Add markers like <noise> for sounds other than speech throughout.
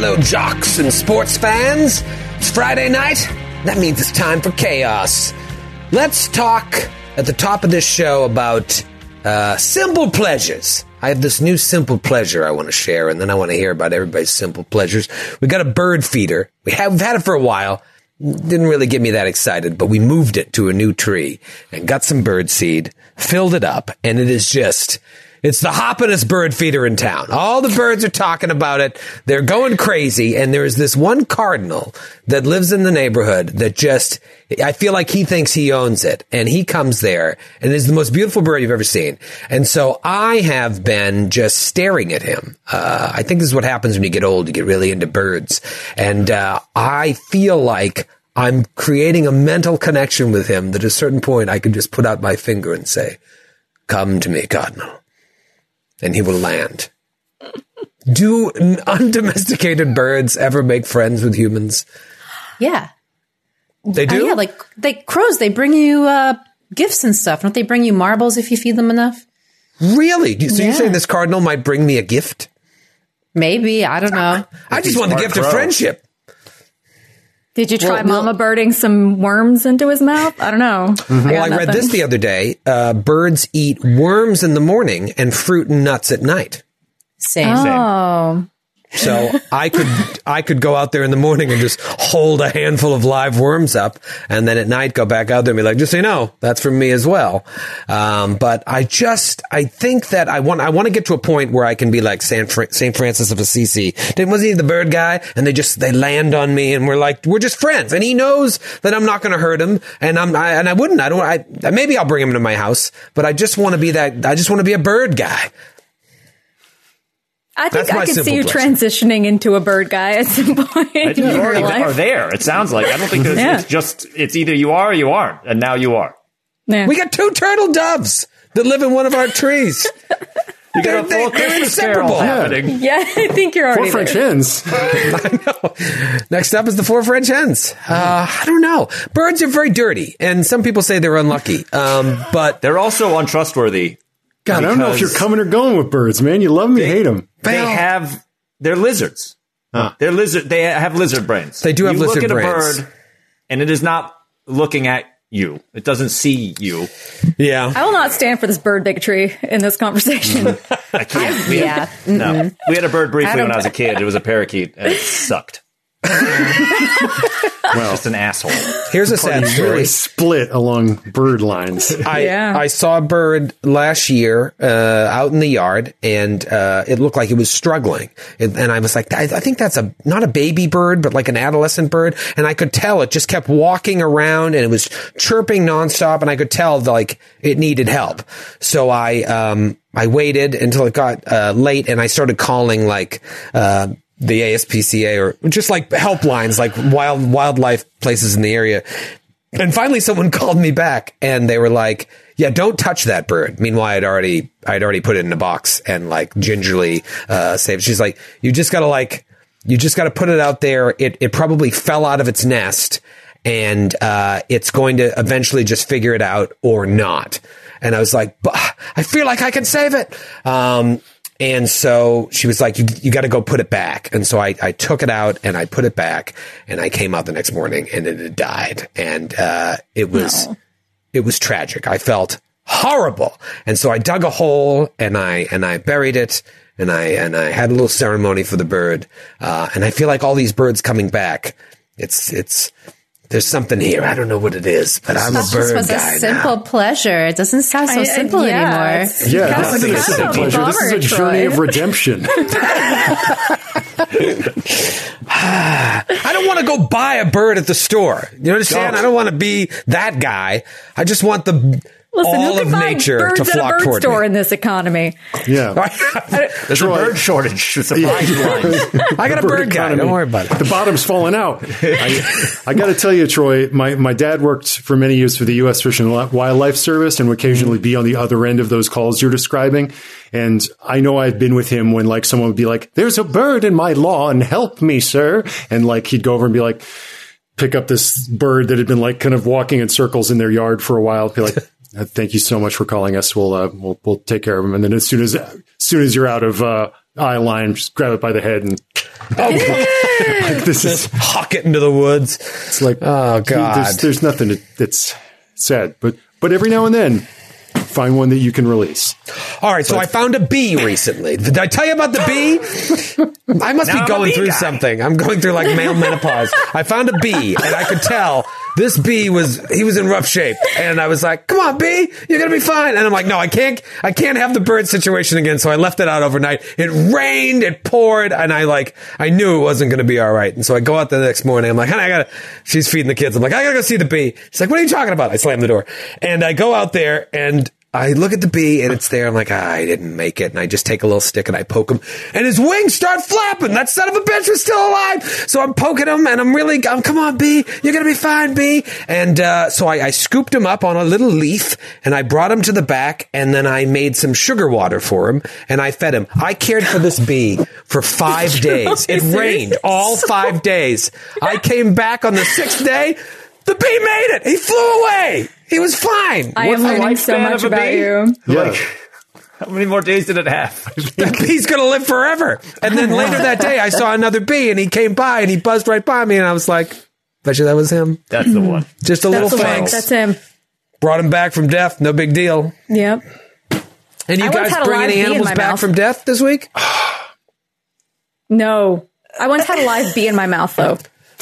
Fellow jocks and sports fans. It's Friday night. That means it's time for chaos. Let's talk at the top of this show about uh, simple pleasures. I have this new simple pleasure I want to share, and then I want to hear about everybody's simple pleasures. We got a bird feeder. We have we've had it for a while. Didn't really get me that excited, but we moved it to a new tree and got some bird seed, filled it up, and it is just it's the hoppinest bird feeder in town. All the birds are talking about it. They're going crazy. And there's this one cardinal that lives in the neighborhood that just, I feel like he thinks he owns it. And he comes there and is the most beautiful bird you've ever seen. And so I have been just staring at him. Uh, I think this is what happens when you get old. You get really into birds. And, uh, I feel like I'm creating a mental connection with him that at a certain point I can just put out my finger and say, come to me, cardinal and he will land. Do undomesticated birds ever make friends with humans? Yeah. They Uh, do. yeah, like like crows, they bring you uh, gifts and stuff. Don't they bring you marbles if you feed them enough? really? So you're saying this cardinal might bring me a gift? Maybe I don't know. I just want the smart gift of friendship. Did you try Well, well- mama birding some worms into his mouth? I don't know. <laughs> Well, I read this the other day. Uh, birds eat worms in the morning and fruit and nuts at night. Same. Oh, So I could I could go out there in the morning and just hold a handful of live worms up, and then at night go back out there and be like, just so you know, that's from me as well. Um, but I just I think that I want I want to get to a point where I can be like Saint Saint Francis of Assisi. Didn't wasn't he the bird guy? And they just they land on me and we're like we're just friends, and he knows that I'm not going to hurt him, and I'm I, and I wouldn't I don't I maybe I'll bring him to my house, but I just want to be that I just want to be a bird guy. I think That's I could see you pleasure. transitioning into a bird guy at some point in You your already are there. It sounds like I don't think <laughs> there's, Yeah. it's just it's either you are or you aren't, and now you are. Yeah. We got two turtle doves that live in one of our trees. You <laughs> They're- got a full they- they're carol inseparable. happening. yeah, I think you're already Four French there. hens. <laughs> I know. Next up is the four French hens. Uh, I don't know. Birds are very dirty, and some people say they're unlucky. Um, but They're also untrustworthy. God, I don't know if you're coming or going with birds, man. You love them, you hate them. They Well- have they're lizards. Huh. They're lizard. They have lizard brains. They do have you lizard look at brains. a bird, and it is not looking at you. It doesn't see you. yeah, I will not stand for this bird bigotry in this conversation. <laughs> I can't. We Yeah. Had, no, we had a bird briefly don't- when I was a <laughs> kid. It was a parakeet, and it sucked. <laughs> Well, Just an asshole. here's a sad story. very split along bird lines. I, Yeah. I saw a bird last year uh, out in the yard, and uh, it looked like it was struggling. And, and I was like, I, I think that's a not a baby bird, but like an adolescent bird. And I could tell it just kept walking around, and it was chirping nonstop. And I could tell like it needed help. So I um, I waited until it got uh, late, and I started calling like. The ASPCA or just like helplines, like wild wildlife places in the area. And finally someone <laughs> called me back and they were like, yeah, don't touch that bird. Meanwhile, I'd already, I'd already put it in a box and like gingerly, uh, saved. She's like, you just gotta like, you just gotta put it out there. It, it probably fell out of its nest and, uh, it's going to eventually just figure it out or not. And I was like, I feel like I can save it. Um, and so she was like, you, you got to go put it back. And so I, I took it out and I put it back and I came out the next morning and it had died. And, uh, it was, it was tragic. I felt horrible. And so I dug a hole and I, and I buried it and I, and I had a little ceremony for the bird. Uh, and I feel like all these birds coming back, it's, it's, there's something here. I don't know what it is, but I'm a That just bird was a simple now. pleasure. It doesn't sound so I- I- simple yeah, anymore. it's- Yeah, Kind this isn't a simple of a pleasure. This is a journey Troy. of redemption. <laughs> <sighs> I don't want to go buy a bird at the store. You understand? I don't want to be that guy. I just want the Listen, all who of can find nature birds to at a flock bird toward store me. in this economy? Yeah. <laughs> There's a bird shortage. Surprise <laughs> blinds. I got a Bird bird guy. economy. Don't worry about it. The bottom's falling out. <laughs> I, I got to tell you, Troy, my, my dad worked for many years for the U.S. Fish and Wildlife Service and would occasionally be on the other end of those calls you're describing. And I know I've been with him when like someone would be like, there's a bird in my lawn. Help me, sir. And like he'd go over and be like, pick up this bird that had been like kind of walking in circles in their yard for a while. Be like, "Uh, thank you so much for calling us. We'll, uh, we'll, we'll take care of him. And then as soon as, as soon as you're out of, uh, eye line, just grab it by the head and like, <laughs> this is Hawk it into the woods. it's like, Oh, God. there's, there's nothing that's sad, but, but every now and then find one that you can release. All right, so I found a bee recently. Did I tell you about the bee? I must Now be going through guy. something. I'm going through like male menopause. I found a bee, and I could tell this bee was he was in rough shape. And I was like, "Come on, bee, you're gonna be fine." And I'm like, "No, I can't. I can't have the bird situation again." So I left it out overnight. It rained, it poured, and I like I knew it wasn't gonna be all right. And so I go out the next morning. I'm like, "Honey, I gotta." She's feeding the kids. I'm like, "I gotta go see the bee." She's like, "What are you talking about?" I slam the door, and I go out there and. I look at the bee and it's there. I'm like, ah, I didn't make it. And I just take a little stick and I poke him and his wings start flapping. That son of a bitch was still alive. So I'm poking him and I'm really, I'm, come on, bee. You're going to be fine, bee. And, uh, so I, I scooped him up on a little leaf and I brought him to the back and then I made some sugar water for him and I fed him. I cared for this bee for five <laughs> days. It rained all five days. I came back on the sixth day. The bee made it. He flew away. He was fine. I am the learning so much of a about bee? you. Yeah. How many more days did it have? <laughs> that bee's gonna live forever. And then later that day, I saw another bee, and he came by, and he buzzed right by me, and I was like, "Bet you that was him." That's the one. Just a little That's the one. thanks. That's him. Brought him back from death. No big deal. Yep. And you I guys bring any animals back mouth. from death this week? <sighs> No. I once had a live bee in my mouth though.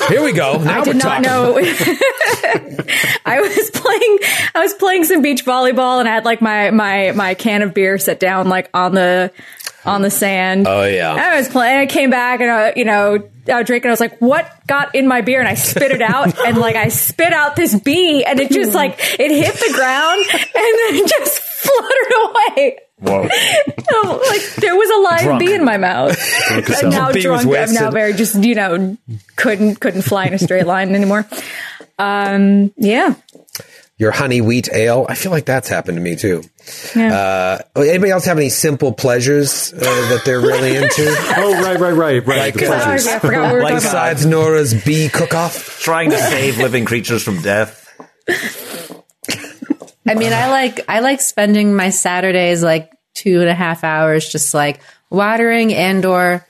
Here we go. <laughs> Now I we're did not talking. know. <laughs> I was playing. I was playing some beach volleyball, and I had like my my my can of beer set down like on the on the sand. Oh, yeah. I was playing. I came back, and I, you know, I was drinking. I was like, "What got in my beer?" And I spit it out, <laughs> and like I spit out this bee, and it just like it hit the ground, and then just fluttered away. Whoa. <laughs> So, like there was a live Drunk. bee in my mouth. <laughs> I'm now Bee drunk. I'm now very just you know couldn't couldn't fly in a straight line anymore. Um, yeah. Your honey wheat ale. I feel like that's happened to me too. Yeah. Uh, anybody else have any simple pleasures uh, that they're really into? <laughs> Oh, right, right, right, right. Like, the uh, pleasures. Sorry, I forgot we Like talking about. Besides Nora's bee cook-off. Trying to save living creatures from death. I mean, I like I like spending my Saturdays like two and a half hours just like watering and or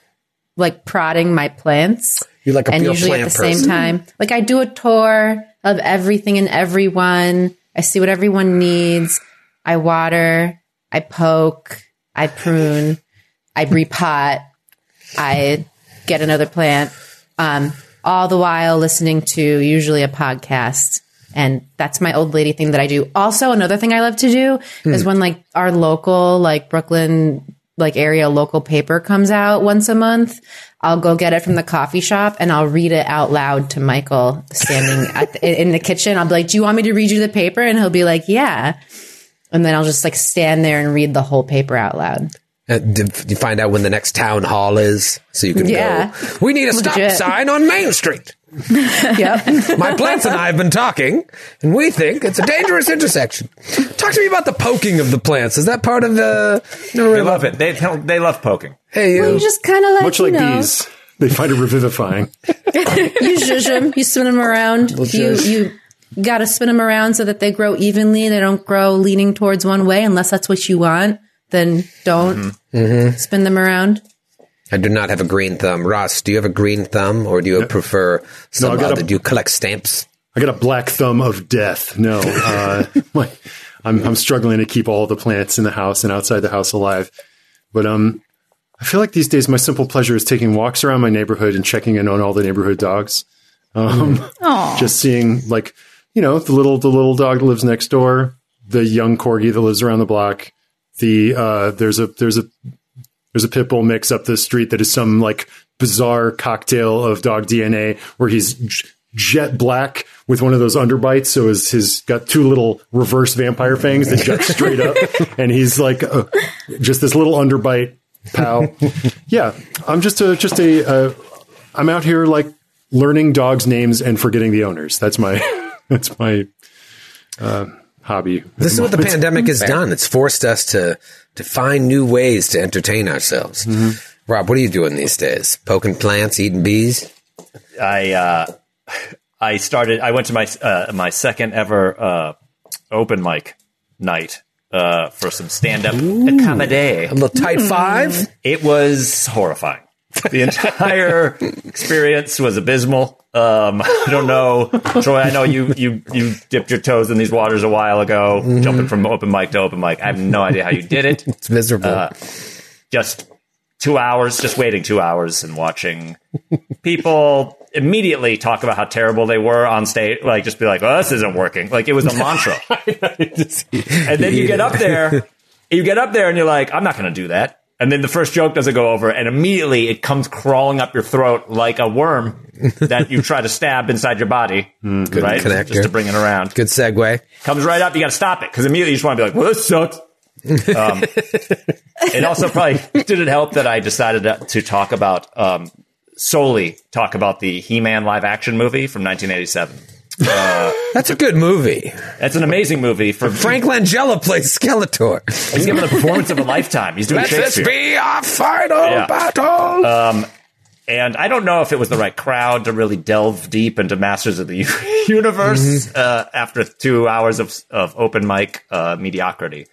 like prodding my plants. You're like a and usually at the person. same time, like I do a tour of everything and everyone. I see what everyone needs. I water. I poke. I prune. I repot. I get another plant. Um, all the while listening to usually a podcast. And that's my old lady thing that I do. Also, another thing I love to do is when like our local, like Brooklyn, like area local paper comes out once a month. I'll go get it from the coffee shop and I'll read it out loud to Michael standing at the, in the kitchen. I'll be like, "Do you want me to read you the paper?" And he'll be like, "Yeah." And then I'll just like stand there and read the whole paper out loud. Uh, you find out when the next town hall is so you can Yeah. go? We need a stop Legit. sign on Main Street. <laughs> Yep. My plants and I have been talking, and we think it's a dangerous intersection. Talk to me about the poking of the plants. Is that part of the? No, They love it. They they love poking. Hey, you. you just kind of like, Much like know, bees, they find it revivifying. <laughs> you zhuzh them, you spin them around. You zhuzh. you got to spin them around so that they grow evenly. They don't grow leaning towards one way unless that's what you want. Then don't Mm-hmm. spin them around. I do not have a green thumb. Ross, do you have a green thumb, or do you prefer some I got other? a- do you collect stamps? I got a black thumb of death. No, <laughs> uh, my, I'm, I'm struggling to keep all the plants in the house and outside the house alive. But um, I feel like these days my simple pleasure is taking walks around my neighborhood and checking in on all the neighborhood dogs. Um, just seeing like you know the little the little dog that lives next door, the young corgi that lives around the block. The uh, there's a there's a there's a pit bull mix up the street that is some like bizarre cocktail of dog DNA where he's j- jet black with one of those underbites. So his, his got two little reverse vampire fangs that jut straight up. <laughs> And he's like, uh, just this little underbite pal. yeah. I'm just a, just a, uh, I'm out here like learning dogs names and forgetting the owners. That's my, <laughs> that's my, uh, hobby. This is what the pandemic has done. It's forced us to to find new ways to entertain ourselves. Rob, what are you doing these days? Poking plants, eating bees? I uh, I started. I went to my uh, my second ever uh, open mic night uh, for some stand up comedy. A little tight five? It was horrifying. <laughs> The entire experience was abysmal. Um, I don't know, Troy. I know you you you dipped your toes in these waters a while ago, jumping from open mic to open mic. I have no idea how you did it. <laughs> It's miserable. Uh, Just two hours, just waiting two hours and watching people immediately talk about how terrible they were on stage. Like, just be like, "Oh, this isn't working." Like it was a mantra. <laughs> and then you get up there, you get up there, and you're like, "I'm not going to do that." And then the first joke doesn't go over, and immediately it comes crawling up your throat like a worm that you try to stab inside your body, right? connector. Just to bring it around. Good segue. Comes right up, you got to stop it because immediately you just want to be like, "Well, this sucks." um, <laughs> it also probably didn't help that I decided to, to talk about um, solely talk about the He-Man live action movie from 1987. That's a good movie. That's an amazing movie for Frank Langella plays Skeletor. He's given the performance of a lifetime. He's doing Let this Shakespeare. be our final Yeah. battle. And I don't know if it was the right crowd to really delve deep into Masters of the <laughs> Universe uh, after two hours of, of open mic uh, mediocrity.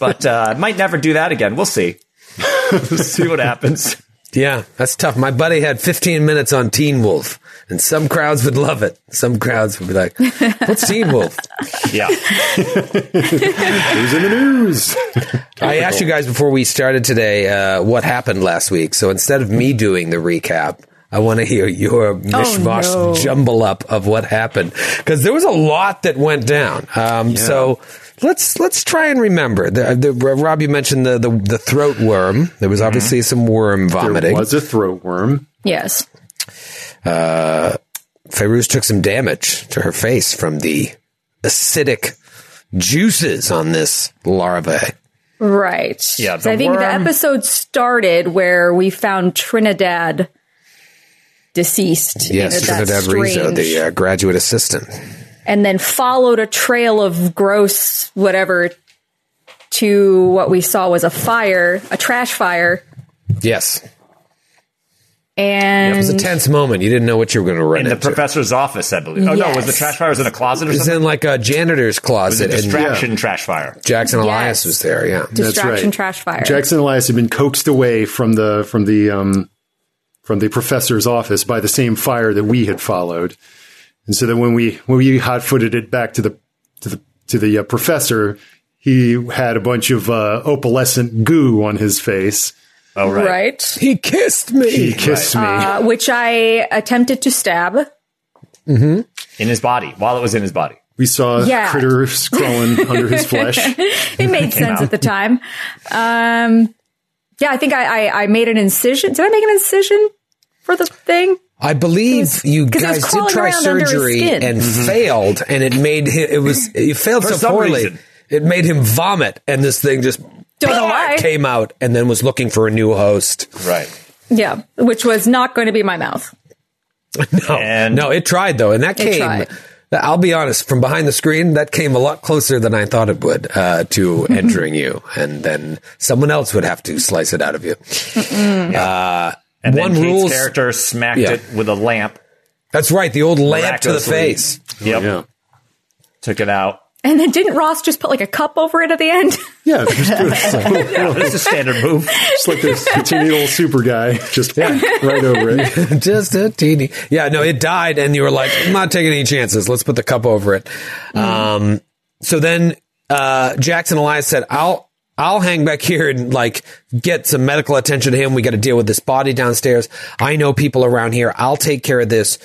but uh, I might never do that again. We'll see. <laughs> see what happens. Yeah, that's tough. My buddy had 15 minutes on Teen Wolf, and some crowds would love it. Some crowds would be like, "What's Teen Wolf?" Yeah. <laughs> Who's in the news? I asked you guys before we started today uh, what happened last week. So instead of me doing the recap, I want to hear your mishmash no. jumble up of what happened because there was a lot that went down. Um, So let's let's try and remember. The, the, Rob, you mentioned the, the the throat worm. There was obviously some worm vomiting. There vomiting. was a throat worm. Yes. Fairuz took some damage to her face from the acidic juices on this larvae. Right. Yeah, So the I think the episode started where we found Trinidad deceased. Yes, in that Trinidad Rizzo, the uh, graduate assistant. and then followed a trail of gross whatever to what we saw was a fire, a trash fire, Yes. and It was a tense moment. You didn't know what you were going to run In the into. professor's office, I believe. Oh, no, was the trash fire was in a closet or it was something? in like a janitor's It was a closet, and distraction trash fire. Jackson Yes. Elias was there. Yeah, distraction trash fire. Jackson Elias had been coaxed away from the from the um, from the professor's office by the same fire that we had followed, and so that when we when we hot footed it back to the to the to the uh, professor, he had a bunch of uh, opalescent goo on his face. Oh, right. right. he kissed me. He kissed me. Uh, which I attempted to stab. In his body, while it was in his body. we saw yeah. critters crawling <laughs> under his flesh. It made sense at the time. Um, yeah, I think I, I, I made an incision. Did I make an incision for the thing? I believe you 'cause it was guys did try around under his surgery and failed, and it made him. It was you failed For so some poorly. reason. It made him vomit, and this thing just Don't know why. came out, and then was looking for a new host. Right. Yeah, which was not going to be my mouth. <laughs> No, And- no, it tried though, and that came. tried. I'll be honest, from behind the screen, that came a lot closer than I thought it would uh, to <laughs> entering you, and then someone else would have to slice it out of you. Uh, And one then Kate's rules. character smacked Yeah. it with a lamp. That's right, the old lamp to the Miraculously. face. Yep. yeah, Took it out. And then didn't Ross just put like a cup over it at the end? yeah, just, just It's a standard move. just like this teeny little super guy, just right over it. <laughs> Just a teeny. Yeah, no, it died, and you were like, I'm not taking any chances. Let's put the cup over it. Um, so then uh, Jackson Elias said, I'll. I'll hang back here and like get some medical attention to him. We got to deal with this body downstairs. I know people around here. I'll take care of this.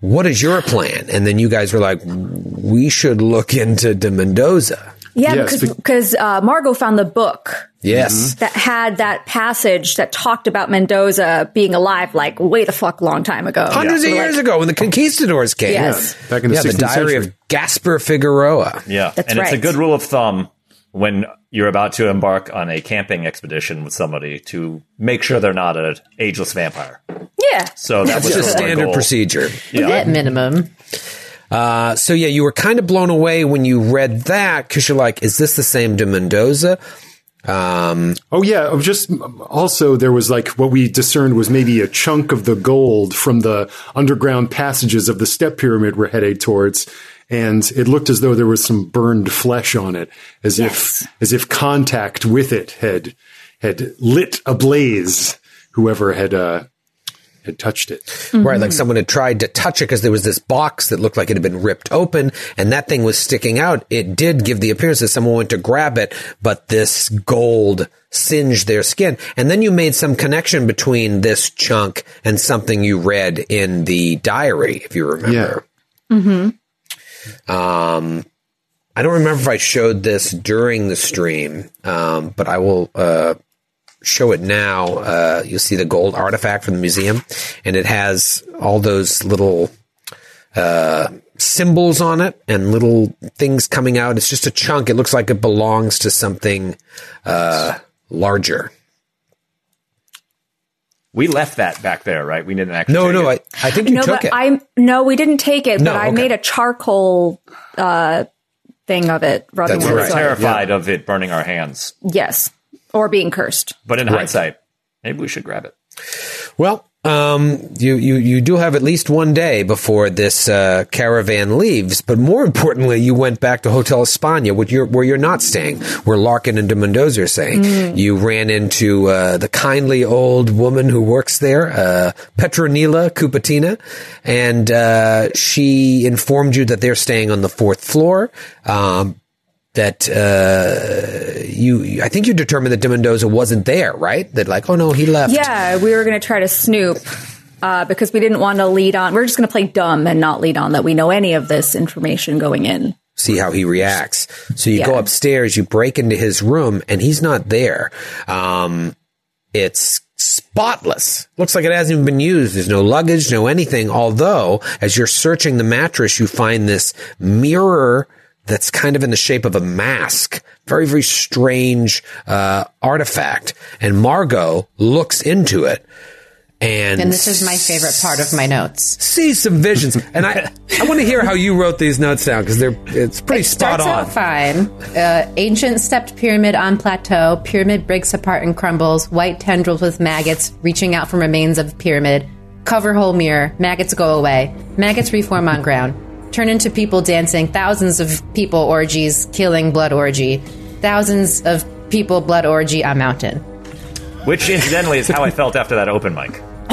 What is your plan? And then you guys were like, we should look into de Mendoza. Yeah, Yes, because be- because uh, Margot found the book Yes. that had that passage that talked about Mendoza being alive like way the fuck long time ago. Hundreds So, of like, years ago when the conquistadors came. Yes. Back in the yeah, the diary century. of Gaspar Figueroa. Yeah, That's and it's a good rule of thumb when you're about to embark on a camping expedition with somebody to make sure they're not an ageless vampire. Yeah. So that was just sort standard goal. procedure. At minimum. Uh, so yeah, you were kind of blown away when you read that because you're like, is this the same de Mendoza? Um, Oh yeah, of just also there was like what we discerned was maybe a chunk of the gold from the underground passages of the step pyramid we're headed towards. And it looked as though there was some burned flesh on it, as if as if contact with it had had lit ablaze whoever had uh, had touched it. Right, like someone had tried to touch it because there was this box that looked like it had been ripped open and that thing was sticking out. It did give the appearance that someone went to grab it, but this gold singed their skin. And then you made some connection between this chunk and something you read in the diary, if you remember. Um, I don't remember if I showed this during the stream, um, but I will uh, show it now. Uh, you'll see the gold artifact from the museum, and it has all those little uh, symbols on it and little things coming out. It's just a chunk. It looks like it belongs to something uh, larger. We left that back there, right? We didn't actually. No, take no, I, it. I think you no, took but it. I no, we didn't take it, No, but I okay. made a charcoal uh, thing of it rather That's than right. so- terrified of it burning our hands. Yes, or being cursed. But in hindsight, maybe we should grab it. Well, um, you, you, you do have at least one day before this uh, caravan leaves, but more importantly, you went back to Hotel España, which you're, where you're not staying, where Larkin and de Mendoza are staying. You ran into uh, the kindly old woman who works there, uh, Petronila Cupatina, and uh, she informed you that they're staying on the fourth floor. Um, that uh, you, I think you determined that de Mendoza wasn't there, right? That like, oh no, he left. Yeah, we were going to try to snoop uh, because we didn't want to lead on. We're just going to play dumb and not lead on that we know any of this information going in. see how he reacts. So you go upstairs, you break into his room, and he's not there. Um, it's spotless. Looks like it hasn't even been used. There's no luggage, no anything. Although, as you're searching the mattress, you find this mirror that's kind of in the shape of a mask. Very, very strange uh, artifact. And Margot looks into it. And, And this is my favorite part of my notes. see some visions. <laughs> And I, I want to hear how you wrote these notes down because they're it's pretty spot Starts on. out fine. Uh, ancient stepped pyramid on plateau. Pyramid breaks apart and crumbles. White tendrils with maggots reaching out from remains of pyramid. Cover hole mirror. Maggots go away. Maggots reform on ground. Turn into people dancing. Thousands of people orgies. Killing blood orgy. Thousands of people blood orgy on mountain. Which, incidentally, is how I felt after that open mic. <laughs>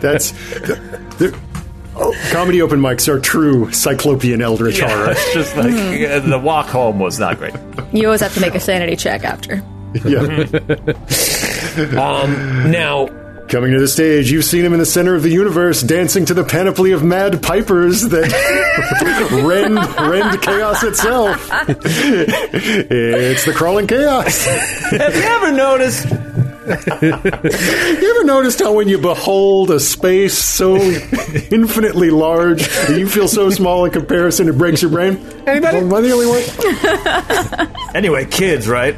That's the, comedy open mics are true cyclopean eldritch horror. it's just like uh, the walk home was not great. You always have to make a sanity check after. Yeah. <laughs> Now, Coming to the stage, you've seen him in the center of the universe dancing to the panoply of mad pipers that <laughs> rend, rend chaos itself. <laughs> it's the crawling chaos. Have you ever noticed? You ever noticed how when you behold a space so infinitely large that you feel so small in comparison it breaks your brain? Anybody? Am I the only one? Anyway, kids, right?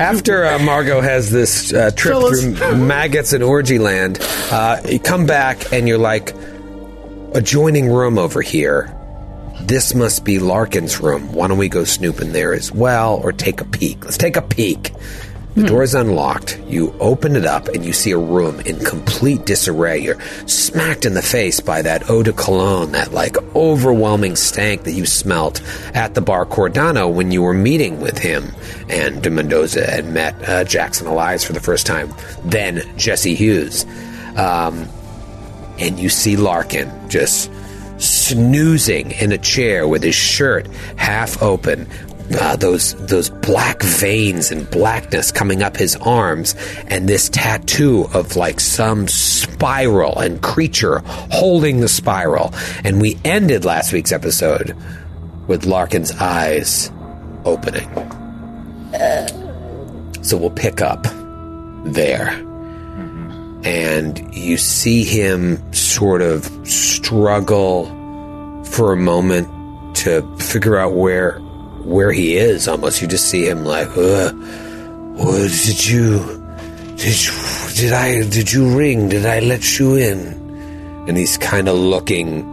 after uh, Margot has this uh, trip Fellas. through maggots and orgy land, uh, you come back and you're like, adjoining room over here. This must be Larkin's room. Why don't we go snoop in there as well or take a peek? Let's take a peek. The door is unlocked. You open it up and you see a room in complete disarray. You're smacked in the face by that eau de cologne, that like overwhelming stank that you smelt at the bar Cordano when you were meeting with him and de Mendoza and met uh, Jackson Elias for the first time. Then Jesse Hughes. Um, and you see Larkin just snoozing in a chair with his shirt half open. Uh, those those black veins and blackness coming up his arms, and this tattoo of like some spiral and creature holding the spiral. And we ended last week's episode with Larkin's eyes opening. So we'll pick up there. And you see him sort of struggle for a moment to figure out where where he is almost. You just see him like, uh, what did you did you did I did you ring? Did I let you in? And he's kind of looking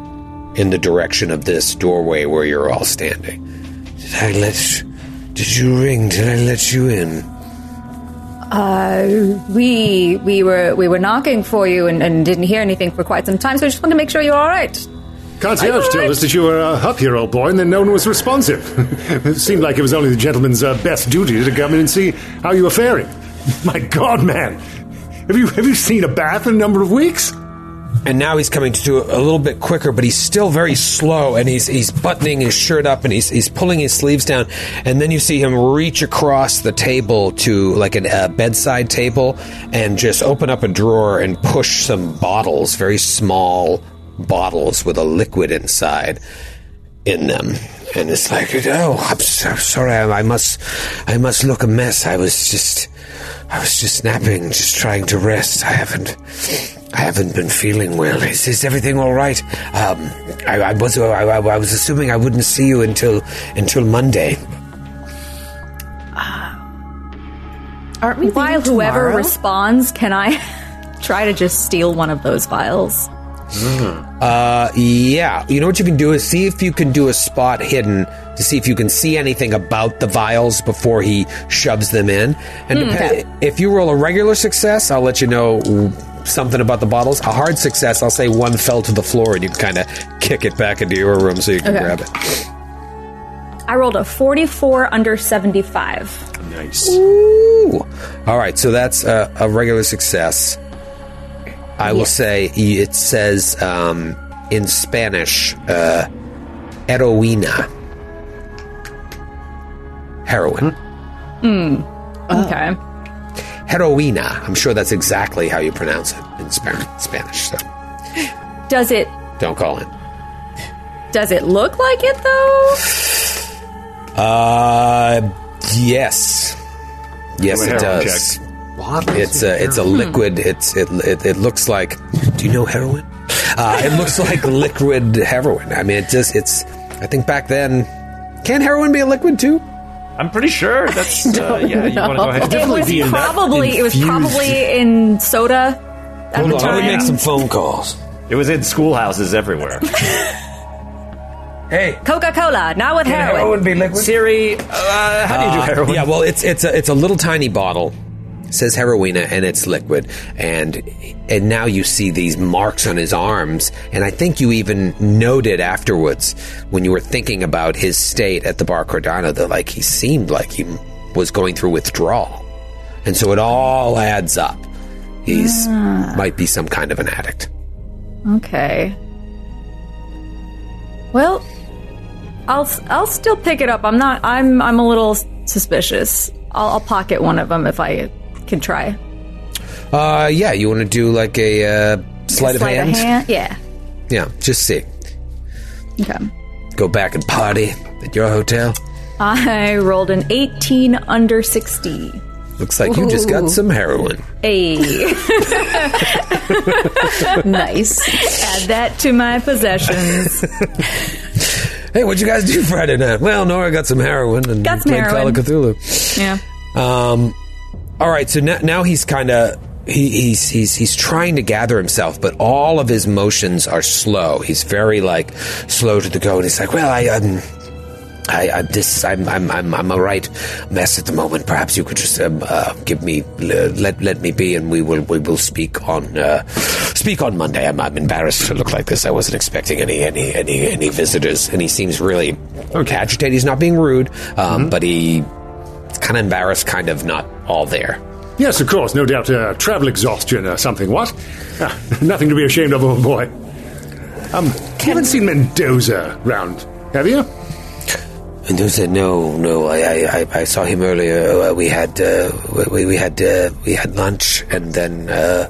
in the direction of this doorway where you're all standing. Did I let did you ring? Did I let you in? Uh, we we were we were knocking for you and, and didn't hear anything for quite some time, so I just wanted to make sure you're all right. Concierge told us that you were uh, up here, old boy, and then no one was responsive. <laughs> it seemed like it was only the gentleman's uh, best duty to come in and see how you were faring. <laughs> My God, man, have you have you seen a bath in a number of weeks? and now he's coming to do it a little bit quicker, but he's still very slow, and he's he's buttoning his shirt up, and he's he's pulling his sleeves down, and then you see him reach across the table to like a uh, bedside table, and just open up a drawer and push some bottles, very small bottles with a liquid inside in them. And it's like, oh, I'm so sorry. I, I must, I must look a mess. I was just, I was just napping, just trying to rest. I haven't, I haven't been feeling well. Is, is everything all right? Um, I, I was, I, I, I was assuming I wouldn't see you until, until Monday. Aren't we While whoever tomorrow? responds, can I <laughs> try to just steal one of those vials? Uh, yeah. You know what you can do is see if you can do a spot hidden to see if you can see anything about the vials before he shoves them in. And depe- if you roll a regular success, I'll let you know something about the bottles. A hard success, I'll say one fell to the floor and you kind of kick it back into your room so you can Okay. grab it. I rolled a 44 under 75. Nice. Ooh. All right, so that's a, a regular success. I will say it says um, in Spanish, uh, heroína. Heroin. Okay. Heroína. I'm sure that's exactly how you pronounce it in Spanish. So Does it don't call it. does it look like it though? Uh, yes, yes, it does. it heroin does. It's a it's a liquid. It's it, it it looks like. Do you know heroin? Uh, it looks like <laughs> liquid heroin. I mean, it just it's. I think back then, can heroin be a liquid too? I'm pretty sure <laughs> that's uh, yeah. You want to go ahead? It was be probably it was probably in soda at Hold the on, let me time. make some phone calls. It was in schoolhouses everywhere. <laughs> Hey, Coca-Cola, not with can heroin. heroin be liquid? Siri, uh, how do you do heroin? Yeah, well, it's it's a it's a little tiny bottle. Says heroina and it's liquid, and and now you see these marks on his arms, and I think you even noted afterwards when you were thinking about his state at the Bar Cordano that like he seemed like he was going through withdrawal, and so it all adds up. He's ah. might be some kind of an addict. Okay. Well, I'll I'll still pick it up. I'm not. I'm I'm a little suspicious. I'll, I'll pocket one of them if I can try. Uh, yeah, you want to do like a uh, sleight, Sleight of hand? Yeah. Yeah, just see. Okay. Go back and party at your hotel. I rolled an 18 under 60. Looks like you just got some heroin. A <laughs> nice. add that to my possessions. <laughs> Hey, what'd you guys do Friday night? Well, Nora got some heroin and Got some played Call of. Cthulhu. Yeah. Um, all right, so now, now he's kind of he, he's he's he's trying to gather himself, but all of his motions are slow. He's very like slow to the go, and he's like, "Well, I um." I, I this I'm I'm I'm I'm a right mess at the moment. Perhaps you could just um, uh, give me let let me be, and we will we will speak on uh, speak on Monday. I'm, I'm embarrassed to look like this. I wasn't expecting any any any any visitors, and he seems really agitated. He's not being rude, um, but he kind of embarrassed, kind of not all there. Yes, of course. No doubt uh, travel exhaustion or something. What? Ah, <laughs> nothing to be ashamed of, old boy. Um, you haven't seen Mendoza round, have you? And they said, "No, no. I, I, I- saw him earlier. Uh, we had, uh, we, we had, uh, we had lunch, and then uh,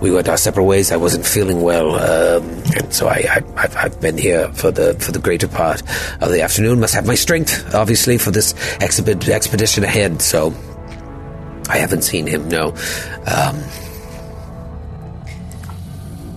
we went our separate ways. I wasn't feeling well, um, and so I, I, I've, I've been here for the for the greater part of the afternoon. Must have my strength, obviously, for this exhibit, expedition ahead. So I haven't seen him. No. Um,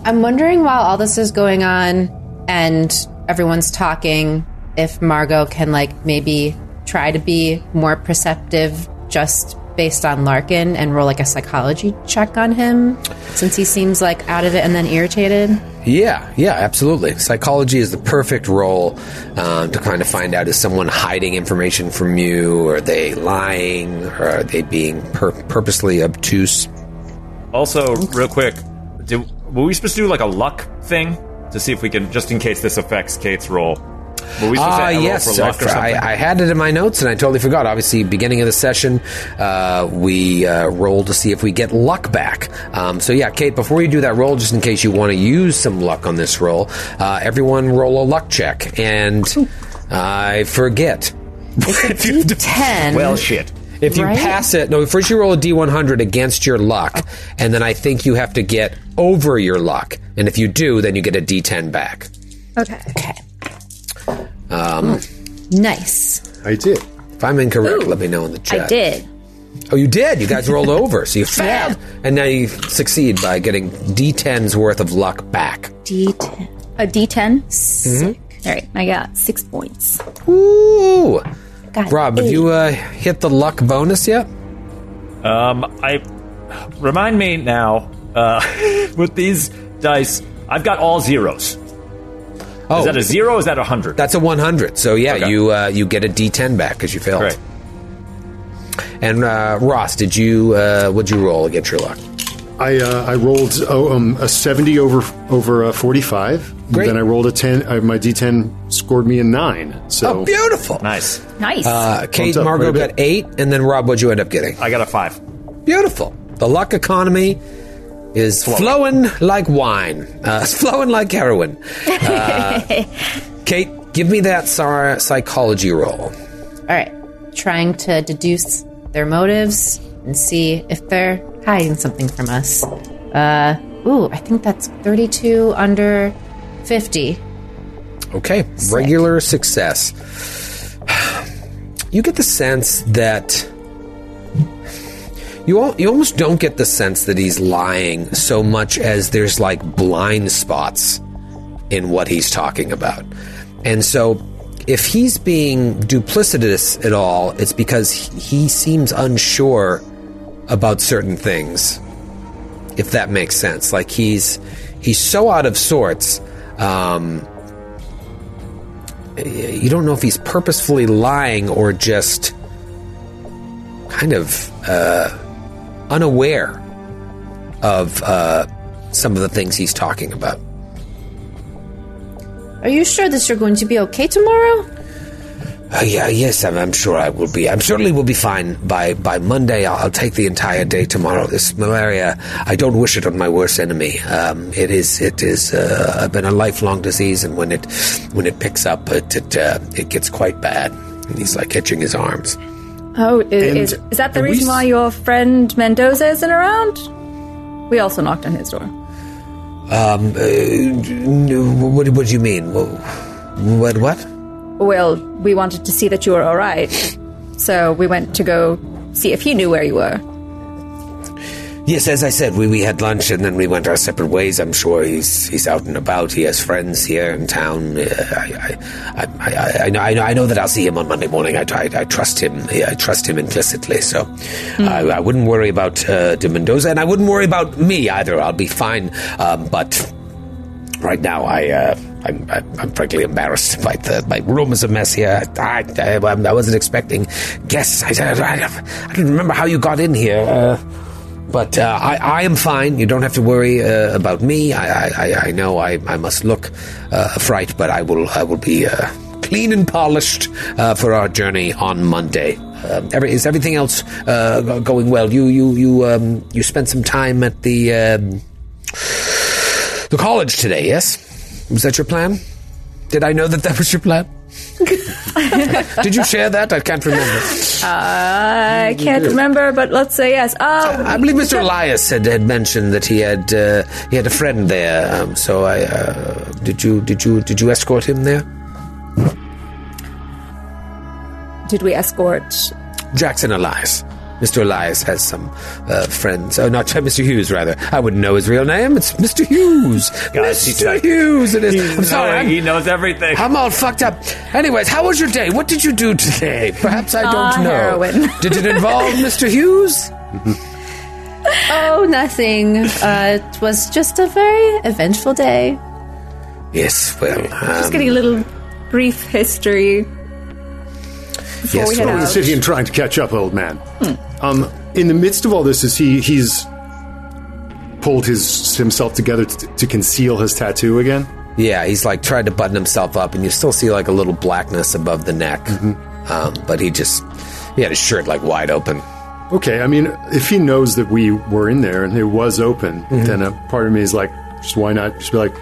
I'm wondering while all this is going on and everyone's talking, if Margot can like maybe try to be more perceptive just based on Larkin and roll like a psychology check on him since he seems like out of it and then irritated. Yeah, yeah, absolutely. Psychology is the perfect role um, to kind of find out is someone hiding information from you? Or Are they lying? Or are they being pur- purposely obtuse? Also, real quick, do, were we supposed to do like a luck thing to see if we can, just in case this affects Kate's roll? Were we Ah, to yes. for luck or I. I had it in my notes and I totally forgot. Obviously, beginning of the session, uh, we uh, roll to see if we get luck back. Um, so, yeah, Kate, before you do that roll, just in case you want to use some luck on this roll, uh, everyone roll a luck check. And I forget. It's a <laughs> D10. well, shit. If you Right? pass it, no, first you roll a d100 against your luck, and then I think you have to get over your luck. And if you do, then you get a d10 back. Okay. okay. Nice. I did. If I'm incorrect, let me know in the chat. I did. Oh, you did. You guys rolled <laughs> over, so you failed, and now you succeed by getting d10's worth of luck back. D10. A D10. Mm-hmm. All right, I got six points. Ooh, Got Rob, have eight. you uh, hit the luck bonus yet? Um, I remind me now uh, <laughs> with these dice. I've got all zeros. Oh, Is that a zero? Or is that a hundred? that's a 100. So yeah, Okay. you uh, you get a d10 back because you failed. Great. And uh, Ross, did you uh, what'd you roll against your luck? I uh, I rolled oh, um, a seventy over over uh, forty five. Great. Then I rolled a ten. Uh, my D ten scored me a nine. So Oh, beautiful. Nice. Nice. Uh, Kate Bumped up Margot quite a got bit. eight, and then Rob, what'd you end up getting? I got a five. Beautiful. The luck economy is flowing, like wine. Uh, <laughs> it's flowing like heroin. Uh, <laughs> Kate, give me that sar- psychology roll. All right. Trying to deduce their motives and see if they're hiding something from us. Uh, ooh, I think that's 32 under 50. Okay, regular success. <sighs> You get the sense that you al- you almost don't get the sense that he's lying so much as there's like blind spots in what he's talking about. And so if he's being duplicitous at all, it's because he seems unsure about certain things. If that makes sense. Like he's he's so out of sorts um, you don't know if he's purposefully lying or just kind of uh, unaware of uh, some of the things he's talking about. Are you sure that you're going to be okay tomorrow? Uh, yeah, yes, I'm, I'm sure I will be. I'm certainly will be fine by by Monday. I'll, I'll take the entire day tomorrow. This malaria, I don't wish it on my worst enemy. Um, it is it is uh, been a lifelong disease, and when it when it picks up, it it, uh, it gets quite bad. And he's like itching his arms. Oh, is, is, is that the reason why your friend Mendoza isn't around? We also knocked on his door. Um, uh, what what do you mean? What what? Well, we wanted to see that you were all right, so we went to go see if he knew where you were. Yes, as I said, we, we had lunch and then we went our separate ways. I'm sure he's he's out and about. He has friends here in town. Uh, I, I, I, I, I, know, I know I know that I'll see him on Monday morning. I, I, I trust him. I trust him implicitly. So I, I wouldn't worry about uh, De Mendoza, and I wouldn't worry about me either. I'll be fine. Um, but right now, I. Uh, I'm, I'm, I'm frankly embarrassed by the my room is a mess here. I, I, I wasn't expecting guests. I, I, I don't remember how you got in here. Uh, but uh, I, I am fine. You don't have to worry uh, about me. I, I, I- know I, I must look uh, a fright, but I will I will be uh, clean and polished uh, for our journey on Monday. Um, every, is everything else uh, going well? You you you um, you spent some time at the um, the college today. Yes, was that your plan? Did I know that that was your plan? <laughs> Did you share that? I can't remember. I can't remember, but let's say yes. Oh, I believe Mr. Elias had, had mentioned that he had uh, he had a friend there. Um, so I uh, did you did you did you escort him there? did we escort? Jackson Elias. Mr. Elias has some uh, friends. Oh, not Mr. Hughes, rather. I wouldn't know his real name. It's Mr. Hughes. Guys, he's Mr. like- Hughes. It is. I'm sorry. I'm, he knows everything. I'm all fucked up. Anyways, how was your day? What did you do today? Perhaps I don't Ah, know. heroin. <laughs> Did it involve Mr. Hughes? <laughs> Oh, nothing. Uh, it was just a very eventful day. Yes. Well, um, Just getting a little brief history before Yes, we head well, We're sitting and trying to catch up, old man. Um, in the midst of all this, is he he's pulled his himself together to, to conceal his tattoo again? Yeah, he's like tried to button himself up, and you still see like a little blackness above the neck. Um, but he just he had his shirt like wide open. Okay, I mean, if he knows that we were in there and it was open, then a part of me is like, just why not just be like,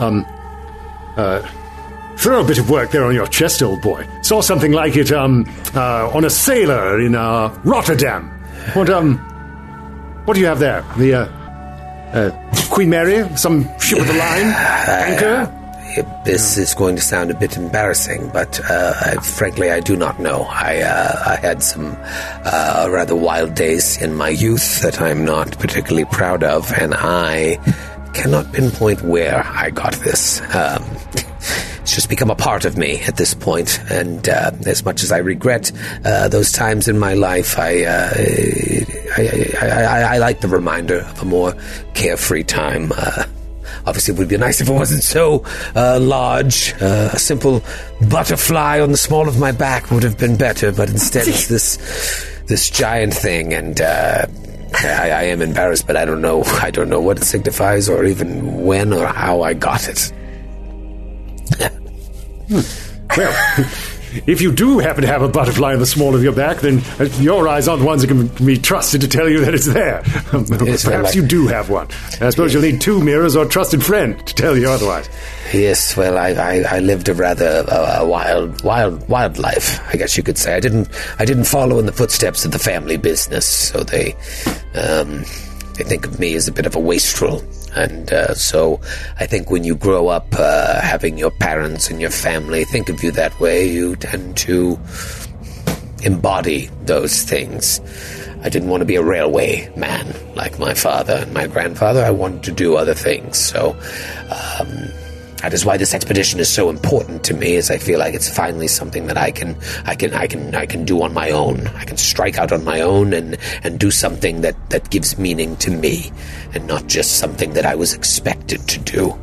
um, uh, throw a bit of work there on your chest, old boy. Saw something like it, um, uh, on a sailor in uh, Rotterdam. What, um, what do you have there? The uh, uh, Queen Mary, some ship of the line, <sighs> anchor. This is going to sound a bit embarrassing, but uh, I, frankly, I do not know. I uh, I had some uh, rather wild days in my youth that I'm not particularly proud of, and I cannot pinpoint where I got this. Um, it's just become a part of me at this point. and uh, as much as I regret uh, those times in my life, I, uh, I, I, I, I like the reminder of a more carefree time. Uh, Obviously, it would be nice if it wasn't so uh, large. Uh, a simple butterfly on the small of my back would have been better, but instead it's <laughs> this this giant thing, and uh, I, I am embarrassed, but I don't know. I don't know what it signifies, or even when or how I got it. <laughs> Well, if you do happen to have a butterfly in the small of your back, then uh, your eyes aren't the ones that can be trusted to tell you that it's there. <laughs> Yes, Perhaps you do have one. I suppose you'll need two mirrors or a trusted friend to tell you otherwise. Yes, well, I, I, I lived a rather uh, a wild, wild, wild life. I guess you could say. I didn't, I didn't follow in the footsteps of the family business, so they, um, they think of me as a bit of a wastrel. And uh, so, I think when you grow up uh, having your parents and your family think of you that way, you tend to embody those things. I didn't want to be a railway man like my father and my grandfather. I wanted to do other things. So, um, that is why this expedition is so important to me. Is I feel like it's finally something that I can, I can, I can, I can do on my own. I can strike out on my own and and do something that that gives meaning to me, and not just something that I was expected to do.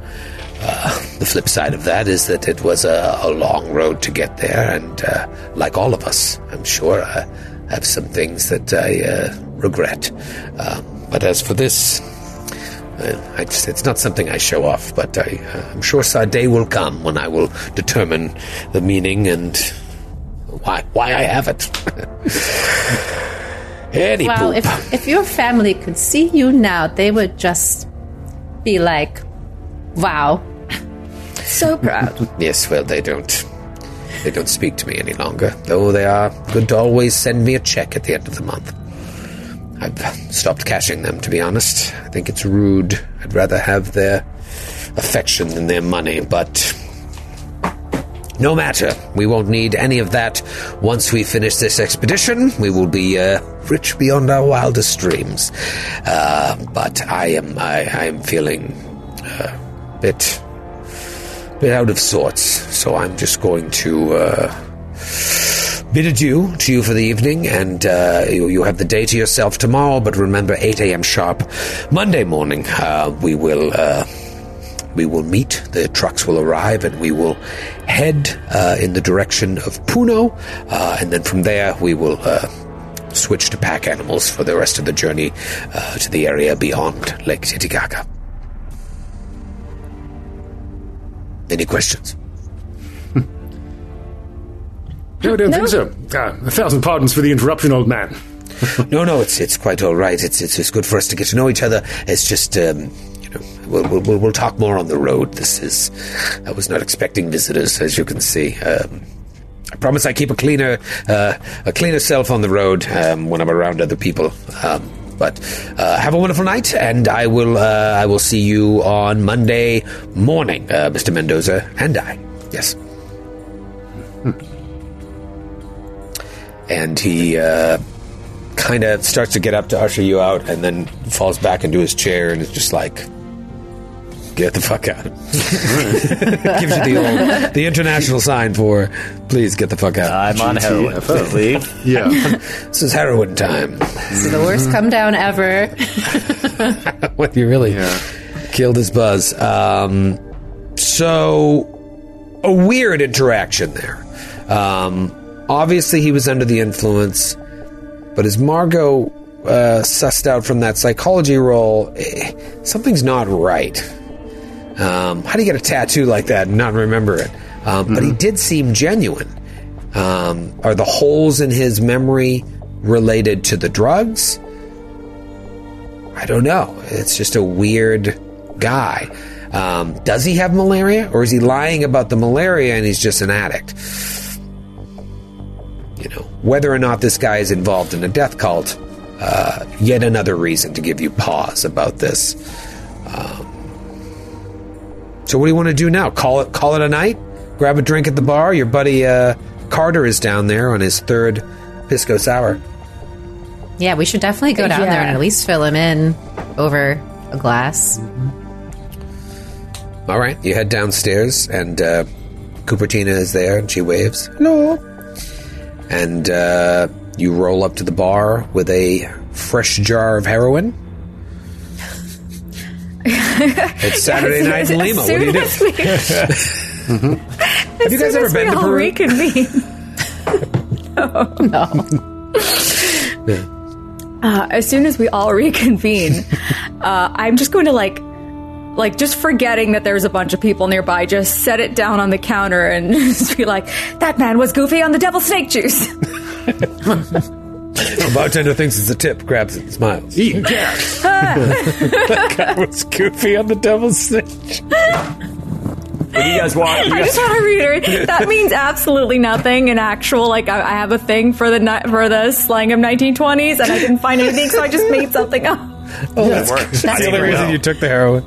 Uh, the flip side of that is that it was a, a long road to get there, and uh, like all of us, I'm sure I have some things that I uh, regret. Um, but as for this, uh, I it's not something I show off, but I, uh, I'm sure a day will come when I will determine the meaning and why why I have it. <laughs> Any Well, poop. if if your family could see you now, they would just be like, "Wow, So proud. <laughs> Yes, well, they don't. They don't speak to me any longer, though they are good to always send me a check at the end of the month. I've stopped cashing them, to be honest. I think it's rude. I'd rather have their affection than their money, but no matter. We won't need any of that once we finish this expedition. We will be uh, rich beyond our wildest dreams. Uh, but I am, I, I am feeling uh, a bit bit out of sorts, so I'm just going to uh, bid adieu to you for the evening, and uh, you, you have the day to yourself tomorrow. But remember, 8 a.m. sharp, Monday morning, uh, we will. Uh, we will meet, the trucks will arrive, and we will head uh, in the direction of Puno. Uh, and then from there, we will uh, switch to pack animals for the rest of the journey to the area beyond Lake Titicaca. Any questions? No, I don't think so. Uh, a thousand pardons for the interruption, old man. <laughs> no, no, it's it's quite all right. It's it's it's good for us to get to know each other. It's just um, you know we'll, we'll, we'll, we'll talk more on the road. This is, I was not expecting visitors, as you can see. Um, I promise I keep a cleaner, uh, a cleaner self on the road um, when I'm around other people. Um, but uh, have a wonderful night, and I will, uh, I will see you on Monday morning, uh, Mr. Mendoza and I. Yes. And he uh, kind of starts to get up to usher you out, and then falls back into his chair, and is just like, "Get the fuck out!" <laughs> Gives you the old, the international sign for, "Please get the fuck out." I'm on heroin. GTFO. Leave. <laughs> Yeah. <laughs> this is heroin time. This is the worst come down ever. when you really Yeah. killed his buzz. Um, so, a weird interaction there. Um, obviously, he was under the influence, but as Margot uh, sussed out from that psychology roll, eh, something's not right. Um, how do you get a tattoo like that and not remember it? Um, But he did seem genuine. Um, are the holes in his memory related to the drugs? I don't know. It's just a weird guy. Um, does he have malaria, or is he lying about the malaria and he's just an addict? You know, whether or not this guy is involved in a death cult, uh, yet another reason to give you pause about this. Um, so, what do you want to do now? Call it, call it a night. Grab a drink at the bar. Your buddy uh, Carter is down there on his third pisco sour. Yeah, we should definitely go down there and at least fill him in over a glass. All right, you head downstairs, and uh, Cupertina is there, and she waves. Hello. And uh, you roll up to the bar with a fresh jar of heroin. <laughs> it's Saturday night in Lima. What do you do? <laughs> Have you guys ever been to Peru? Reconvene. <laughs> Uh, as soon as we all reconvene, uh, I'm just going to like, like just forgetting that there's a bunch of people nearby, just set it down on the counter and <laughs> just be like, "That man was goofy on the devil snake juice." <laughs> A bartender thinks it's a tip, grabs it, smiles. Eat <laughs> cat. was goofy on the devil's snake? What do you guys want? You I guys- just want to reiterate that means absolutely nothing in actual. Like I, I have a thing for the ni- for the slang of 1920s, and I didn't find anything, so I just made something up. Oh, That works. I That's the didn't only even reason know. you took the heroin.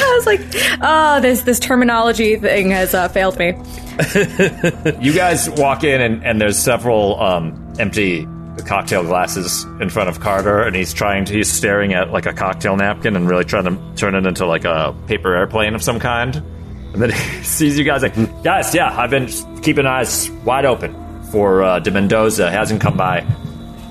I was like, "Oh, this this terminology thing has uh, failed me." <laughs> You guys walk in, and, and there's several um, empty cocktail glasses in front of Carter, and he's trying to, he's staring at like a cocktail napkin and really trying to turn it into like a paper airplane of some kind. And then <laughs> he sees you guys like, guys, yeah, I've been keeping eyes wide open for uh, De Mendoza. Hasn't come by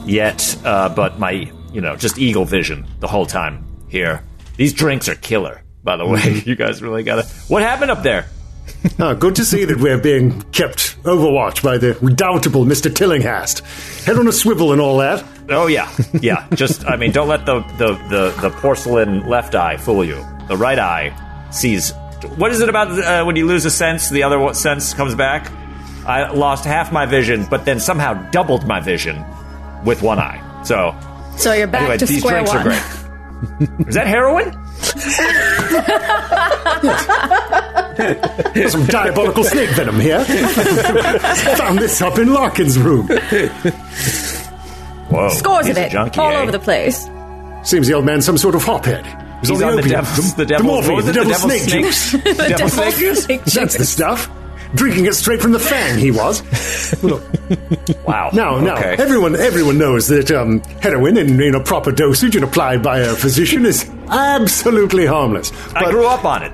yet, uh, but my, you know, just eagle vision the whole time here. These drinks are killer, by the way. <laughs> You guys really gotta. What happened up there? <laughs> Ah, good to see that we're being kept overwatch by the redoubtable Mr. Tillinghast. Head on a swivel and all that. Oh yeah, yeah. Just I mean, don't let the, the, the, the porcelain left eye fool you. The right eye sees. What is it about uh, when you lose a sense? The other sense comes back. I lost half my vision, but then somehow doubled my vision with one eye. So So you're back anyway, to these square drinks one. are great. <laughs> is that heroin? <laughs> Some diabolical snake venom here. <laughs> Found this up in Larkin's room. Whoa, Scores of it, junkie, all eh? over the place. Seems the old man's some sort of hophead. It was He's all on the opium, devil's, the, the devil's, morphine, what was the it? devil's devil's snake juice. Devil's snake juice. <laughs> That's the stuff. Drinking it straight from the fang, he was. <laughs> Wow. Now, now, Okay. everyone, everyone knows that um, heroin in, in a proper dosage and applied by a physician is absolutely harmless. I But grew up on it.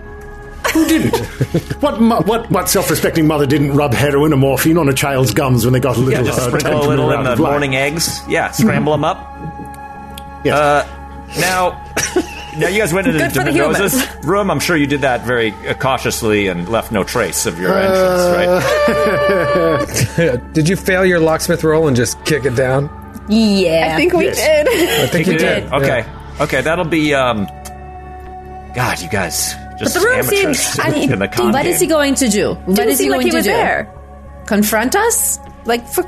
who didn't? <laughs> what, mo- what, what self-respecting mother didn't rub heroin or morphine on a child's gums when they got a little? Yeah, just uh, sprinkle a little in the morning eggs. Yeah, scramble <laughs> them up. Yes. Uh, now, now you guys went into Good for the Mendoza's room. I'm sure you did that very uh, cautiously and left no trace of your entrance, right? <laughs> Did you fail your locksmith roll and just kick it down? Yeah. I think we Yes. did. I think you did. Okay, okay, that'll be. um God, you guys just the room seems- I mean, in the con what game. is he going to do? What Didn't is he seem like going he to was do? there. Confront us? Like, for,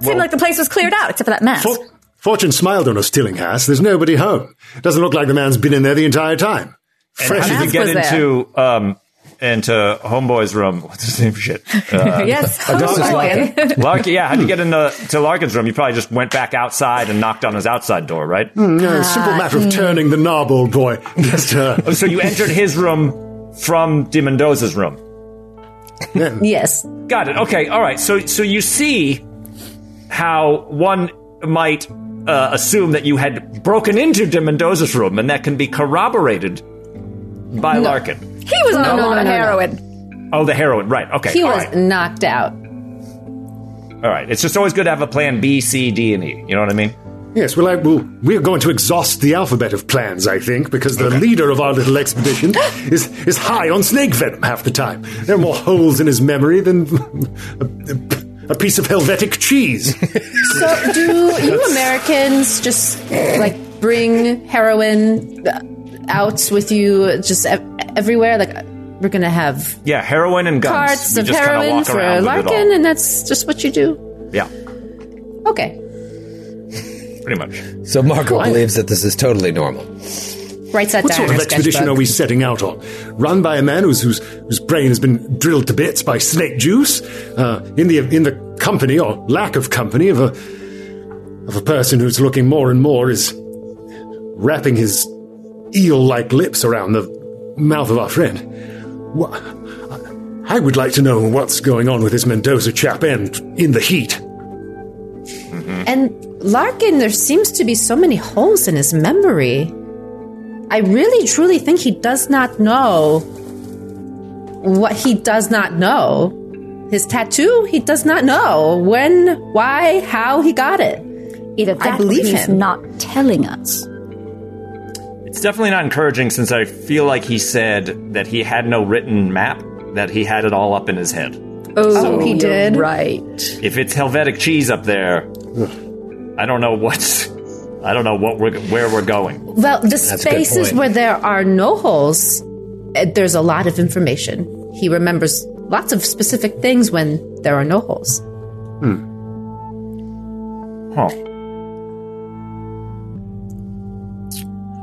Seemed like the place was cleared out except for that mask. For, Fortune smiled on us, Tillinghast. There's nobody home. Doesn't look like the man's been in there the entire time. Fresh How as did you get into um into Homeboy's room? <laughs> What's his name? Shit. Uh, <laughs> yes. Augustus Oh. Larkin. Yeah. How did you get into to Larkin's room? You probably just went back outside and knocked on his outside door, right? No, simple matter of turning the knob, old boy. <laughs> Just, uh, Oh, So you entered his room from De Mendoza's room. Yes. Got it. Okay. All right. So so you see how one might uh, assume that you had broken into De Mendoza's room, and that can be corroborated by Larkin. He was on No, a no, lot no, of no, no. heroin. Oh, the heroin. Right. Okay. He all was right. knocked out. All right. It's just always good to have a plan B, C, D, and E. You know what I mean? yes, well, I, well, we're going to exhaust the alphabet of plans, I think, because the leader of our little expedition <laughs> is, is high on snake venom half the time. There are more holes in his memory than <laughs> a, a piece of Helvetic cheese. <laughs> So, do you Americans just like bring heroin uh, out with you just ev- everywhere? Like, we're gonna have Yeah. Heroin and guns. carts You of just heroin walk for around with it all. Larkin, and that's just what you do. Yeah. Okay, Pretty much. So Marco believes that this is totally normal. Writes that What down. sort of expedition sketchbook. are we setting out on? Run by a man whose, whose, whose brain has been drilled to bits by snake juice? Uh, in, the, in the company, or lack of company, of a, of a person who's looking more and more is wrapping his eel like lips around the mouth of our friend. Wha- I would like to know what's going on with this Mendoza chap and in the heat. And Larkin, there seems to be so many holes in his memory. I really truly think he does not know what he does not know. His tattoo, he does not know when, why, how he got it. Either that believe or he's him. not telling us. It's definitely not encouraging since I feel like he said that he had no written map, that he had it all up in his head. Oh, oh he did? Right. If it's Helvetic cheese up there, I don't know what's. I don't know what we're where we're going. Well, the a good spaces where there are no holes, uh, there's a lot of information. He remembers lots of specific things when there are no holes. Hmm. Huh.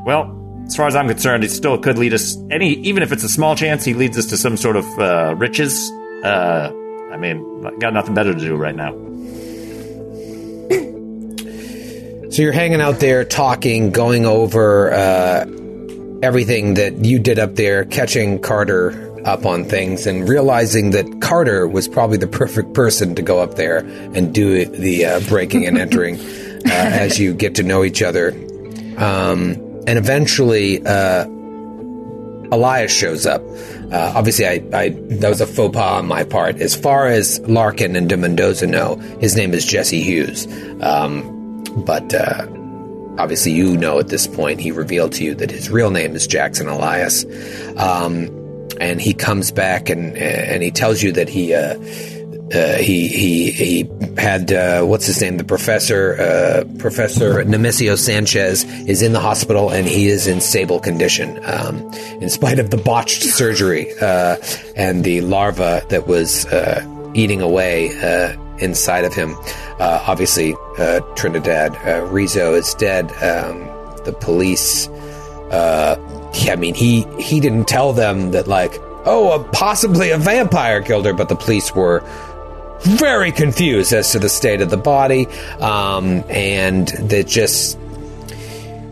Well, as far as I'm concerned, it still could lead us any, even if it's a small chance, he leads us to some sort of uh, riches. Uh, I mean, I got nothing better to do right now. So you're hanging out there, talking, going over uh, everything that you did up there, catching Carter up on things, and realizing that Carter was probably the perfect person to go up there and do the uh, breaking and entering <laughs> uh, as you get to know each other. Um, and eventually, uh, Elias shows up. Uh, obviously, I, I that was a faux pas on my part. As far as Larkin and De Mendoza know, his name is Jesse Hughes. Um, but uh, obviously, you know at this point, he revealed to you that his real name is Jackson Elias. Um, and he comes back and and he tells you that he. Uh, uh, he he he had uh, what's his name? The professor, uh, Professor Nemesio Sanchez, is in the hospital and he is in stable condition, um, in spite of the botched surgery uh, and the larva that was uh, eating away inside of him. Uh, obviously, uh, Trinidad uh, Rizzo is dead. Um, the police. Uh, I mean, he he didn't tell them that like, oh, possibly a vampire killed her, but the police were very confused as to the state of the body, um, and that just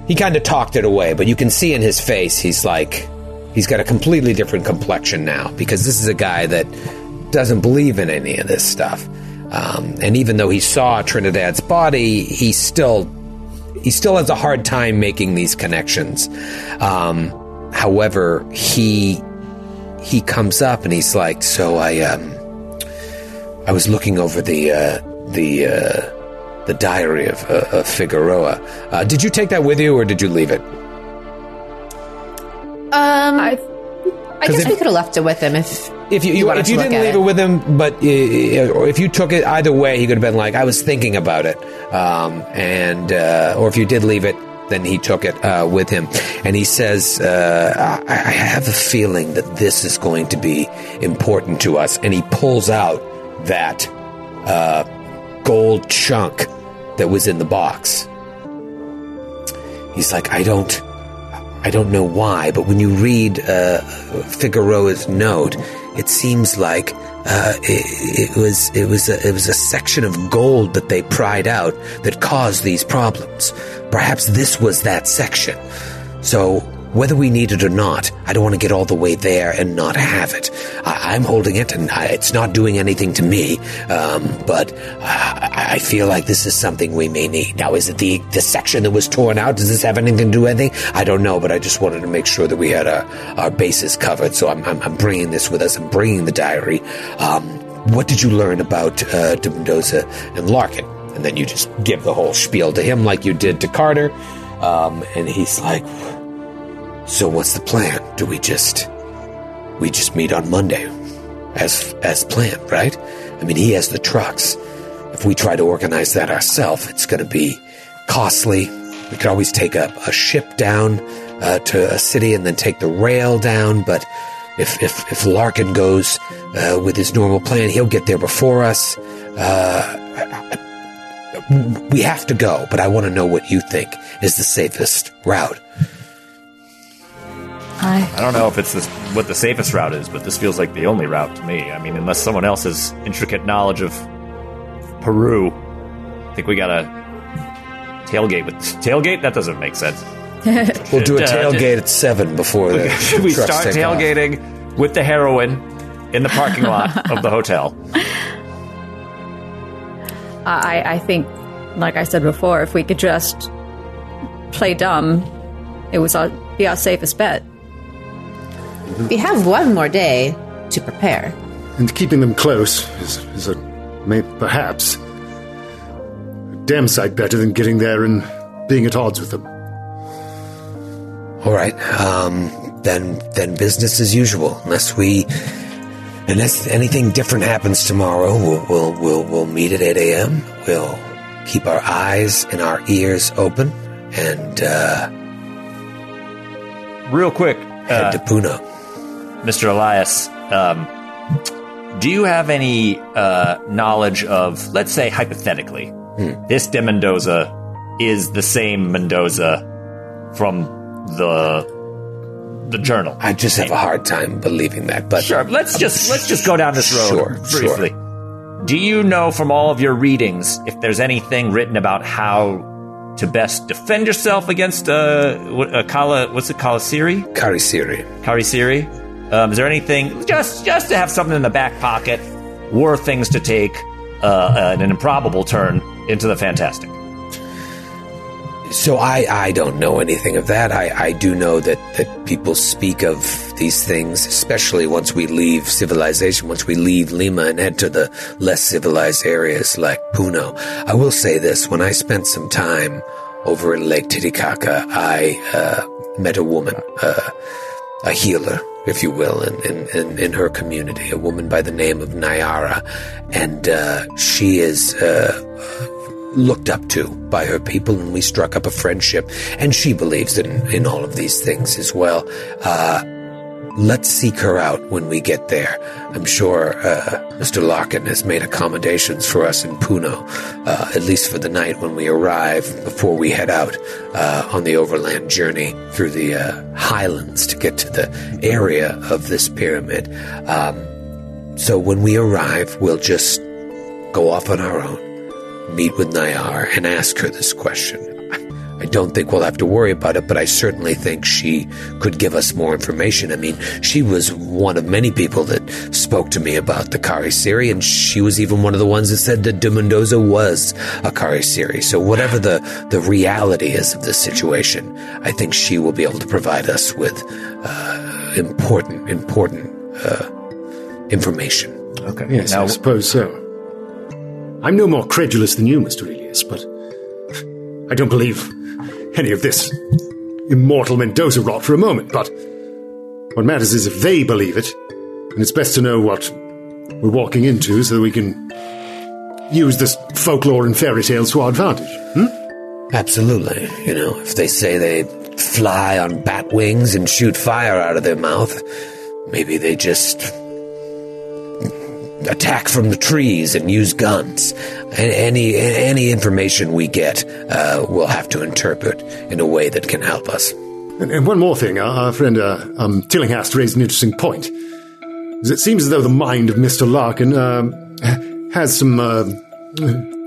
he kind of talked it away. But you can see in his face, he's like he's got a completely different complexion now because this is a guy that doesn't believe in any of this stuff. Um, and even though he saw Trinidad's body, he still he still has a hard time making these connections. Um, however, he he comes up and he's like, "So I um, I was looking over the uh, the uh, the diary of, uh, of Figueroa. Uh, did you take that with you, or did you leave it? Um, I, I, guess if- we could have left it with him if If you, You if you didn't leave it. it. with him, but uh, or if you took it either way, he could have been like, "I was thinking about it," um, and uh, or if you did leave it, then he took it uh, with him, and he says, uh, I, "I have a feeling that this is going to be important to us," and he pulls out that uh, gold chunk that was in the box, he's like, I don't, I don't know why, but when you read uh, Figueroa's note, it seems like uh, it, it was it was a, it was a section of gold that they pried out that caused these problems. Perhaps this was that section. So whether we need it or not, I don't want to get all the way there and not have it. I, I'm holding it, and I, it's not doing anything to me. Um, but I, I feel like this is something we may need. Now, is it the the section that was torn out? Does this have anything to do with anything? I don't know, but I just wanted to make sure that we had our, our bases covered. So I'm, I'm, I'm bringing this with us. I'm bringing the diary. Um, what did you learn about uh, de Mendoza and Larkin? And then you just give the whole spiel to him like you did to Carter. Um, and he's like, so what's the plan? Do we just we just meet on Monday as as planned, right? I mean, he has the trucks. If we try to organize that ourselves, it's going to be costly. We could always take a, a ship down uh, to a city and then take the rail down. But if if, if Larkin goes uh, with his normal plan, he'll get there before us. Uh, we have to go, but I want to know what you think is the safest route. I, I don't know if it's this, what the safest route is, but this feels like the only route to me. I mean, unless someone else has intricate knowledge of Peru, I think we gotta tailgate with tailgate. That doesn't make sense. <laughs> We'll do a Uh, tailgate at seven before the <laughs> Should we trucks start take off. tailgating with the heroin in the parking lot <laughs> of the hotel? I, I think, like I said before, if we could just play dumb, it was our, be our safest bet. We have one more day to prepare. And keeping them close is, is a may perhaps a damn sight better than getting there and being at odds with them. All right. Um, then then business as usual. Unless we, unless anything different happens tomorrow, we'll we'll we'll, we'll meet at eight a.m. We'll keep our eyes and our ears open and uh, Real quick, head uh, to Puno. Mr. Elias, um, do you have any uh, knowledge of, let's say hypothetically, this de Mendoza is the same Mendoza from the the journal? I just have a hard time believing that, but Sure. Let's just let's just go down this road Sure, briefly. Do you know from all of your readings if there's anything written about how to best defend yourself against uh, what- uh Kala? What's it, Kalasiri? Kharisiri. Kharisiri? Um, is there anything just just to have something in the back pocket? Were things to take uh, an improbable turn into the fantastic? So I, I don't know anything of that. I, I do know that, that people speak of these things, especially once we leave civilization, once we leave Lima and head to the less civilized areas like Puno. I will say this, when I spent some time over in Lake Titicaca, I uh, met a woman, uh, a healer, if you will, in, in, in, her community, a woman by the name of Nayara. And uh, she is uh, looked up to by her people, and we struck up a friendship. And she believes in, in all of these things as well. Uh, let's seek her out when we get there. I'm sure uh, Mr. Larkin has made accommodations for us in Puno, uh, at least for the night when we arrive, before we head out uh, on the overland journey through the uh, highlands to get to the area of this pyramid. Um, so when we arrive, we'll just go off on our own, meet with Nayar, and ask her this question. I don't think we'll have to worry about it, but I certainly think she could give us more information. I mean, she was one of many people that spoke to me about the Kharisiri, and she was even one of the ones that said that De Mendoza was a Kharisiri. So whatever the, the reality is of this situation, I think she will be able to provide us with uh, important, important uh, information. Okay. Yes, Now, I suppose so. I'm no more credulous than you, Mr. Elias, but I don't believe any of this immortal Mendoza rot for a moment. But what matters is if they believe it, and it's best to know what we're walking into so that we can use this folklore and fairy tales to our advantage. Hmm? Absolutely. You know, if they say they fly on bat wings and shoot fire out of their mouth, maybe they just attack from the trees and use guns. Any any information we get, uh, we'll have to interpret in a way that can help us. And, and one more thing, our, our friend uh, um, Tillinghast raised an interesting point. It seems as though the mind of Mr. Larkin um, has some, uh,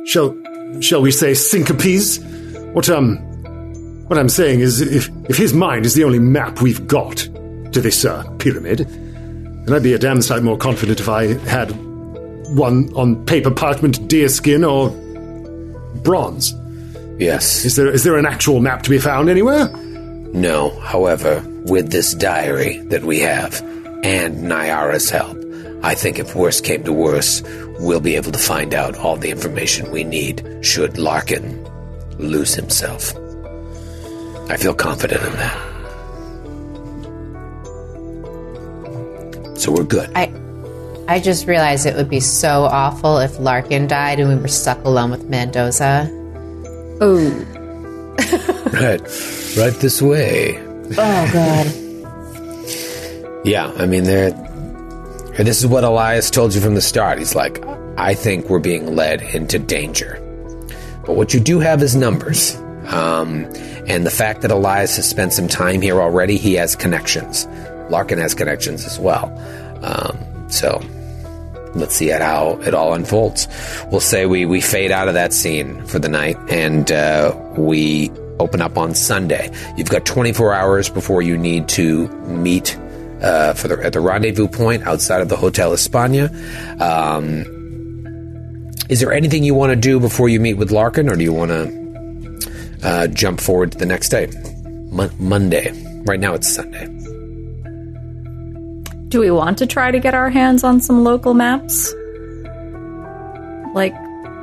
shall shall we say, syncopes. What um, what I'm saying is, if if his mind is the only map we've got to this uh, pyramid, then I'd be a damn sight more confident if I had one on paper, parchment, deerskin, or bronze. Yes. Is there is there an actual map to be found anywhere? No, however, with this diary that we have and Nyara's help, I think if worse came to worse, we'll be able to find out all the information we need should Larkin lose himself. I feel confident in that. So we're good. I I just realized it would be so awful if Larkin died and we were stuck alone with Mendoza. Oh, <laughs> Right. Right this way. Oh god. Yeah, I mean, they're. This is what Elias told you from the start. He's like, I think we're being led into danger. But what you do have is numbers. Um, and the fact that Elias has spent some time here already, he has connections. Larkin has connections as well. Um, so let's see at how it all unfolds. We'll say we, we fade out of that scene for the night and uh, we open up on Sunday. You've got 24 hours before you need to meet uh, for the, at the rendezvous point outside of the Hotel España. Um, is there anything you want to do before you meet with Larkin, or do you want to uh, jump forward to the next day, Mon- Monday? Right now it's Sunday. Do we want to try to get our hands on some local maps? Like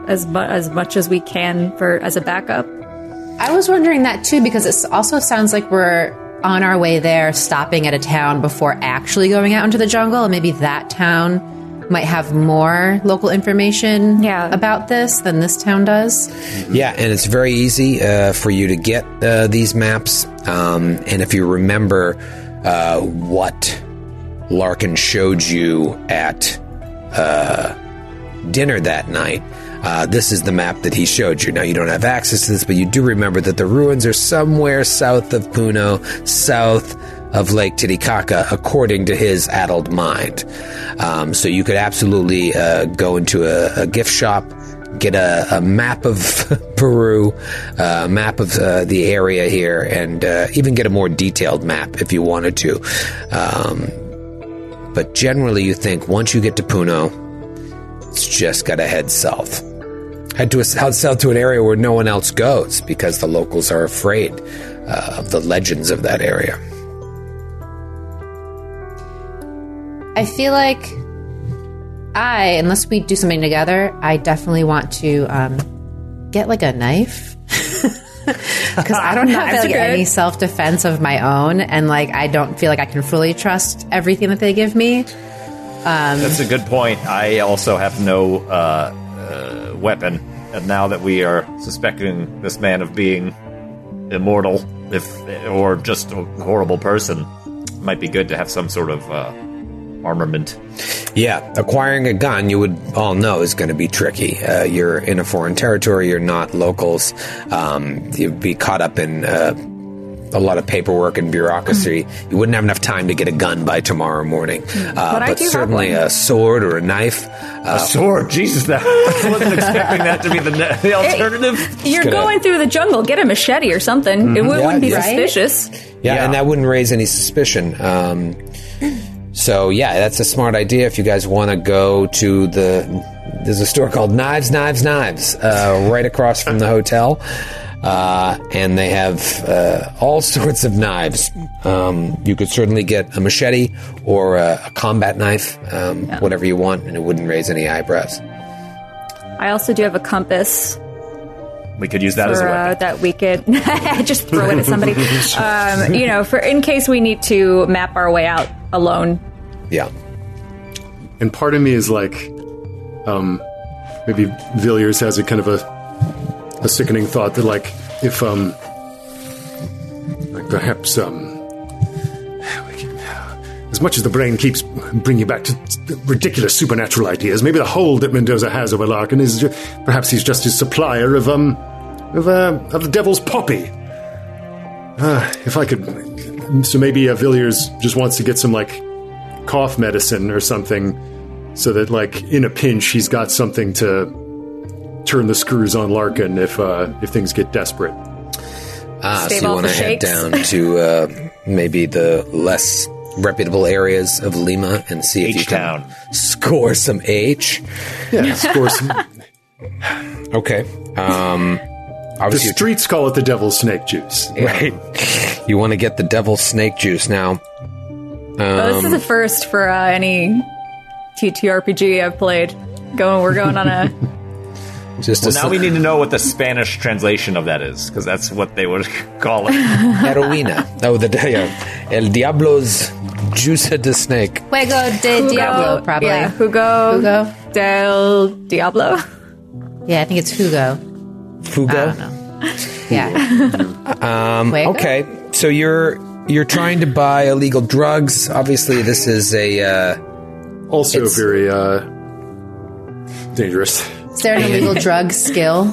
as mu- as much as we can for as a backup. I was wondering that too because it also sounds like we're on our way there, stopping at a town before actually going out into the jungle, and maybe that town might have more local information Yeah. about this than this town does. Yeah, and it's very easy uh, for you to get uh, these maps. Um, and if you remember uh, what Larkin showed you at uh, dinner that night, uh, this is the map that he showed you. Now, you don't have access to this, but you do remember that the ruins are somewhere south of Puno, south of Lake Titicaca, according to his addled mind. Um, so you could absolutely uh, go into a, a gift shop, get a, a map of <laughs> Peru, a map of uh, the area here, and uh, even get a more detailed map if you wanted to. Um, but generally, you think once you get to Puno, it's just got to head south. Head to a, south to an area where no one else goes because the locals are afraid uh, of the legends of that area. I feel like I, unless we do something together, I definitely want to um, get like a knife. <laughs> Because I don't have like any self defense of my own, and like I don't feel like I can fully trust everything that they give me. That's a good point. I also have no uh, uh, weapon, and now that we are suspecting this man of being immortal, if or just a horrible person, it might be good to have some sort of uh, armament. Yeah, acquiring a gun, you would all know, is going to be tricky. Uh, you're in a foreign territory, you're not locals. Um, you'd be caught up in uh, a lot of paperwork and bureaucracy. You wouldn't have enough time to get a gun by tomorrow morning. Uh, But I do have certainly a sword or a knife. Uh, A sword, Jesus! That <laughs> I wasn't expecting that to be the, the alternative. You're gonna- going through the jungle. Get a machete or something. It would, Yeah, wouldn't be yeah. suspicious. Yeah, Yeah. and that wouldn't raise any suspicion. Um, so yeah, that's a smart idea. If you guys want to go to the, there's a store called Knives, Knives, Knives, uh, right across from the hotel, uh, and they have uh, all <laughs> sorts of knives. Um, you could certainly get a machete or a, a combat knife, um, whatever you want, and it wouldn't raise any eyebrows. I also do have a compass We could use that as a for, weapon. uh, that we could <laughs> just throw it at somebody. <laughs> um, you know, for in case we need to map our way out alone. Yeah. And part of me is like, um, maybe Villiers has a kind of a a sickening thought that like if um, like perhaps um, we can- as much as the brain keeps bringing you back to ridiculous supernatural ideas, maybe the hold that Mendoza has over Larkin is ju- perhaps he's just his supplier of um of uh, of the devil's poppy. Uh, if I could, so maybe uh, Villiers just wants to get some like cough medicine or something, so that like in a pinch he's got something to turn the screws on Larkin if uh, if things get desperate. Ah, Stave so you want to head down to uh, maybe the less reputable areas of Lima and see if you can score some H. Yeah, score some. <laughs> Okay. Um, the obviously, streets call it the devil's snake juice. right. <laughs> You want to get the devil's snake juice now. Oh, this is a first for uh, any TTRPG I've played. Going, we're going on a. <laughs> Just Well, a now we need to know what the Spanish translation of that is, because that's what they would call it. heroina. Oh, the yeah. El Diablo's juice de snake. Fuego de Diablo, probably. Yeah, Jugo, Jugo? del Diablo. Yeah, I think it's Jugo. Fugo. I don't know. Yeah. <laughs> um, Okay, so you're you're trying to buy illegal drugs. Obviously, this is a uh, Also very uh, dangerous. Is there an illegal <laughs> drug skill?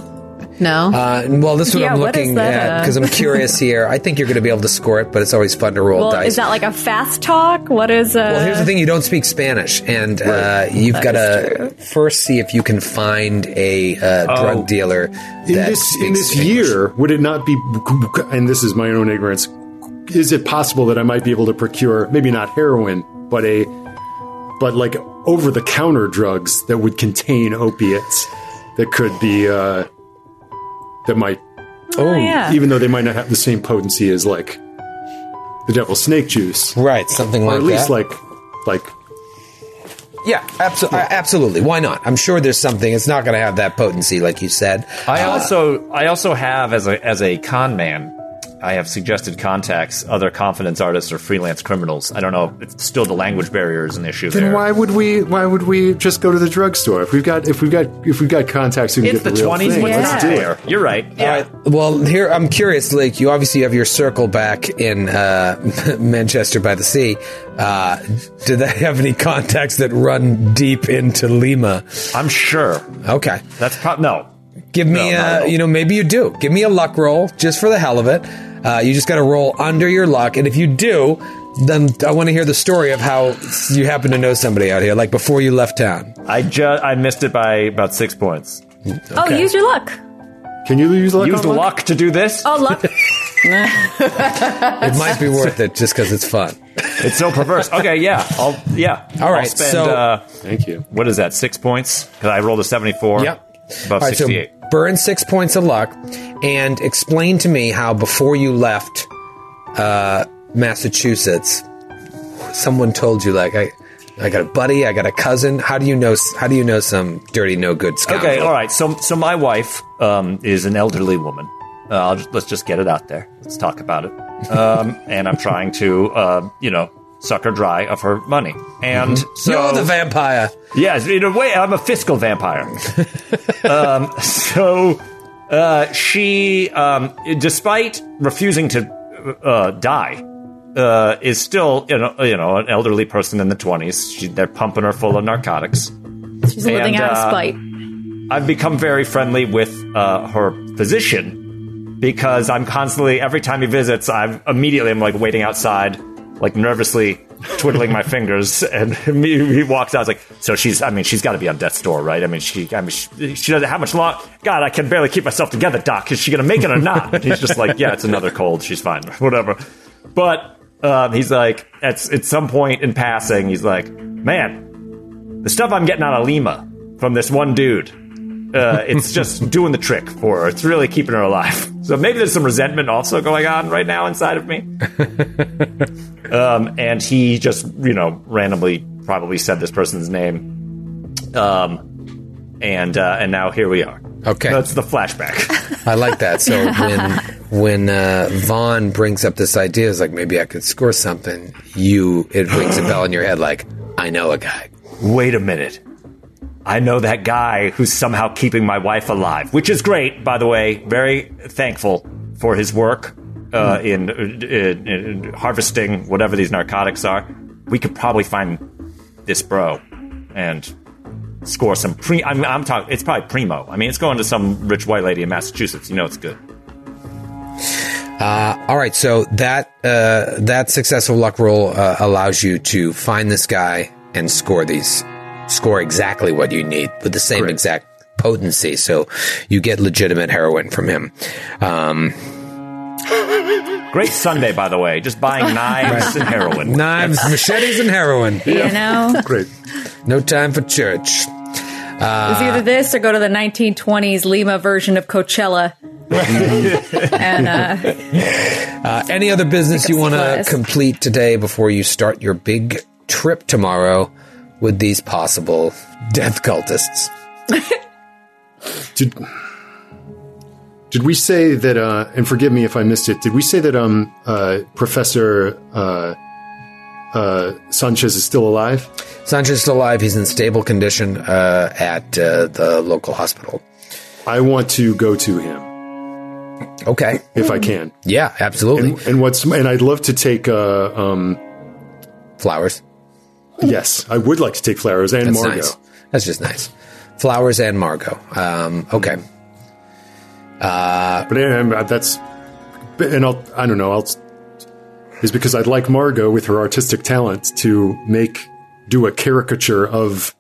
No. uh, well. This is what Yeah, I'm what is looking that, at uh? because I'm curious here. I think you're going to be able to score it, but it's always fun to roll Well, dice. is that like a fast talk? What is? Uh, well, here's the thing: you don't speak Spanish, and uh, you've got to first see if you can find a uh, drug dealer In that this in this English. year, would it not be? And this is my own ignorance. Is it possible that I might be able to procure maybe not heroin, but a but like over the counter drugs that would contain opiates that could be uh, that might Oh, yeah. even though they might not have the same potency as like the devil's snake juice, right? Something or like that, or at least that. like like yeah, abso- uh, absolutely. Why not? I'm sure there's something. It's not going to have that potency, like you said. I also I also have as a as a con man, I have suggested contacts other confidence artists or freelance criminals. I don't know it's still the language barrier is an issue then there. why would we why would we just go to the drugstore if we've got if we've got if we've got contacts who can it's get the the, real twenties. thing, What's let's do it. You're right. Yeah. All right. Well, here I'm curious, Lake. You obviously have your circle back in uh, <laughs> Manchester by the Sea. Uh, do they have any contacts that run deep into Lima? I'm sure. Okay, That's probably no. give me No, not at a. all. You know, maybe you do. Give me a luck roll just for the hell of it. Uh, you just got to roll under your luck, and if you do, then I want to hear the story of how you happen to know somebody out here, like before you left town. I just I missed it by about six points. Oh, use your luck. Can you use luck? Use on the luck? luck to do this. Oh, luck. <laughs> <laughs> It might be worth it just because it's fun. It's so perverse. Okay, yeah, I'll yeah. All right, I'll spend, so- uh, Thank you. what is that? Six points because I rolled a seventy-four. Yep. above All right, so sixty-eight. Burn six points of luck, and explain to me how before you left uh, Massachusetts, someone told you like I, I got a buddy, I got a cousin. How do you know? How do you know some dirty, no good scoundrel? Okay, all right. So, so my wife um, is an elderly woman. Uh, just, let's just get it out there. Let's talk about it. Um, and I'm trying to, uh, you know, suck her dry of her money. And so, You're the vampire. yes, in a way, I'm a fiscal vampire. <laughs> um, so, uh, she, um, despite refusing to uh, die, uh, is still, you know, you know, an elderly person in the 20s. They're pumping her full of narcotics. She's living And, out of uh, spite. I've become very friendly with uh, her physician because I'm constantly every time he visits, I'm immediately I'm like waiting outside, like nervously twiddling my fingers, and he, he walks out. I was like, so she's I mean she's got to be on death's door, right? I mean she I mean she, she doesn't how much long? God, I can barely keep myself together, doc. Is she gonna make it or not? And he's just like, yeah, it's another cold. She's fine, <laughs> whatever. But um, he's like, at at some point in passing, he's like, man, the stuff I'm getting out of Lima from this one dude, uh, it's just doing the trick for her. It's really keeping her alive. <laughs> So maybe there's some resentment also going on right now inside of me. <laughs> um, and he just, you know, randomly probably said this person's name. Um, and uh, and now here we are. Okay. that's the flashback. <laughs> I like that. So when when uh, Vaughn brings up this idea, it's like maybe I could score something. You it rings a bell in your head, like I know a guy. Wait a minute. I know that guy who's somehow keeping my wife alive, which is great, by the way. Very thankful for his work uh, in, in, in harvesting whatever these narcotics are. we could probably find this bro and score some pre. I'm, I'm talking. It's probably primo. I mean, it's going to some rich white lady in Massachusetts. You know, it's good. All right, so that uh, that successful luck roll uh, allows you to find this guy and score these score exactly what you need with the same Correct. exact potency. So you get legitimate heroin from him. Um, Great Sunday, by the way. Just buying <laughs> knives and heroin. knives, machetes, and heroin. You know, <laughs> Great. No time for church. it's either this or go to the 1920s Lima version of Coachella. <laughs> and uh, Uh, any other business you want to complete today before you start your big trip tomorrow with these possible death cultists? <laughs> Did, did we say that, uh, and forgive me if I missed it, did we say that um, uh, Professor uh, uh, Sanchez is still alive? Sanchez is still alive. He's in stable condition uh, at uh, the local hospital. I want to go to him Okay. if I can. Yeah, absolutely. And, and what's and I'd love to take uh, um, Flowers. <laughs> yes, I would like to take flowers and That's Margot. nice. That's just nice. Flowers and Margot. Um, okay. But uh, that's and I'll I don't know I'll is because I'd like Margot with her artistic talent to make do a caricature of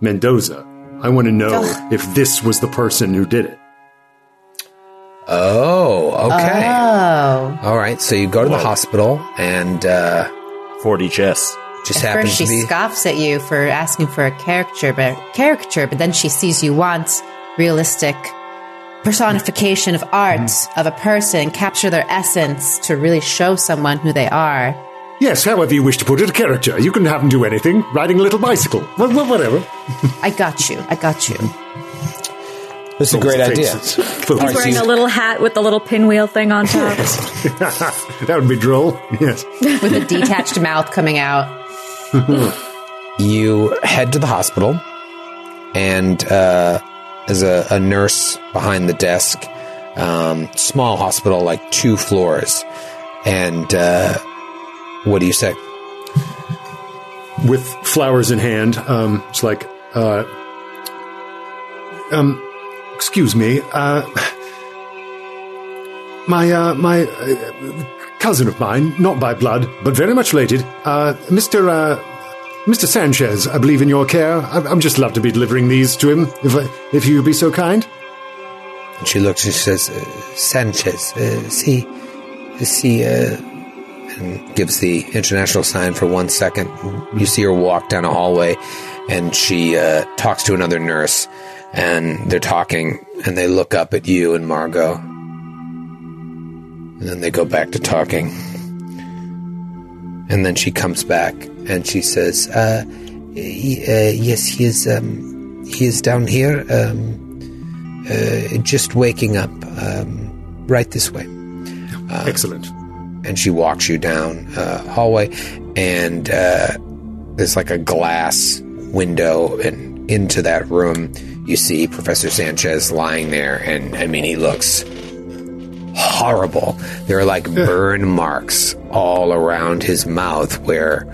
Mendoza. I want to know if this was the person who did it. Oh, okay. Oh. All right. So you go to the hospital and uh, 40 chess. Just At happens first, she to be. scoffs at you for asking for a caricature, but caricature. But then she sees you want realistic personification of art mm-hmm. of a person, capture their essence to really show someone who they are. Yes, however you wish to put it, a character. You can have them do anything, riding a little bicycle, Wha- wha- whatever. <laughs> I got you. I got you. That's a great idea. He's All right, wearing so a little hat with the little pinwheel thing on top. <laughs> that would be droll. Yes. With a detached mouth coming out. <laughs> you head to the hospital, and uh, a, a nurse behind the desk. Um, small hospital, like two floors. And uh, what do you say? with flowers in hand. Um, it's like, uh, um, excuse me, uh, <sighs> my uh, my uh, cousin of mine, not by blood, but very much related, uh, Mister uh, Mister Sanchez, I believe in your care. I, I'm just love to be delivering these to him, if if you would be so kind. She looks and she says, uh, Sanchez, uh, see, see, uh, and gives the international sign for one second. You see her walk down a hallway, and she uh, talks to another nurse, and they're talking, and they look up at you and Margot. And then they go back to talking. And then she comes back, and she says, uh, y- uh, yes, he is, um, he is down here, um, uh, just waking up um, right this way Excellent. and she walks you down uh, hallway and uh, there's like a glass window and into that room you see professor sanchez lying there and i mean he looks horrible there are like <laughs> burn marks all around his mouth where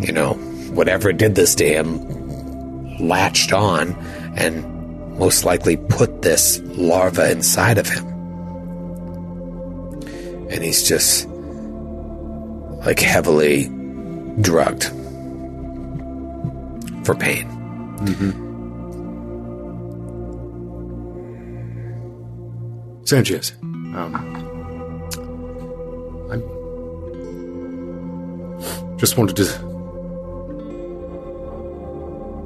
you know whatever did this to him latched on and most likely put this larva inside of him and he's just like heavily drugged for pain. Mm-hmm. Sanchez. Um, I just wanted to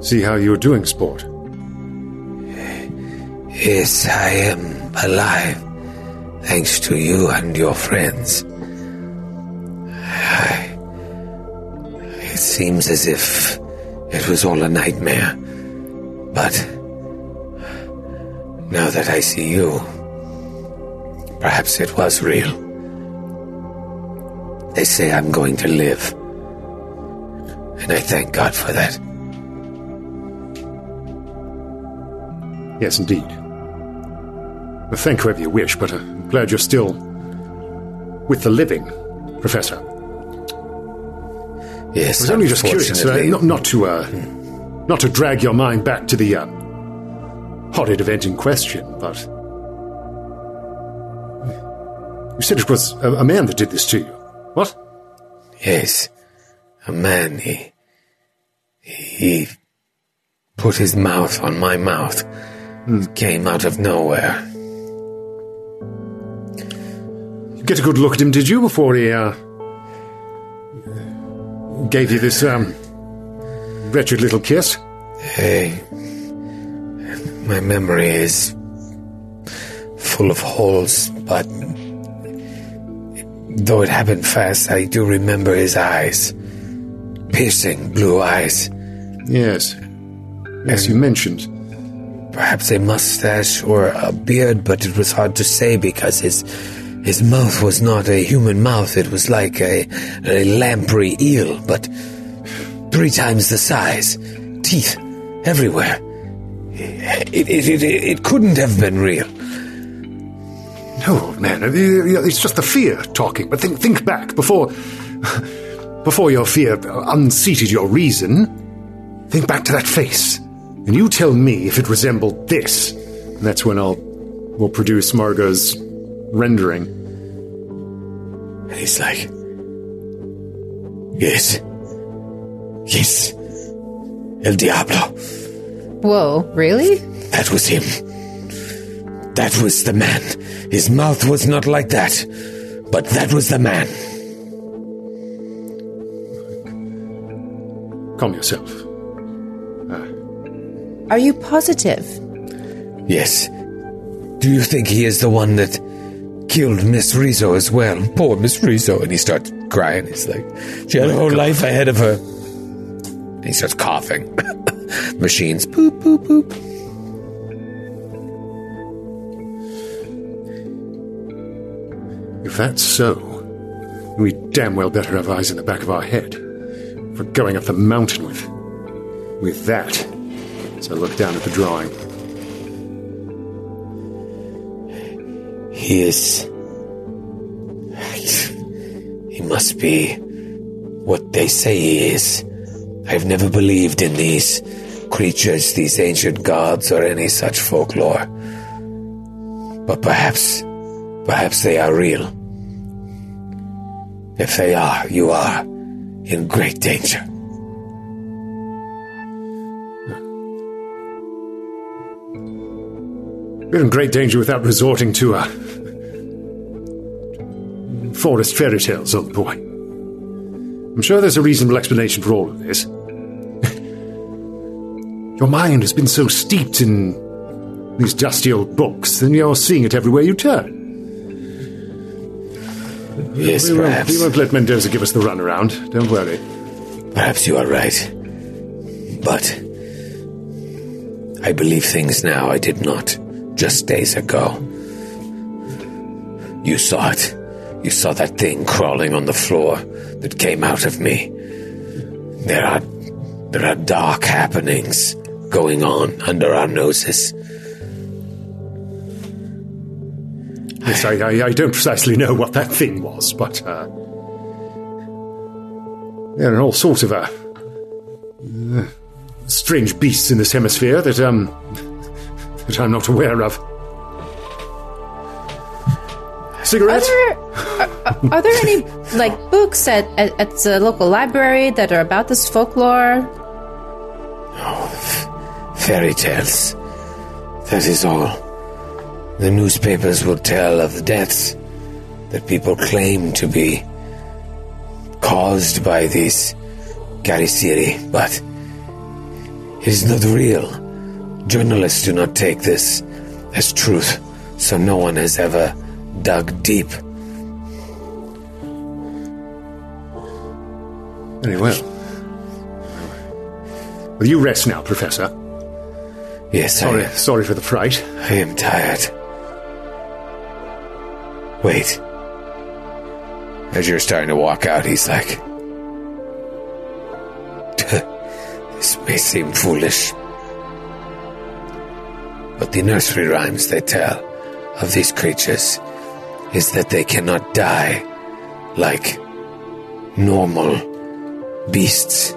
see how you were doing, sport. Yes, I am alive, thanks to you and your friends. I- It seems as if it was all a nightmare, but now that I see you, perhaps it was real. They say I'm going to live, and I thank God for that. Yes, indeed. Well, thank whoever you wish, but I'm glad you're still with the living, Professor. Yes, I was only just curious, uh, not, not to uh, not to drag your mind back to the uh, horrid event in question, but you said it was a, a man that did this to you. What? Yes, a man. He he put his mouth on my mouth. It came out of nowhere. You get a good look at him, did you, before he uh, gave you this um, wretched little kiss? Hey, my memory is full of holes, but though it happened fast, I do remember his eyes. Piercing blue eyes. Yes, as you mentioned. Perhaps a mustache or a beard, but it was hard to say because his his mouth was not a human mouth. It was like a, a lamprey eel, but three times the size. Teeth everywhere. It, it, it, it, it couldn't have been real. No, man, it's just the fear talking. But think, think back before, before your fear unseated your reason. Think back to that face, and you tell me if it resembled this. And that's when I'll will produce Margot's rendering. And he's like, Yes. Yes. El Diablo. Whoa, really? That was him. That was the man. His mouth was not like that, but that was the man. Calm yourself. Ah. Are you positive? Yes. Do you think he is the one that killed Miss Rizzo as well? Poor Miss Rizzo. And he starts crying. He's like, she had a oh, whole life ahead of her. And he starts coughing. <laughs> Machines. Boop, boop, boop. If that's so, we damn well better have eyes in the back of our head for going up the mountain with, with that. So I look down at the drawing. He is. He must be what they say he is. I've never believed in these creatures, these ancient gods, or any such folklore. But perhaps, perhaps they are real. If they are, you are in great danger. You're in great danger without resorting to uh, forest fairy tales, old boy. I'm sure there's a reasonable explanation for all of this. <laughs> Your mind has been so steeped in these dusty old books, then you're seeing it everywhere you turn. Yes, we, won't, perhaps. we won't let Mendoza give us the runaround. Don't worry. Perhaps you are right. But I believe things now I did not just days ago. You saw it. You saw that thing crawling on the floor that came out of me. There are there are dark happenings going on under our noses. Yes, I, I, I don't precisely know what that thing was, but uh, there are all sorts of uh, uh, strange beasts in this hemisphere that um that I'm not aware of. Are there, are, are there any like books at, at at the local library that are about this folklore? Fairy tales. That is all. The newspapers will tell of the deaths that people claim to be caused by these Kharisiri, but it is not real. Journalists do not take this as truth, so no one has ever dug deep. Very well. Will you rest now, Professor? Yes, Sorry, I, sorry for the fright. I am tired. Wait. As you're starting to walk out, he's like, <laughs> This may seem foolish. But the nursery rhymes they tell of these creatures is that they cannot die like normal beasts.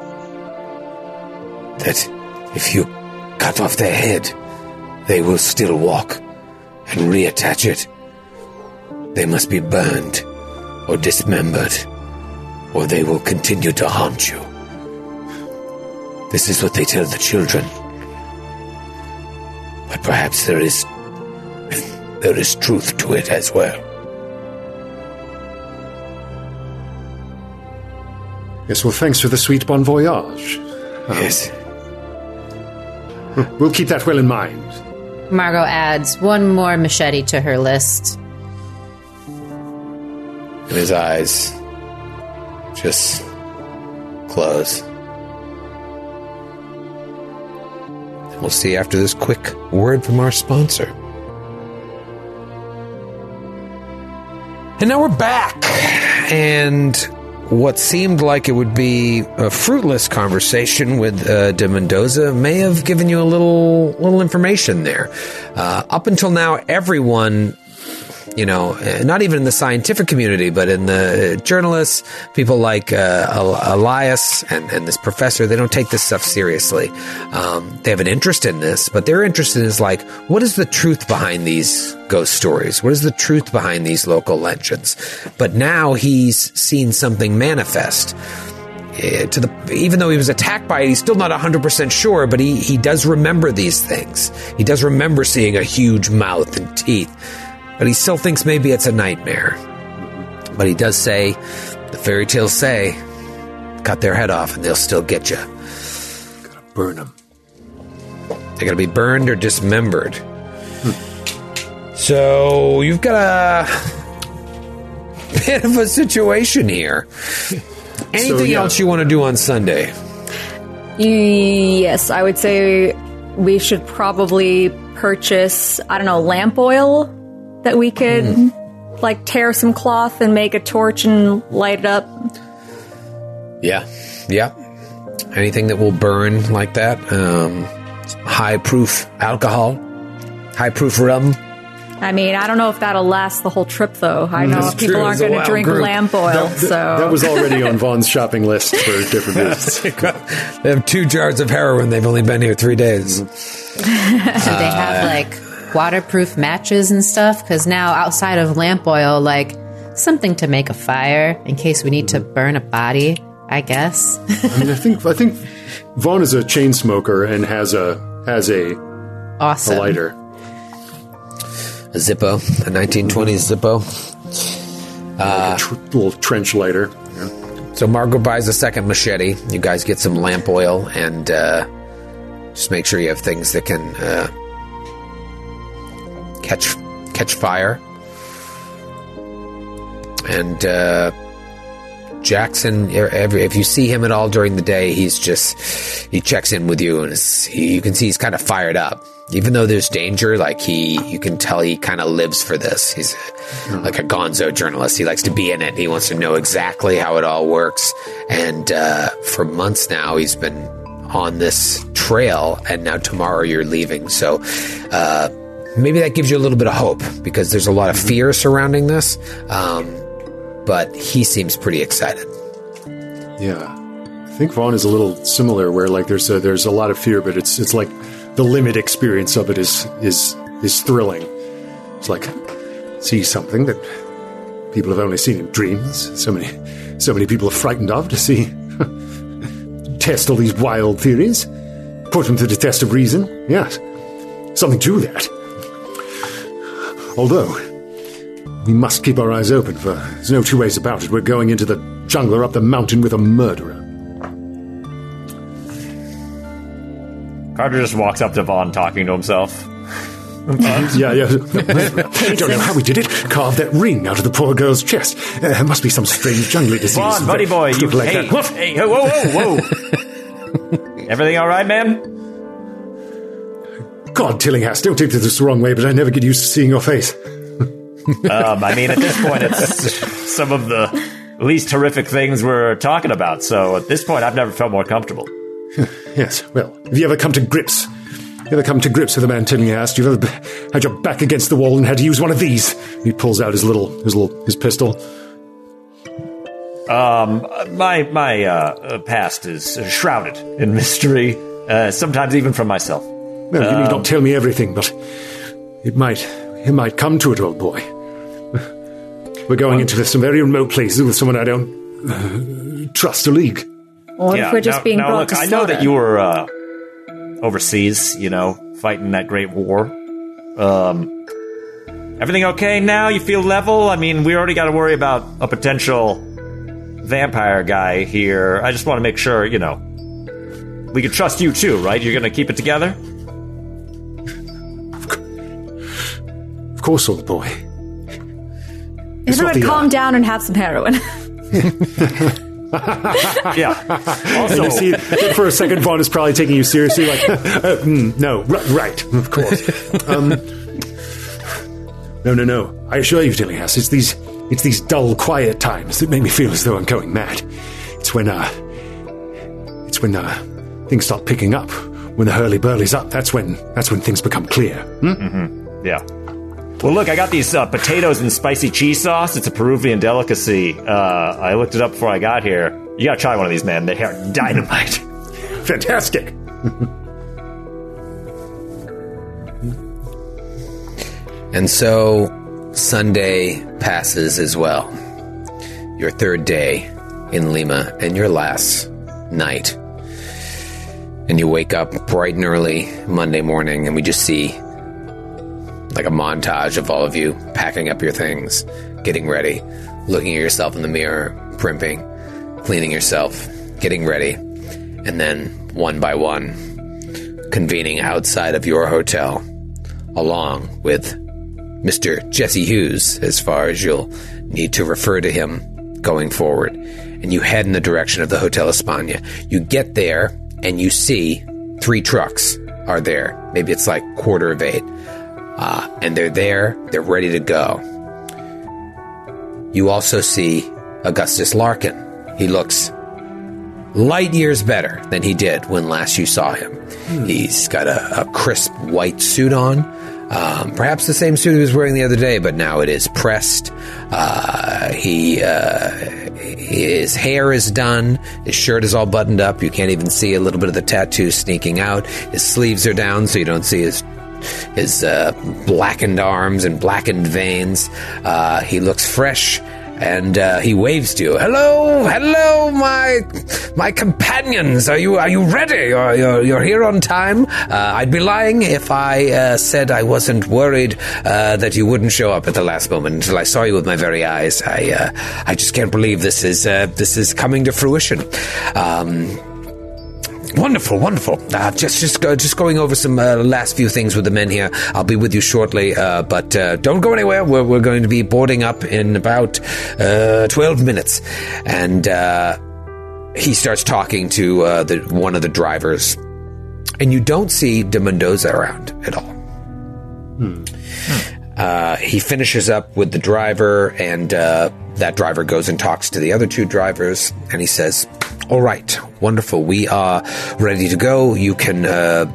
That if you cut off their head, they will still walk and reattach it. They must be burned or dismembered, or they will continue to haunt you. This is what they tell the children. But perhaps there is <laughs> there is truth to it as well. Yes, well, thanks for the sweet bon voyage. Uh, yes. We'll keep that well in mind. Margot adds one more machete to her list. And his eyes just close. And we'll see after this quick word from our sponsor. And now we're back. And what seemed like it would be a fruitless conversation with uh, De Mendoza may have given you a little little information there. Uh, up until now, everyone you know, uh, not even in the scientific community, but in the journalists, people like uh, Elias and, and this professor, they don't take this stuff seriously. Um, they have an interest in this, but their interest in is like, what is the truth behind these ghost stories? What is the truth behind these local legends? But now he's seen something manifest. To the even though he was attacked by it, he's still not 100% sure, but he, he does remember these things. He does remember seeing a huge mouth and teeth but he still thinks maybe it's a nightmare. But he does say, the fairy tales say, cut their head off and they'll still get you. Gotta burn them. They're going to be burned or dismembered. So you've got a <laughs> bit of a situation here. <laughs> Anything yeah. else you want to do on Sunday? Yes, I would say we should probably purchase, I don't know, lamp oil that we could mm-hmm. like tear some cloth and make a torch and light it up. Yeah. Yeah. Anything that will burn like that. Um, high proof alcohol, high proof rum. I mean, I don't know if that'll last the whole trip though. I mm-hmm. know That's people true, aren't going to drink group. lamp oil, so That was already on <laughs> Vaughn's shopping list for different <laughs> reasons. they have two jars of heroin. They've only been here three days. Do <laughs> they have uh, like waterproof matches and stuff? Because now outside of lamp oil, like something to make a fire in case we need to burn a body. I guess. I mean, I think I think Vaughn is a chain smoker and has a has a, a awesome. lighter. A Zippo, a 1920s Zippo. like a tr- little trench lighter. So Margot buys a second machete. You guys get some lamp oil and uh, just make sure you have things that can uh, catch catch fire. And uh, Jackson, every, if you see him at all during the day, he's just he checks in with you, and he, you can see he's kind of fired up. Even though there's danger, like he, you can tell he kind of lives for this. He's like a gonzo journalist. He likes to be in it. He wants to know exactly how it all works. And uh, for months now, he's been on this trail, and now tomorrow you're leaving. So uh, maybe that gives you a little bit of hope because there's a lot of fear surrounding this. Um, but he seems pretty excited. Yeah, I think Vaughn is a little similar, where like there's a, there's a lot of fear, but it's it's like the limit experience of it is is is thrilling. It's like see something that people have only seen in dreams. So many so many people are frightened of to see. <laughs> test all these wild theories, put them to the test of reason. Yes, something to that. Although we must keep our eyes open, for there's no two ways about it. We're going into the jungle or up the mountain with a murderer. Carter just walks up to Vaughn talking to himself. <laughs> Yeah, yeah. <laughs> Don't know how we did it. Carved that ring out of the poor girl's chest. Uh, there must be some strange jungle disease. Vaughn, buddy boy, you Look like hey, that. Woof. hey, whoa, whoa, whoa. <laughs> Everything all right, man? God, Tillinghast, don't take this the wrong way, but I never get used to seeing your face. <laughs> Um, I mean, at this point, it's <laughs> some of the least horrific things we're talking about. So at this point, I've never felt more comfortable. <laughs> Yes, well, have you ever come to grips? Have You ever come to grips with a man Tillinghast? You've ever had your back against the wall and had to use one of these? He pulls out his little, his little, his pistol. Um, my my uh, uh, past is shrouded in mystery. Uh, sometimes even from myself. Well, you need not tell me everything, but it might it might come to it, old boy. <laughs> We're going into some very remote places with someone I don't uh, trust a league. Or if we're just now, being now brought look, to I know that you were uh, overseas. You know, fighting that great war. Um, everything okay now? You feel level? I mean, we already got to worry about a potential vampire guy here. I just want to make sure, you know, we can trust you too, right? You're going to keep it together. Course, old boy. It's not Everyone the, calm uh, down and have some heroin. <laughs> <laughs> Yeah. And you see, for a second, Vaughn is probably taking you seriously. Like, uh, mm, no, r- right, of course. Um, no, no, no. I assure you, Dillias, it's these, it's these dull, quiet times that make me feel as though I'm going mad. It's when, uh, it's when uh, things start picking up. When the hurly burly's up, that's when, that's when things become clear. Hmm? Yeah. Well, look, I got these uh, potatoes and spicy cheese sauce. It's a Peruvian delicacy. Uh, I looked it up before I got here. You gotta try one of these, man. They are <laughs> dynamite. Fantastic. And so Sunday passes as well. Your third day in Lima and your last night. And you wake up bright and early Monday morning, and we just see like a montage of all of you packing up your things, getting ready, looking at yourself in the mirror, primping, cleaning yourself, getting ready, and then one by one, convening outside of your hotel, along with Mr. Jesse Hughes, as far as you'll need to refer to him going forward. And you head in the direction of the Hotel España. You get there and you see three trucks are there. Maybe it's like quarter of eight. Uh, and they're there, they're ready to go. You also see Augustus Larkin. He looks light years better than he did when last you saw him. He's got a, a crisp white suit on. Um, perhaps the same suit he was wearing the other day, but now it is pressed. Uh, he, uh, his hair is done. His shirt is all buttoned up. You can't even see a little bit of the tattoo sneaking out. His sleeves are down, so you don't see his his uh, blackened arms and blackened veins. Uh, he looks fresh. And uh, he waves to you. Hello, hello, my my companions. Are you are you ready? You're you're, you're here on time. Uh, I'd be lying if I uh, said I wasn't worried uh, that you wouldn't show up at the last moment until I saw you with my very eyes. I uh, I just can't believe this is uh, this is coming to fruition. Um, Wonderful, wonderful. Uh, just, just, go, just going over some uh, last few things with the men here. I'll be with you shortly, uh, but uh, don't go anywhere. We're, we're going to be boarding up in about uh, twelve minutes, and uh, he starts talking to uh, the one of the drivers, and you don't see De Mendoza around at all. Uh, he finishes up with the driver, and uh, that driver goes and talks to the other two drivers, and he says, "All right, wonderful. We are ready to go. You can." Uh,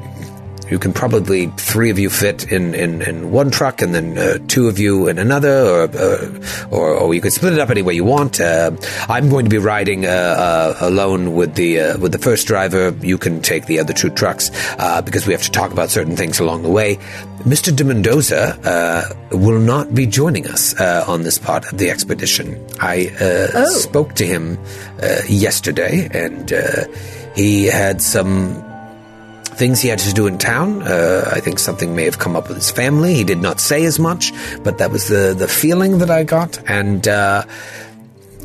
you can probably three of you fit in, in, in one truck, and then uh, two of you in another, or, uh, or or you could split it up any way you want. Uh, I'm going to be riding uh, uh, alone with the uh, with the first driver. You can take the other two trucks uh, because we have to talk about certain things along the way. Mr. De Mendoza uh, will not be joining us uh, on this part of the expedition. I uh, spoke to him uh, yesterday, and uh, he had some things he had to do in town. Uh, I think something may have come up with his family. He did not say as much, but that was the the feeling that I got, and. Uh,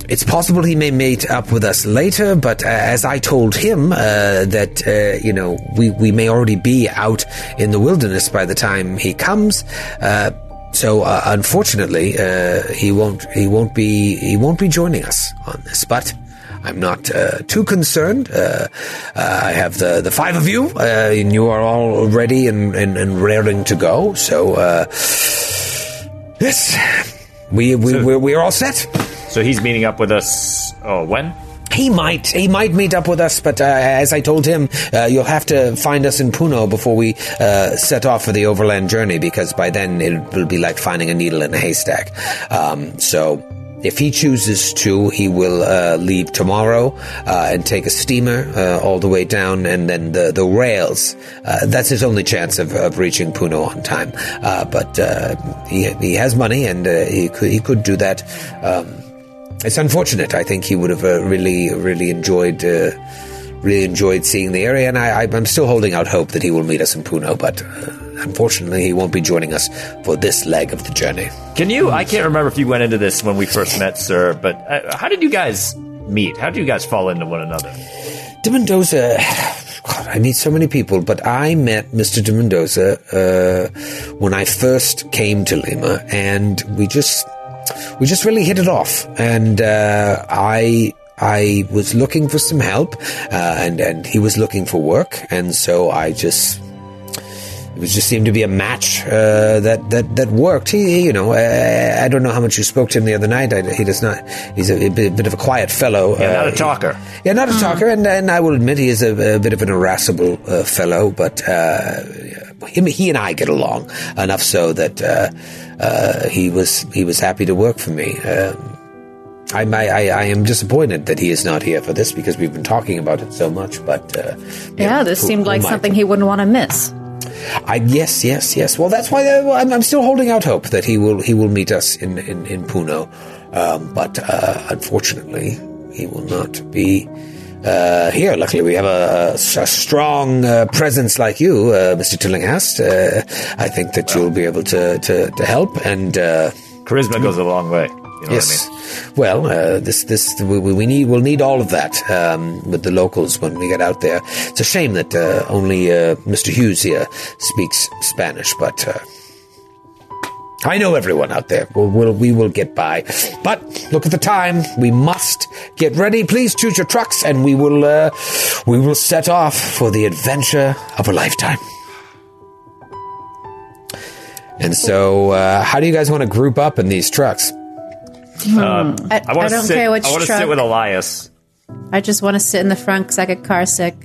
it's possible he may meet up with us later, but uh, as I told him uh, that uh, you know we we may already be out in the wilderness by the time he comes. Uh, so unfortunately, he won't he won't be he won't be joining us on this. But I'm not uh, too concerned. Uh, uh, I have the, the five of you, uh, and you are all ready and, and, and raring to go. So, uh, yes, we, we, we're, we're all set. So he's meeting up with us. Oh, when? He might, he might meet up with us, but uh, as I told him, uh, you'll have to find us in Puno before we uh, set off for the overland journey, because by then it will be like finding a needle in a haystack. Um, so, if he chooses to, he will uh, leave tomorrow uh, and take a steamer uh, all the way down, and then the the rails. Uh, that's his only chance of, of reaching Puno on time. Uh, but uh, he he has money, and he could he could do that. Um, it's unfortunate. I think he would have really really enjoyed. Really enjoyed seeing the area, and I, I, I'm still holding out hope that he will meet us in Puno. But uh, unfortunately, he won't be joining us for this leg of the journey. Can you? I can't remember if you went into this when we first met, sir. But uh, how did you guys meet? How did you guys fall into one another? De Mendoza, God, I meet so many people, but I met Mr. De Mendoza uh, when I first came to Lima, and we just we just really hit it off. And uh, I I was looking for some help, uh, and and he was looking for work, and so I just it was just seemed to be a match uh, that that that worked. He, he, you know, I, I don't know how much you spoke to him the other night. I, he does not. He's a, a bit, bit of a quiet fellow. Yeah, not a Uh, talker. yeah, not a talker, and, and I will admit he is a, a bit of an irascible uh, fellow, but uh, him, he and I get along enough so that uh, uh, he was he was happy to work for me. Um, I, I, I am disappointed that he is not here for this because we've been talking about it so much. But uh, Yeah, this who- seemed like am I? something he wouldn't want to miss. I, yes, yes, yes. Well, that's why uh, I'm, I'm still holding out hope that he will he will meet us in in, in Puno, um, but uh, unfortunately, he will not be. Uh, here, luckily, we have a strong uh, presence like you, uh, Mr. Tillinghast. Uh, I think that you'll be able to, to, to help. And uh, Charisma goes a long way. You know yes, I mean? well, uh, this this we, we need we'll need all of that um, with the locals when we get out there. It's a shame that uh, only uh, Mr. Hughes here speaks Spanish, but. Uh, I know everyone out there. We'll, we'll, we will get by. But look at the time. We must get ready. Please choose your trucks, and we will uh, we will set off for the adventure of a lifetime. And so, uh, how do you guys want to group up in these trucks? I, I, I don't sit, care which I want to truck. sit with Elias. I just want to sit in the front because I get car sick.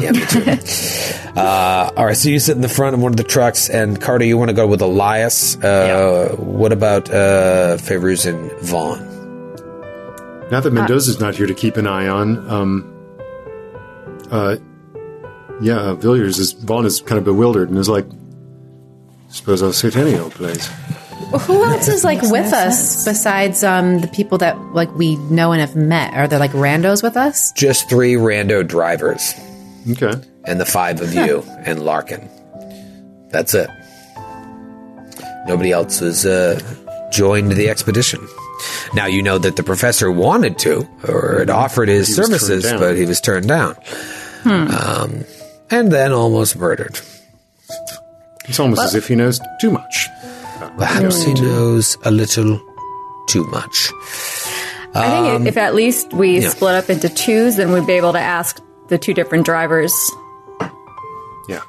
Yeah, me too. <laughs> uh, all right, so you sit in the front of one of the trucks, and Carter, you want to go with Elias. Uh, What about uh, Favors and Vaughn? Now that Mendoza's not here to keep an eye on, um, uh, yeah, uh, Villiers is Vaughn is kind of bewildered and is like, "Suppose I'll sit any old place." Who else is like with us besides um, the people that like we know and have met? Are there like randos with us? Just three rando drivers, Okay, and the five of you, and Larkin. That's it. Nobody else has uh, joined the expedition. Now you know that the professor wanted to, or had offered his He was turned services, down. but he was turned down, um, and then almost murdered. it's almost as if he knows too much. Perhaps he knows a little too much. I think if- if at least we Um, yeah. split up into twos, then we'd be able to ask the two different drivers, Yeah,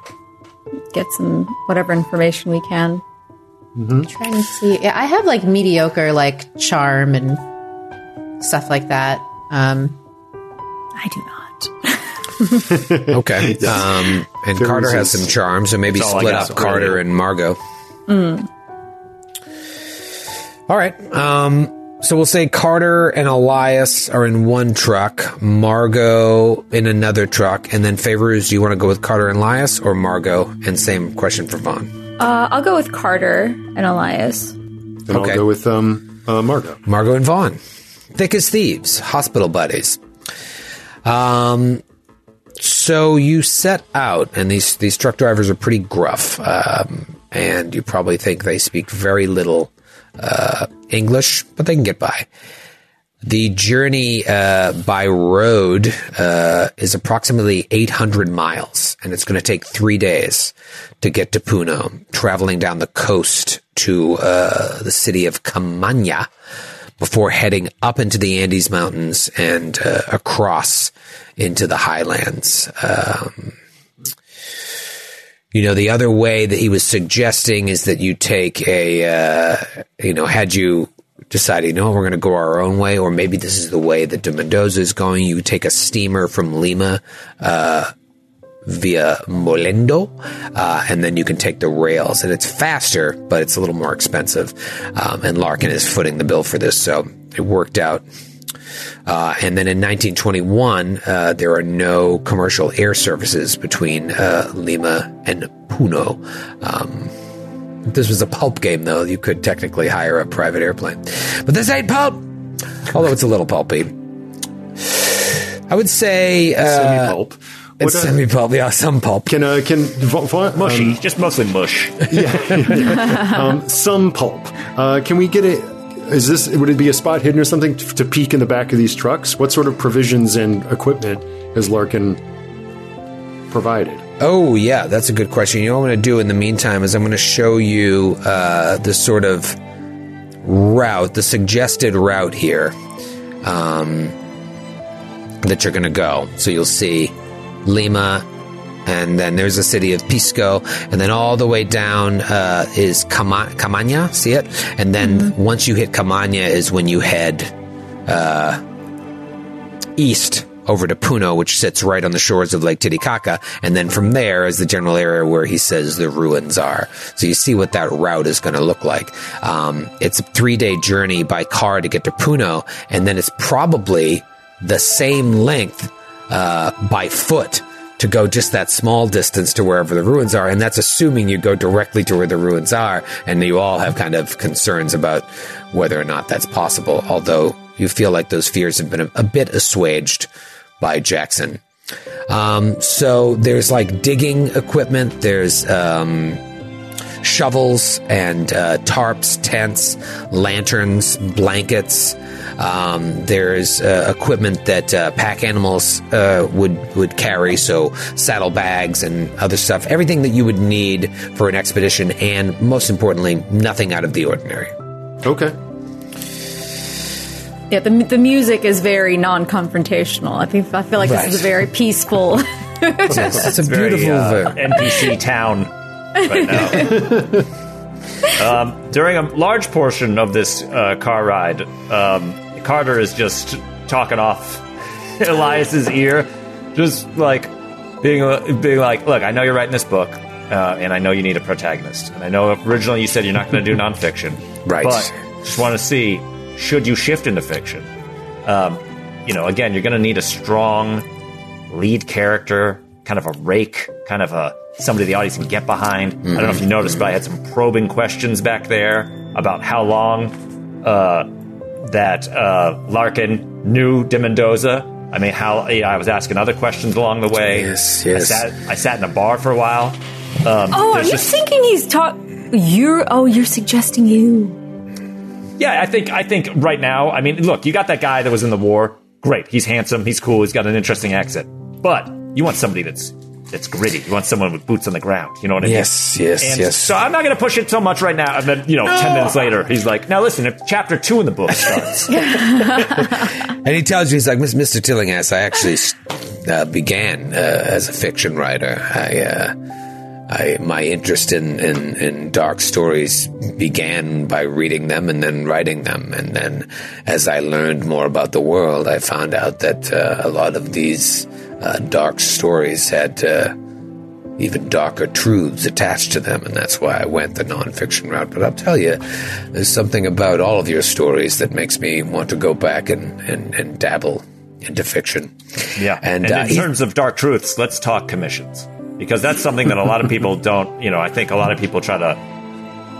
get some whatever information we can. Trying to see. Yeah, I have like mediocre like charm and stuff like that. Um, I do not. <laughs> <laughs> Okay. Um, and There Carter has some charms, so maybe That's all I split up so Carter and Margot. All right. Um, so we'll say Carter and Elias are in one truck, Margot in another truck, and then Favors, do you want to go with Carter and Elias or Margot? And same question for Vaughn. Uh, I'll go with Carter and Elias. then Okay. I'll go with um, uh, Margot. Margot and Vaughn. Thick as thieves, hospital buddies. Um, so you set out, and these these truck drivers are pretty gruff, um, and you probably think they speak very little uh, English, but they can get by. The journey uh, by road uh, is approximately 800 miles, and it's going to take three days to get to Puno, traveling down the coast to uh, the city of Camania before heading up into the Andes Mountains and uh, across into the highlands. Um, you know, the other way that he was suggesting is that you take a, uh, you know, had you decided, no, we're going to go our own way, or maybe this is the way that de Mendoza is going, you take a steamer from Lima, uh, via Mollendo, uh, and then you can take the rails, and it's faster, but it's a little more expensive. Um, and Larkin is footing the bill for this, so it worked out. Uh, and then in 1921, uh, there are no commercial air services between uh, Lima and Puno. Um, this was a pulp game, though. You could technically hire a private airplane. But this ain't pulp, although it's a little pulpy. I would say uh, Semi-pulp. it's What, uh, semi pulp. Yeah, some pulp. Can uh, can vo- vo- Mushy, um, just mostly mush. <laughs> some pulp? Uh, can we get it? Is this would it be a spot hidden or something to, to peek in the back of these trucks? What sort of provisions and equipment has Larkin provided? Oh, yeah, that's a good question. You know what I'm going to do in the meantime is I'm going to show you uh, the sort of route, the suggested route here um, that you're going to go. So you'll see Lima, and then there's the city of Pisco, and then all the way down uh, is Cama- Camania. See it? And then once you hit Camania is when you head uh, east over to Puno, which sits right on the shores of Lake Titicaca, and then from there is the general area where he says the ruins are. So you see what that route is going to look like. Um, it's a three day journey by car to get to Puno, and then it's probably the same length uh, by foot to go just that small distance to wherever the ruins are. And that's assuming you go directly to where the ruins are. And you all have kind of concerns about whether or not that's possible, although you feel like those fears have been a, a bit assuaged by Jackson. Um, so there's like digging equipment, there's um, shovels and uh, tarps, tents, lanterns, blankets. Um, there's uh, equipment that uh, pack animals uh, would would carry, so saddlebags and other stuff. Everything that you would need for an expedition, and most importantly, nothing out of the ordinary. Okay. Yeah, the the music is very non-confrontational. I think I feel like Right. this is a very peaceful. <laughs> <laughs> It's, it's a beautiful. uh, uh, NPC town right now. <laughs> um, during a large portion of this uh, car ride, um, Carter is just talking off <laughs> Elias's ear, just like being being like, "Look, I know you're writing this book, uh, and I know you need a protagonist, and I know originally you said you're not going to do nonfiction, Right. But just want to see should you shift into fiction. Um, you know, again, you're going to need a strong lead character, kind of a rake, kind of a somebody the audience can get behind. I don't know if you noticed, but I had some probing questions back there about how long uh, that uh, Larkin knew De Mendoza. I mean, how yeah, I was asking other questions along the way. Yes, yes. I sat, I sat in a bar for a while. Um, oh, are you just- thinking he's talk? You're oh, you're suggesting you. Yeah, I think I think right now, I mean, look, you got that guy that was in the war. Great, he's handsome, he's cool, he's got an interesting accent. But you want somebody that's that's gritty. You want someone with boots on the ground. You know what I mean? Yes, yes, And yes. So I'm not going to push it so much right now. And then you know, ten minutes later, he's like, "Now listen, if chapter two in the book <laughs> starts, <laughs> And he tells you, he's like, Mr. Tillinghast, I actually uh, began uh, as a fiction writer. I, uh, I, my interest in, in, in dark stories began by reading them and then writing them. And then as I learned more about the world, I found out that uh, a lot of these uh, dark stories had uh, even darker truths attached to them, and that's why I went the nonfiction route. But I'll tell you, there's something about all of your stories that makes me want to go back and, and, and dabble into fiction. yeah." And, And, uh, in terms of dark truths, let's talk commissions because that's something that a lot of people don't. You know, I think a lot of people try to.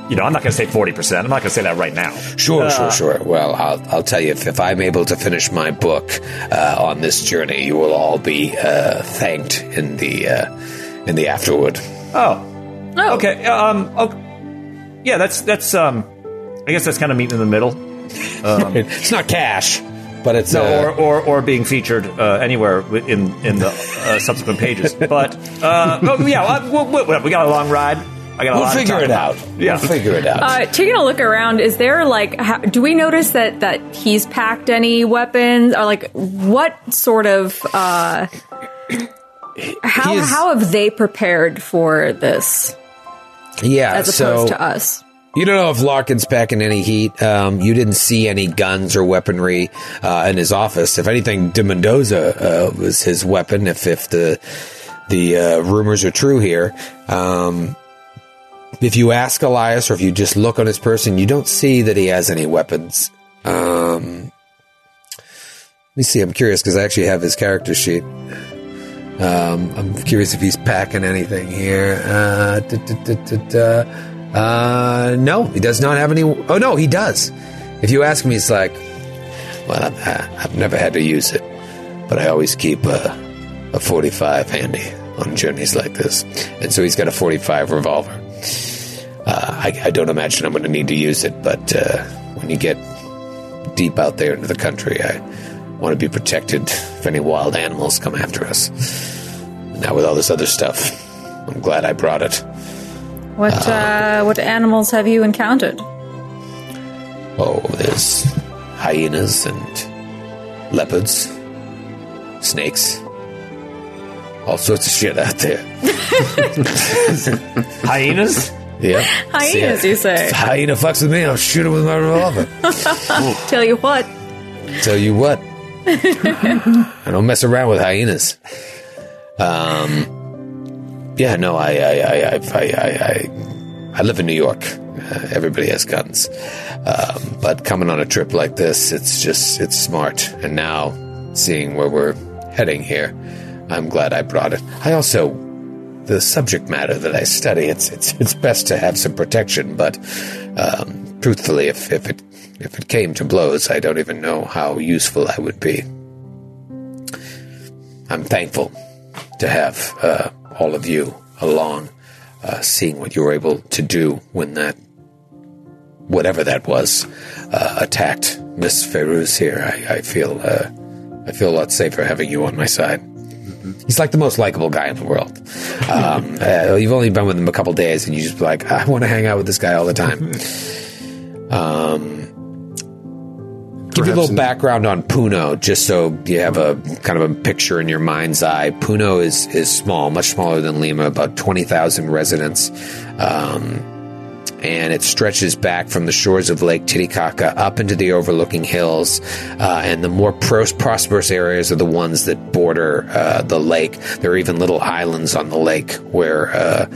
You know, I'm not going to say 40%. I'm not going to say that right now. Sure, Uh, sure, sure. Well, I'll, I'll tell you, if, if I'm able to finish my book uh, on this journey, you will all be uh, thanked in the uh, in the afterward. Oh, Oh, Okay. Um. Okay. Yeah, that's that's um. I guess that's kind of meeting in the middle. <laughs> It's not cash, but it's No, uh, or, or or being featured uh, anywhere in in the uh, subsequent pages. But uh, oh, yeah, well, we, we, we got a long ride. I got a we'll lot figure it about. out. <laughs> Yeah. We'll figure it out. Uh, taking a look around, is there like, how, do we notice that that he's packed any weapons, or like what sort of uh, how how have they prepared for this yeah, as so opposed to us? You don't know if Larkin's packing any heat. Um, you didn't see any guns or weaponry uh, in his office. If anything, De Mendoza uh, was his weapon. If if the the uh, rumors are true here, um, if you ask Elias or if you just look on his person, you don't see that he has any weapons. Um, me see. I'm curious because I actually have his character sheet. Um, I'm curious if he's packing anything here. Uh, da, da, da, uh, no, he does not have any. Oh no, he does. If you ask me, it's like, well, I've, I've never had to use it, but I always keep a, a 45 handy on journeys like this, and so he's got a 45 revolver. Uh, I, I don't imagine I'm going to need to use it, but uh, when you get deep out there into the country, I want to be protected if any wild animals come after us. Now, with all this other stuff, I'm glad I brought it. What uh, what animals have you encountered? Oh, there's hyenas and leopards, snakes, all sorts of shit out there. <laughs> <laughs> Hyenas? Yeah, Hyenas, you say? Hyena fucks with me. I'll shoot him with my revolver. <laughs> Tell you what. Tell you what. <laughs> I don't mess around with hyenas. Um, yeah, no, I, I, I, I, I, I, I live in New York. Uh, everybody has guns, um, but coming on a trip like this, it's just it's smart. And now, seeing where we're heading here, I'm glad I brought it. I also the subject matter that I study, it's it's it's best to have some protection. But um, truthfully, if if it if it came to blows, I don't even know how useful I would be. I'm thankful to have uh, all of you along, uh, seeing what you were able to do when that whatever that was uh, attacked Miss Feyruz here. I, I feel uh, I feel a lot safer having you on my side. He's like the most likable guy in the world. Um, <laughs> uh, you've only been with him a couple days, and you just be like, I want to hang out with this guy all the time. Um, give you a little background on Puno, just so you have a kind of a picture in your mind's eye. Puno is is small, much smaller than Lima, about twenty thousand residents. Um, and it stretches back from the shores of Lake Titicaca up into the overlooking hills. Uh, and the more pros- prosperous areas are the ones that border uh, the lake. There are even little islands on the lake where uh,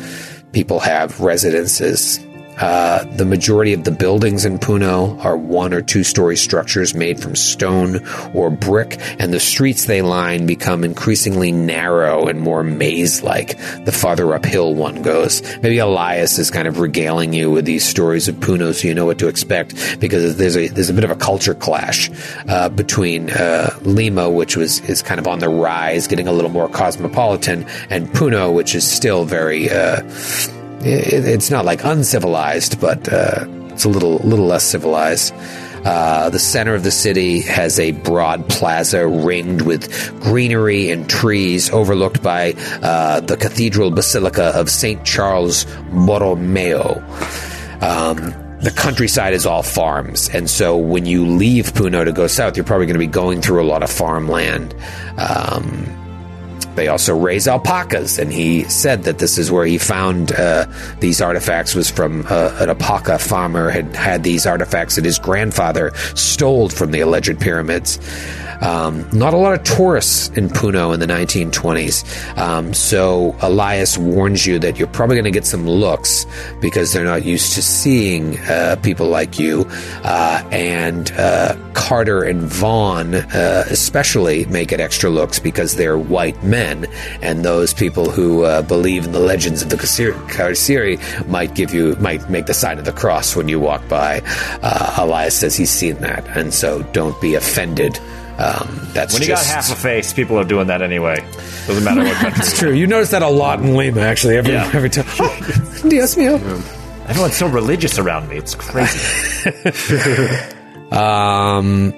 people have residences. Uh, the majority of the buildings in Puno are one or two story structures made from stone or brick, and the streets they line become increasingly narrow and more maze like the farther uphill one goes. Maybe Elias is kind of regaling you with these stories of Puno so you know what to expect because there's a there's a bit of a culture clash uh, between uh, Lima, which was is kind of on the rise, getting a little more cosmopolitan, and Puno, which is still very uh, it, it's not like uncivilized, but uh, it's a little little less civilized. Uh, the center of the city has a broad plaza ringed with greenery and trees, overlooked by uh, the Cathedral Basilica of Saint Charles Borromeo. Um, the countryside is all farms, and so when you leave Puno to go south, you're probably going to be going through a lot of farmland. Um, they also raise alpacas, and he said that this is where he found uh, these artifacts was from uh, an alpaca farmer had had these artifacts that his grandfather stole from the alleged pyramids. Um, not a lot of tourists in Puno in the 1920s, um, so Elias warns you that you're probably going to get some looks because they're not used to seeing uh, people like you. Uh, and uh, Carter and Vaughn, uh, especially, make it extra looks because they're white men, and those people who uh, believe in the legends of the Kasir- Karsiri might give you might make the sign of the cross when you walk by. Uh, Elias says he's seen that, and so don't be offended. Um, that's When you got half a face, people are doing that anyway. Doesn't matter what country. <laughs> It's true. You notice that a lot in Lima, actually. Every Yeah. every time. Dios <laughs> mío. Everyone's so religious around me. It's crazy. <laughs> Um,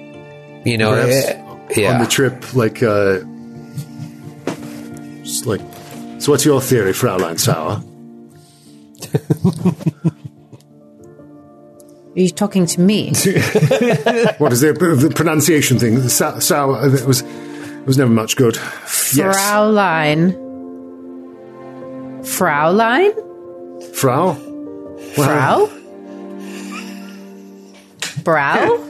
you know, Perhaps eh, yeah. on the trip, like, uh, just like, so what's your theory, Fraulein Sauer? Are <laughs> you talking to me? <laughs> What is the, the pronunciation thing? Sa- Sauer, uh, it was, it was never much good. Yes. Fraulein. Fraulein? Frau? Frau? Brow? <laughs>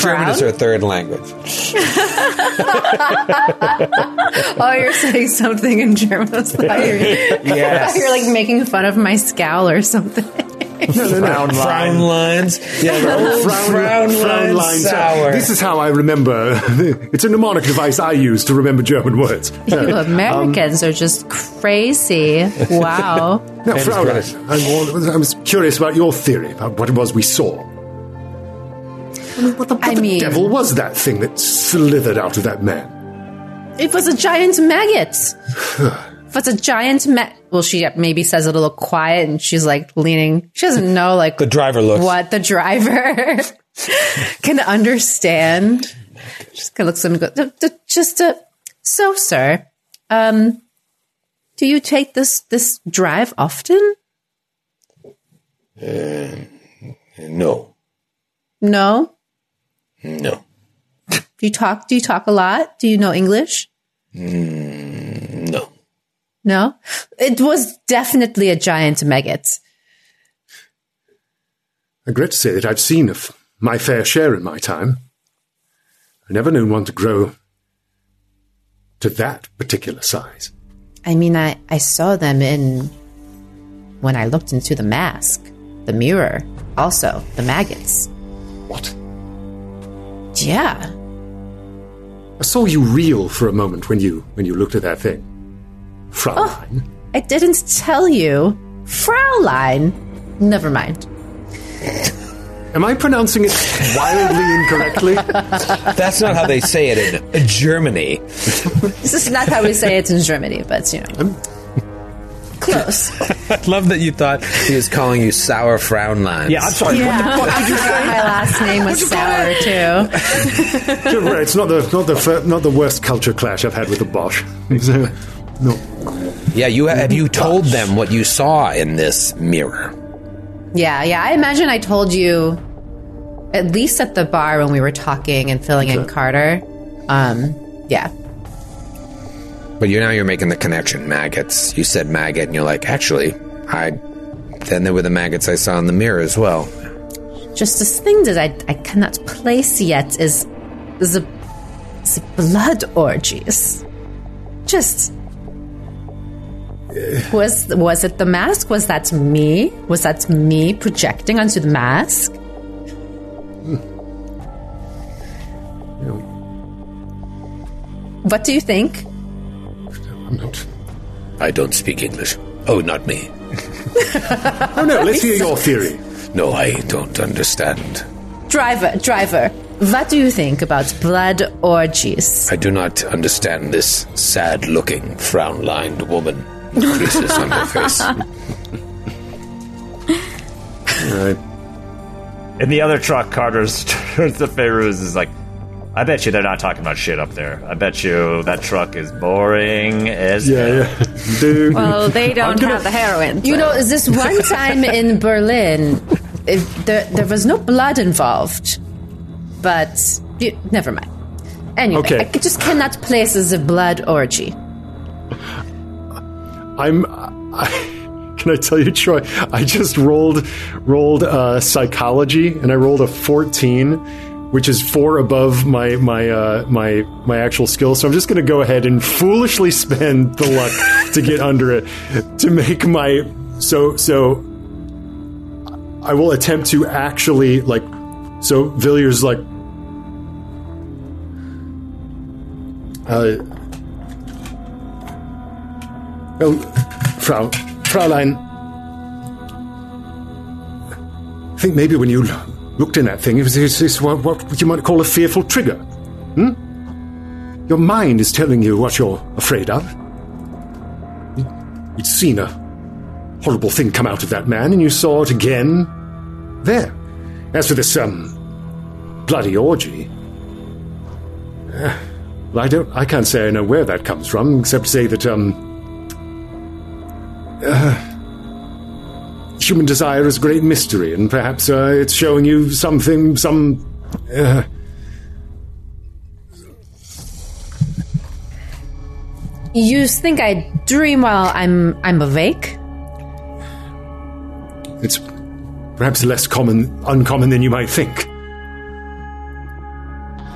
German is her third language. <laughs> Oh, you're saying something in German. I thought you were, Yes. you're like making fun of my scowl or something. Frown Frown line. lines. Yeah, the old frown, line line sour. This is how I remember. <laughs> it's a mnemonic device I use to remember German words. You Um, Americans are just crazy. Wow. Now, Fraulein, I'm I was curious about your theory about what it was we saw. I mean, what the, what I the mean- devil was that thing that slithered out of that man? It was a giant maggot. <sighs> If it's a giant ma- well, she maybe says it a little quiet, and she's like leaning. She doesn't know like the driver looks. what the driver <laughs> can understand. Just kind of looks at him and goes, "D- d- "Just uh, so, sir, um, do you take this this drive often? No, No. No, Do you talk? Do you talk a lot? Do you know English? Mm, no. No. It was definitely a giant maggot. I regret to say that I've seen a f- my fair share in my time. I've never known one to grow to that particular size. I mean, I, I saw them in when I looked into the mask, the mirror, also the maggots. What? Yeah. I saw you reel for a moment when you when you looked at that thing. Fraulein. Oh, I didn't tell you. Fraulein. Never mind. Am I pronouncing it wildly incorrectly? <laughs> That's not how they say it in Germany. This is not how we say it in Germany, but you know. Close. <laughs> I love that you thought he was calling you sour frown lines. Yeah, I'm sorry. Yeah. I forgot my last name was Sour too. You're right, <laughs> it's not the not the fir- not the worst culture clash I've had with the Boche. So, no. Yeah, you have you told them what you saw in this mirror? Yeah, yeah. I imagine I told you at least at the bar when we were talking and filling in Carter. Um, yeah. But you now you're making the connection. Maggots. You said maggot, and you're like, actually, I. Then there were the maggots I saw in the mirror as well. Just this thing that I, I cannot place yet is the, the blood orgies. Just. Was was it the mask? Was that me? Was that me projecting onto the mask? Hmm. What do you think? I'm not. I don't speak English. Oh, not me. <laughs> Oh no, let's hear your <laughs> theory. No, I don't understand. Driver, driver, what do you think about blood orgies? I do not understand this sad-looking, frown-lined woman. Creases on her face. <laughs> Right. In the other truck, Carter's turns to Feyruz is like, I bet you they're not talking about shit up there. I bet you that truck is boring as Yeah, yeah. <laughs> Dude. Well, they don't have the heroin. You know, is this one <laughs> time in Berlin, it, there, there was no blood involved, but you, never mind. Anyway, Okay. I c- just cannot place as a blood orgy. I'm. I, can I tell you, Troy? I just rolled rolled uh, psychology, and I rolled a fourteen, which is four above my my uh, my my actual skill. So I'm just going to go ahead and foolishly <laughs> spend the luck to get under it to make my so so. I will attempt to actually like. So Villiers like. Uh, Oh, Frau, Fraulein. I think maybe when you looked in that thing, was, it was what, what you might call a fearful trigger. Hmm? Your mind is telling you what you're afraid of. You'd seen a horrible thing come out of that man, and you saw it again there. As for this, um, bloody orgy. uh, well, I don't. I can't say I know where that comes from, except to say that, um, human desire is a great mystery, and perhaps uh, it's showing you something, some. Uh, You think I dream while I'm I'm awake? it's perhaps less common, uncommon than you might think.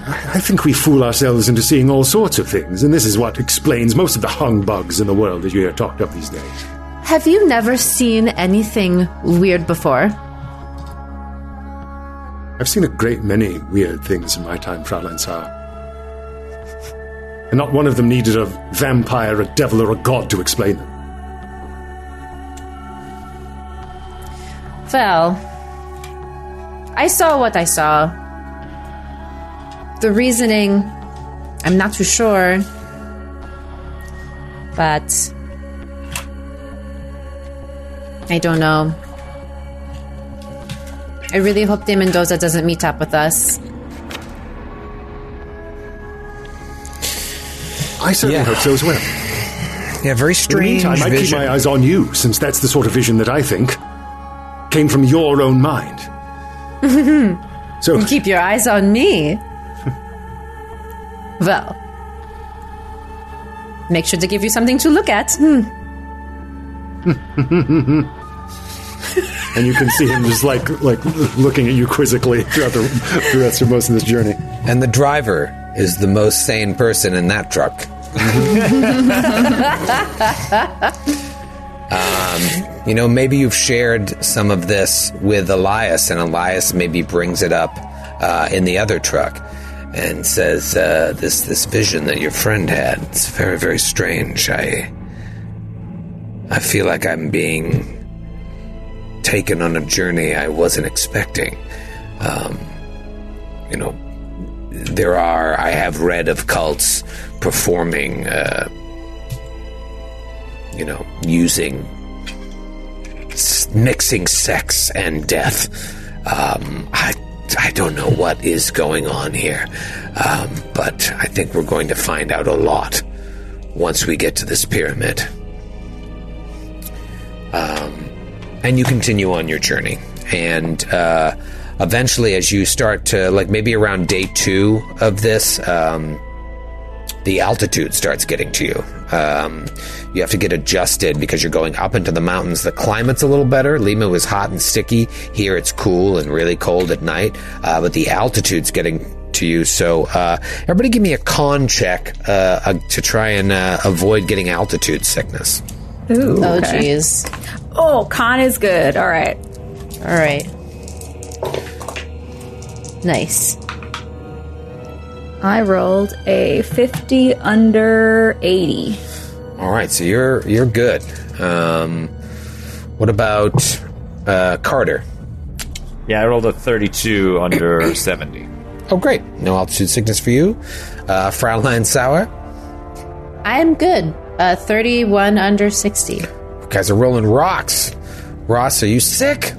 I think we fool ourselves into seeing all sorts of things, and this is what explains most of the hung bugs in the world that you hear talked of these days. Have you never seen anything weird before? I've seen a great many weird things in my time, Fraulein Sauer. And not one of them needed a vampire, a devil, or a god to explain them. Well, I saw what I saw. The reasoning, I'm not too sure. But. I don't know. I really hope De Mendoza doesn't meet up with us. I certainly Yeah. hope so as well. Yeah, very strange. In the strange meantime, I keep my eyes on you, since that's the sort of vision that I think came from your own mind. <laughs> so, Keep your eyes on me. <laughs> well, make sure to give you something to look at. Hmm. <laughs> and you can see him just like like looking at you quizzically throughout the throughout most of this journey. And the driver is the most sane person in that truck. <laughs> um, you know, maybe you've shared some of this with Elias, and Elias maybe brings it up uh, in the other truck and says, uh, "This this vision that your friend had, it's very very strange. I I feel like I'm being taken on a journey I wasn't expecting. Um, you know, there are I have read of cults performing uh, you know using mixing sex and death um, I I don't know what is going on here um, but I think we're going to find out a lot once we get to this pyramid um, and you continue on your journey. And uh, eventually as you start to like maybe around day two of this um, the altitude starts getting to you. Um, you have to get adjusted because you're going up into the mountains. The climate's a little better. Lima was hot and sticky. Here it's cool and really cold at night. Uh, but the altitude's getting to you. So uh, everybody give me a con check uh, uh, to try and uh, avoid getting altitude sickness Ooh, Oh, okay. jeez. Oh, con is good. All right. All right. Nice. I rolled a 50 under 80. All right, so you're you're good. Um, what about uh, Carter? Yeah, I rolled a 32 under <clears throat> 70. Oh, great. No altitude sickness for you. Uh, Fraulein Sauer. I'm good. Uh, 31 under 60. You guys are rolling rocks. Ross, are you sick?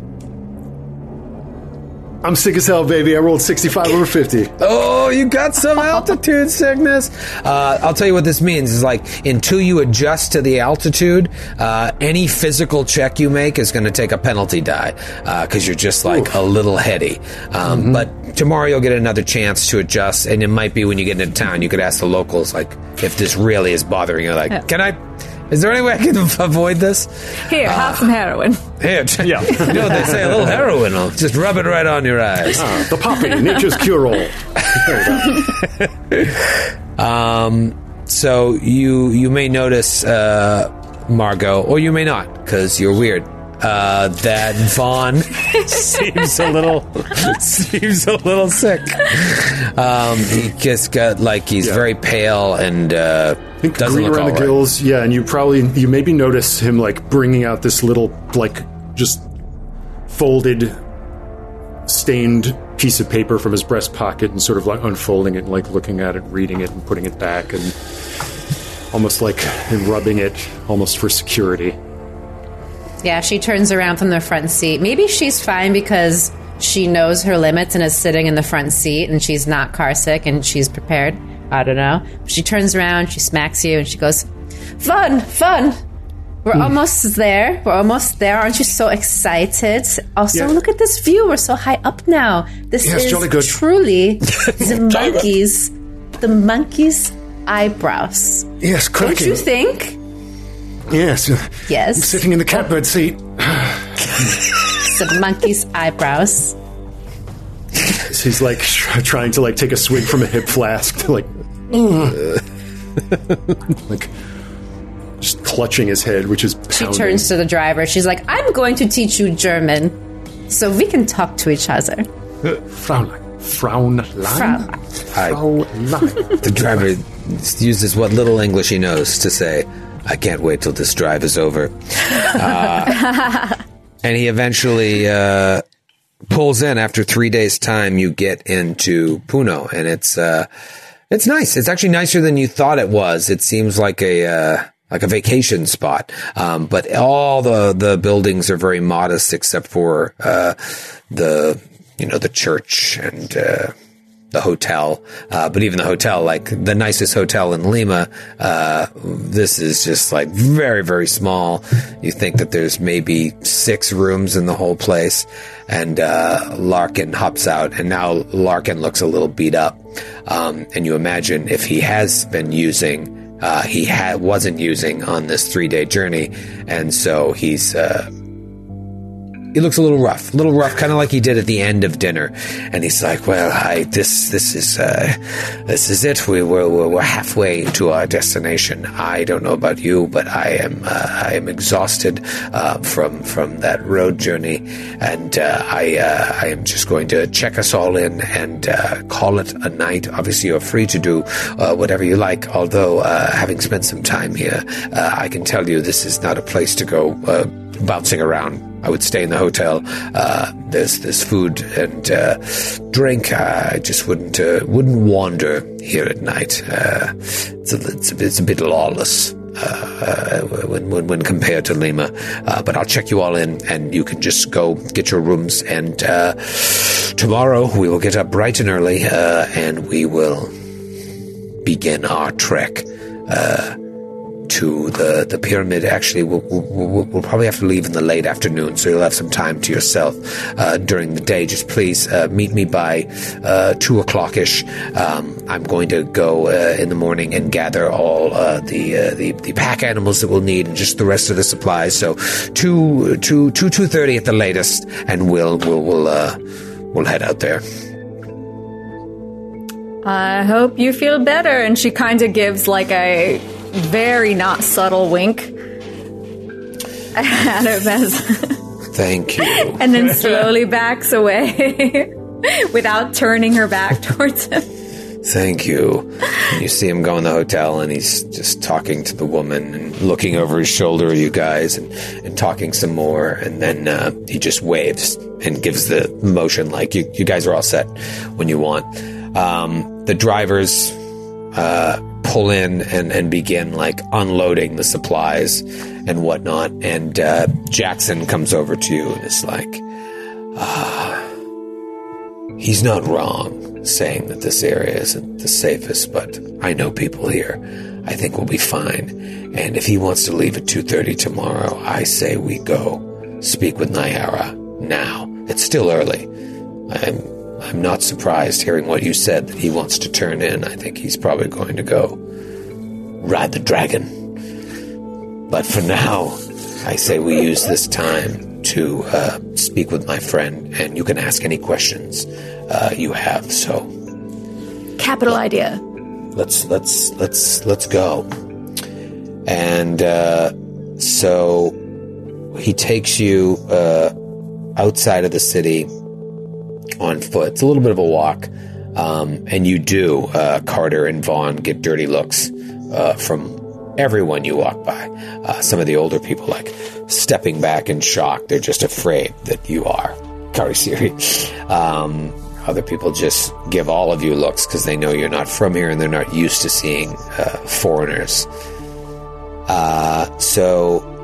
I'm sick as hell, baby. I rolled 65 over 50. Oh, you got some altitude sickness. Uh, I'll tell you what this means is like until you adjust to the altitude, uh, any physical check you make is going to take a penalty die because you're just like a little heady. Um, But tomorrow you'll get another chance to adjust, and it might be when you get into town. You could ask the locals like if this really is bothering you. Like, can I? Is there any way I can <laughs> avoid this? Here, have some heroin. Here, <laughs> Yeah. you know what they say, a little heroin will just rub it right on your eyes. Ah, the poppy, nature's cure all. <laughs> Um, so you you may notice uh, Margot, or you may not, because you're weird. Uh, that Vaughn seems a little seems a little sick. Um, he just got like he's very pale and uh, think doesn't green around all the right. gills. Yeah, and you probably you maybe notice him like bringing out this little like just folded, stained piece of paper from his breast pocket and sort of like unfolding it and like looking at it, reading it, and putting it back, and almost like and rubbing it almost for security. Yeah, she turns around from the front seat. Maybe she's fine because she knows her limits and is sitting in the front seat and she's not car sick and she's prepared. I don't know. She turns around, she smacks you, and she goes, Fun, fun. We're Hmm. almost there. We're almost there. Aren't you so excited? Also, Yeah. look at this view. We're so high up now. This is truly <laughs> the monkeys, the monkeys' eyebrows. Yes, Don't you think? Yes, Yes. I'm sitting in the catbird seat. <sighs> <laughs> The monkey's eyebrows. He's like tr- trying to like take a swig from a hip flask, like, <laughs> like just clutching his head, which is She turns to the driver. She's like, I'm going to teach you German so we can talk to each other. <laughs> Fraulein. Fraulein. Fraulein. Fraulein. <laughs> The driver uses what little English he knows to say, I can't wait till this drive is over. Uh, and he eventually uh, pulls in after three days' time. You get into Puno, and it's uh, it's nice. It's actually nicer than you thought it was. It seems like a uh, like a vacation spot, um, but all the the buildings are very modest, except for uh, the you know the church and. Uh, the hotel, uh, but even the hotel, like the nicest hotel in Lima, uh, this is just like very, very small. You think that there's maybe six rooms in the whole place, and uh, Larkin hops out, and now Larkin looks a little beat up. Um, and you imagine if he has been using, uh, he ha- wasn't using on this three day journey, and so he's. He looks a little rough, a little rough, kind of like he did at the end of dinner. And he's like, "Well, I this this is uh, this is it. We we're, we're halfway to our destination. I don't know about you, but I am uh, I am exhausted uh, from from that road journey, and uh, I uh, I am just going to check us all in and uh, call it a night. Obviously, you're free to do whatever you like. Although, having spent some time here, I can tell you this is not a place to go bouncing around. I would stay in the hotel. Uh, there's there's food and uh, drink. I just wouldn't uh, wouldn't wander here at night. Uh, it's, a, it's, a, it's a bit lawless. Uh, uh, when, when when compared to Lima, but I'll check you all in, and you can just go get your rooms. And uh, tomorrow we will get up bright and early, uh, and we will begin our trek uh, to the, the pyramid. Actually, we'll, we'll, we'll probably have to leave in the late afternoon, so you'll have some time to yourself uh, during the day. Just please uh, meet me by uh, two o'clock ish. Um, I'm going to go uh, in the morning and gather all uh, the, uh, the the pack animals that we'll need and just the rest of the supplies. So two two two two thirty at the latest, and we'll we'll we'll we'll head out there. I hope you feel better. And she kind of gives like a very not subtle wink <laughs> at him as, Thank you. <laughs> and then slowly backs away <laughs> without turning her back towards him. Thank you. You see him go in the hotel and he's just talking to the woman and looking over his shoulder at you guys and, and talking some more. And then uh, he just waves and gives the motion like you, you guys are all set when you want. Um, the drivers uh, pull in and, and begin like unloading the supplies and whatnot. And uh, Jackson comes over to you and is like, He's not wrong saying that this area isn't the safest, but I know people here. I think we'll be fine. And if he wants to leave at 2:30 tomorrow, I say we go. Speak with Nyara now. It's still early. I'm I'm not surprised hearing what you said that he wants to turn in. I think he's probably going to go ride the dragon. But for now, I say we use this time to uh, speak with my friend, and you can ask any questions uh, you have. So Capital idea. let's let's let's let's go. And uh, so he takes you uh, outside of the city on foot. It's a little bit of a walk, um, and you do. Uh, Carter and Vaughn get dirty looks uh, from everyone you walk by. Uh, some of the older people, like stepping back in shock, they're just afraid that you are Kharisiri. Um, other people just give all of you looks because they know you're not from here and they're not used to seeing uh, foreigners. Uh, so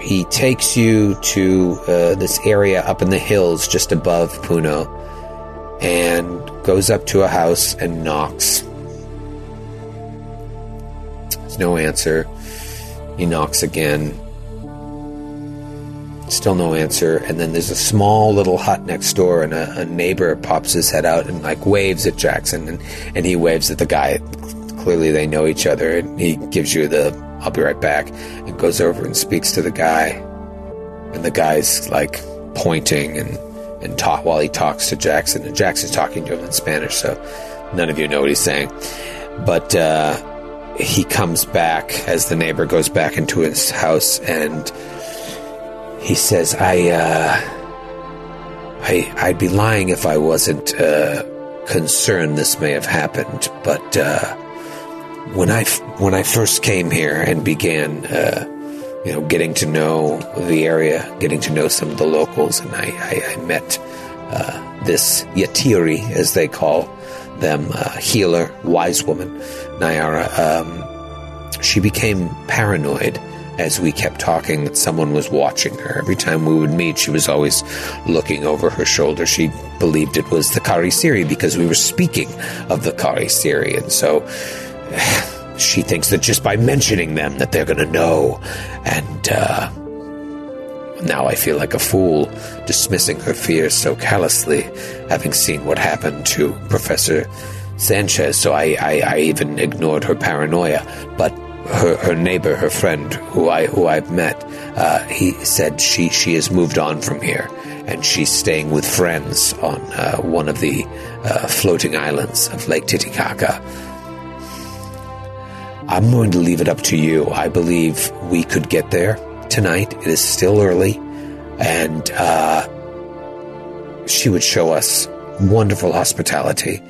he takes you to uh, this area up in the hills just above Puno and goes up to a house and knocks. There's no answer. He knocks again. Still no answer. And then there's a small little hut next door, and a, a neighbor pops his head out and like waves at Jackson, and, and he waves at the guy. Clearly, they know each other, and he gives you the "I'll be right back," goes over and speaks to the guy. And the guy's like pointing and and talk while he talks to Jackson, and Jackson's talking to him in Spanish, so none of you know what he's saying. But uh, he comes back as the neighbor goes back into his house and he says, I, uh, I, I'd be lying if I wasn't, uh, concerned this may have happened, but, uh, when I, when I first came here and began, uh, you know, getting to know the area, getting to know some of the locals, and I, I, I met, uh, this Yatiri, as they call them, uh, healer, wise woman, Nyara, um, she became paranoid as we kept talking that someone was watching her. Every time we would meet, she was always looking over her shoulder. She believed it was the Kharisiri because we were speaking of the Kharisiri. And so <sighs> she thinks that just by mentioning them that they're going to know. And uh, now I feel like a fool dismissing her fears so callously, having seen what happened to Professor Sanchez. So I, I, I even ignored her paranoia. But her, her neighbor, her friend, who I who I've met, uh, he said she she has moved on from here, and she's staying with friends on uh, one of the uh, floating islands of Lake Titicaca. I'm going to leave it up to you. I believe we could get there tonight. It is still early, and uh, she would show us wonderful hospitality.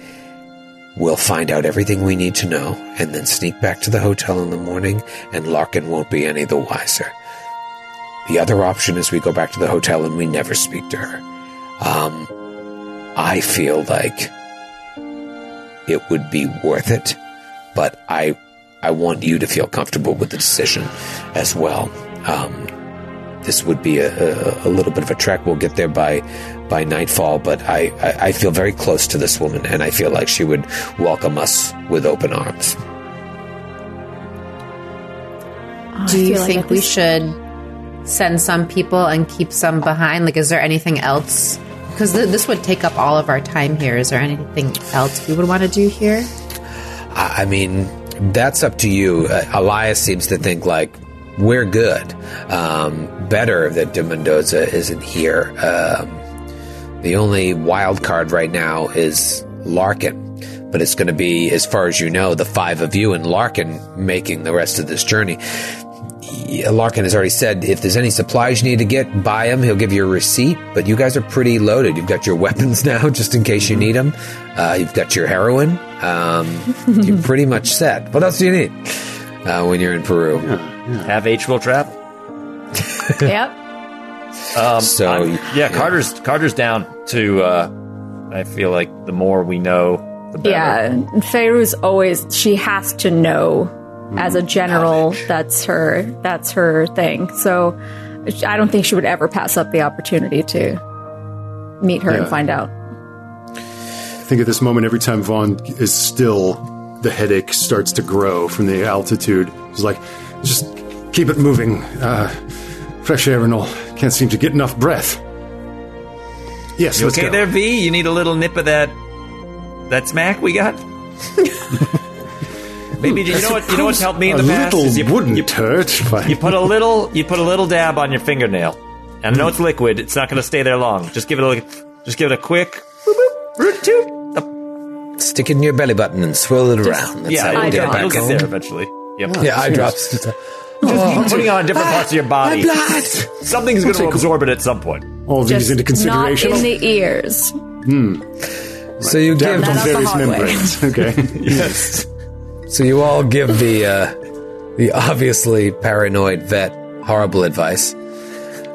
We'll find out everything we need to know and then sneak back to the hotel in the morning, and Larkin won't be any the wiser. The other option is we go back to the hotel and we never speak to her. Um, I feel like it would be worth it, but I, I want you to feel comfortable with the decision as well. Um, this would be a, a, a little bit of a trek. We'll get there by by nightfall, but I, I, I feel very close to this woman, and I feel like she would welcome us with open arms. Do you feel like think we should send some people and keep some behind? Like, is there anything else? Because th- this would take up all of our time here. Is there anything else we would want to do here? I, I mean, that's up to you. Uh, Elias seems to think like we're good. Um, better that De Mendoza isn't here. Um, the only wild card right now is Larkin, but it's going to be, as far as you know, the five of you and Larkin making the rest of this journey. Y- Larkin has already said if there's any supplies you need to get, buy them. He'll give you a receipt. But you guys are pretty loaded. You've got your <laughs> weapons now, just in case you need them. Uh, you've got your heroin. Um, <laughs> you're pretty much set. What else do you need uh, when you're in Peru? Have H will trap. <laughs> yep. Um, So, I'm- yeah, Carter's Carter's down to. Uh, I feel like the more we know, the better. Yeah, Feyru's always she has to know as a general that's her that's her thing. So I don't think she would ever pass up the opportunity to meet her and find out. I think at this moment, every time Vaughn is still, the headache starts to grow from the altitude. It's like, just keep it moving. Uh, fresh air and all. Can't seem to get enough breath. Yes, You let's okay go. there, V? You need a little nip of that that smack we got. <laughs> Maybe you know what you know what's helped me in the past little is you, wouldn't you, hurt. but- you put a little you put a little dab on your fingernail. And I know it's liquid; it's not going to stay there long. Just give it a just give it a quick boop, boop, root toot. Stick it in your belly button and swirl it around. That's Yeah, how you'll get get, drops. back you'll get there eventually. Yep. Yeah, eye drops. Just keep putting on different parts of your body. Something's going to absorb it at some point. all these Just into not consideration. in the ears. Hmm. So you give Dabbed on Not the various membranes. <laughs> Okay. <laughs> Yes. So you all give the uh, the obviously paranoid vet horrible advice,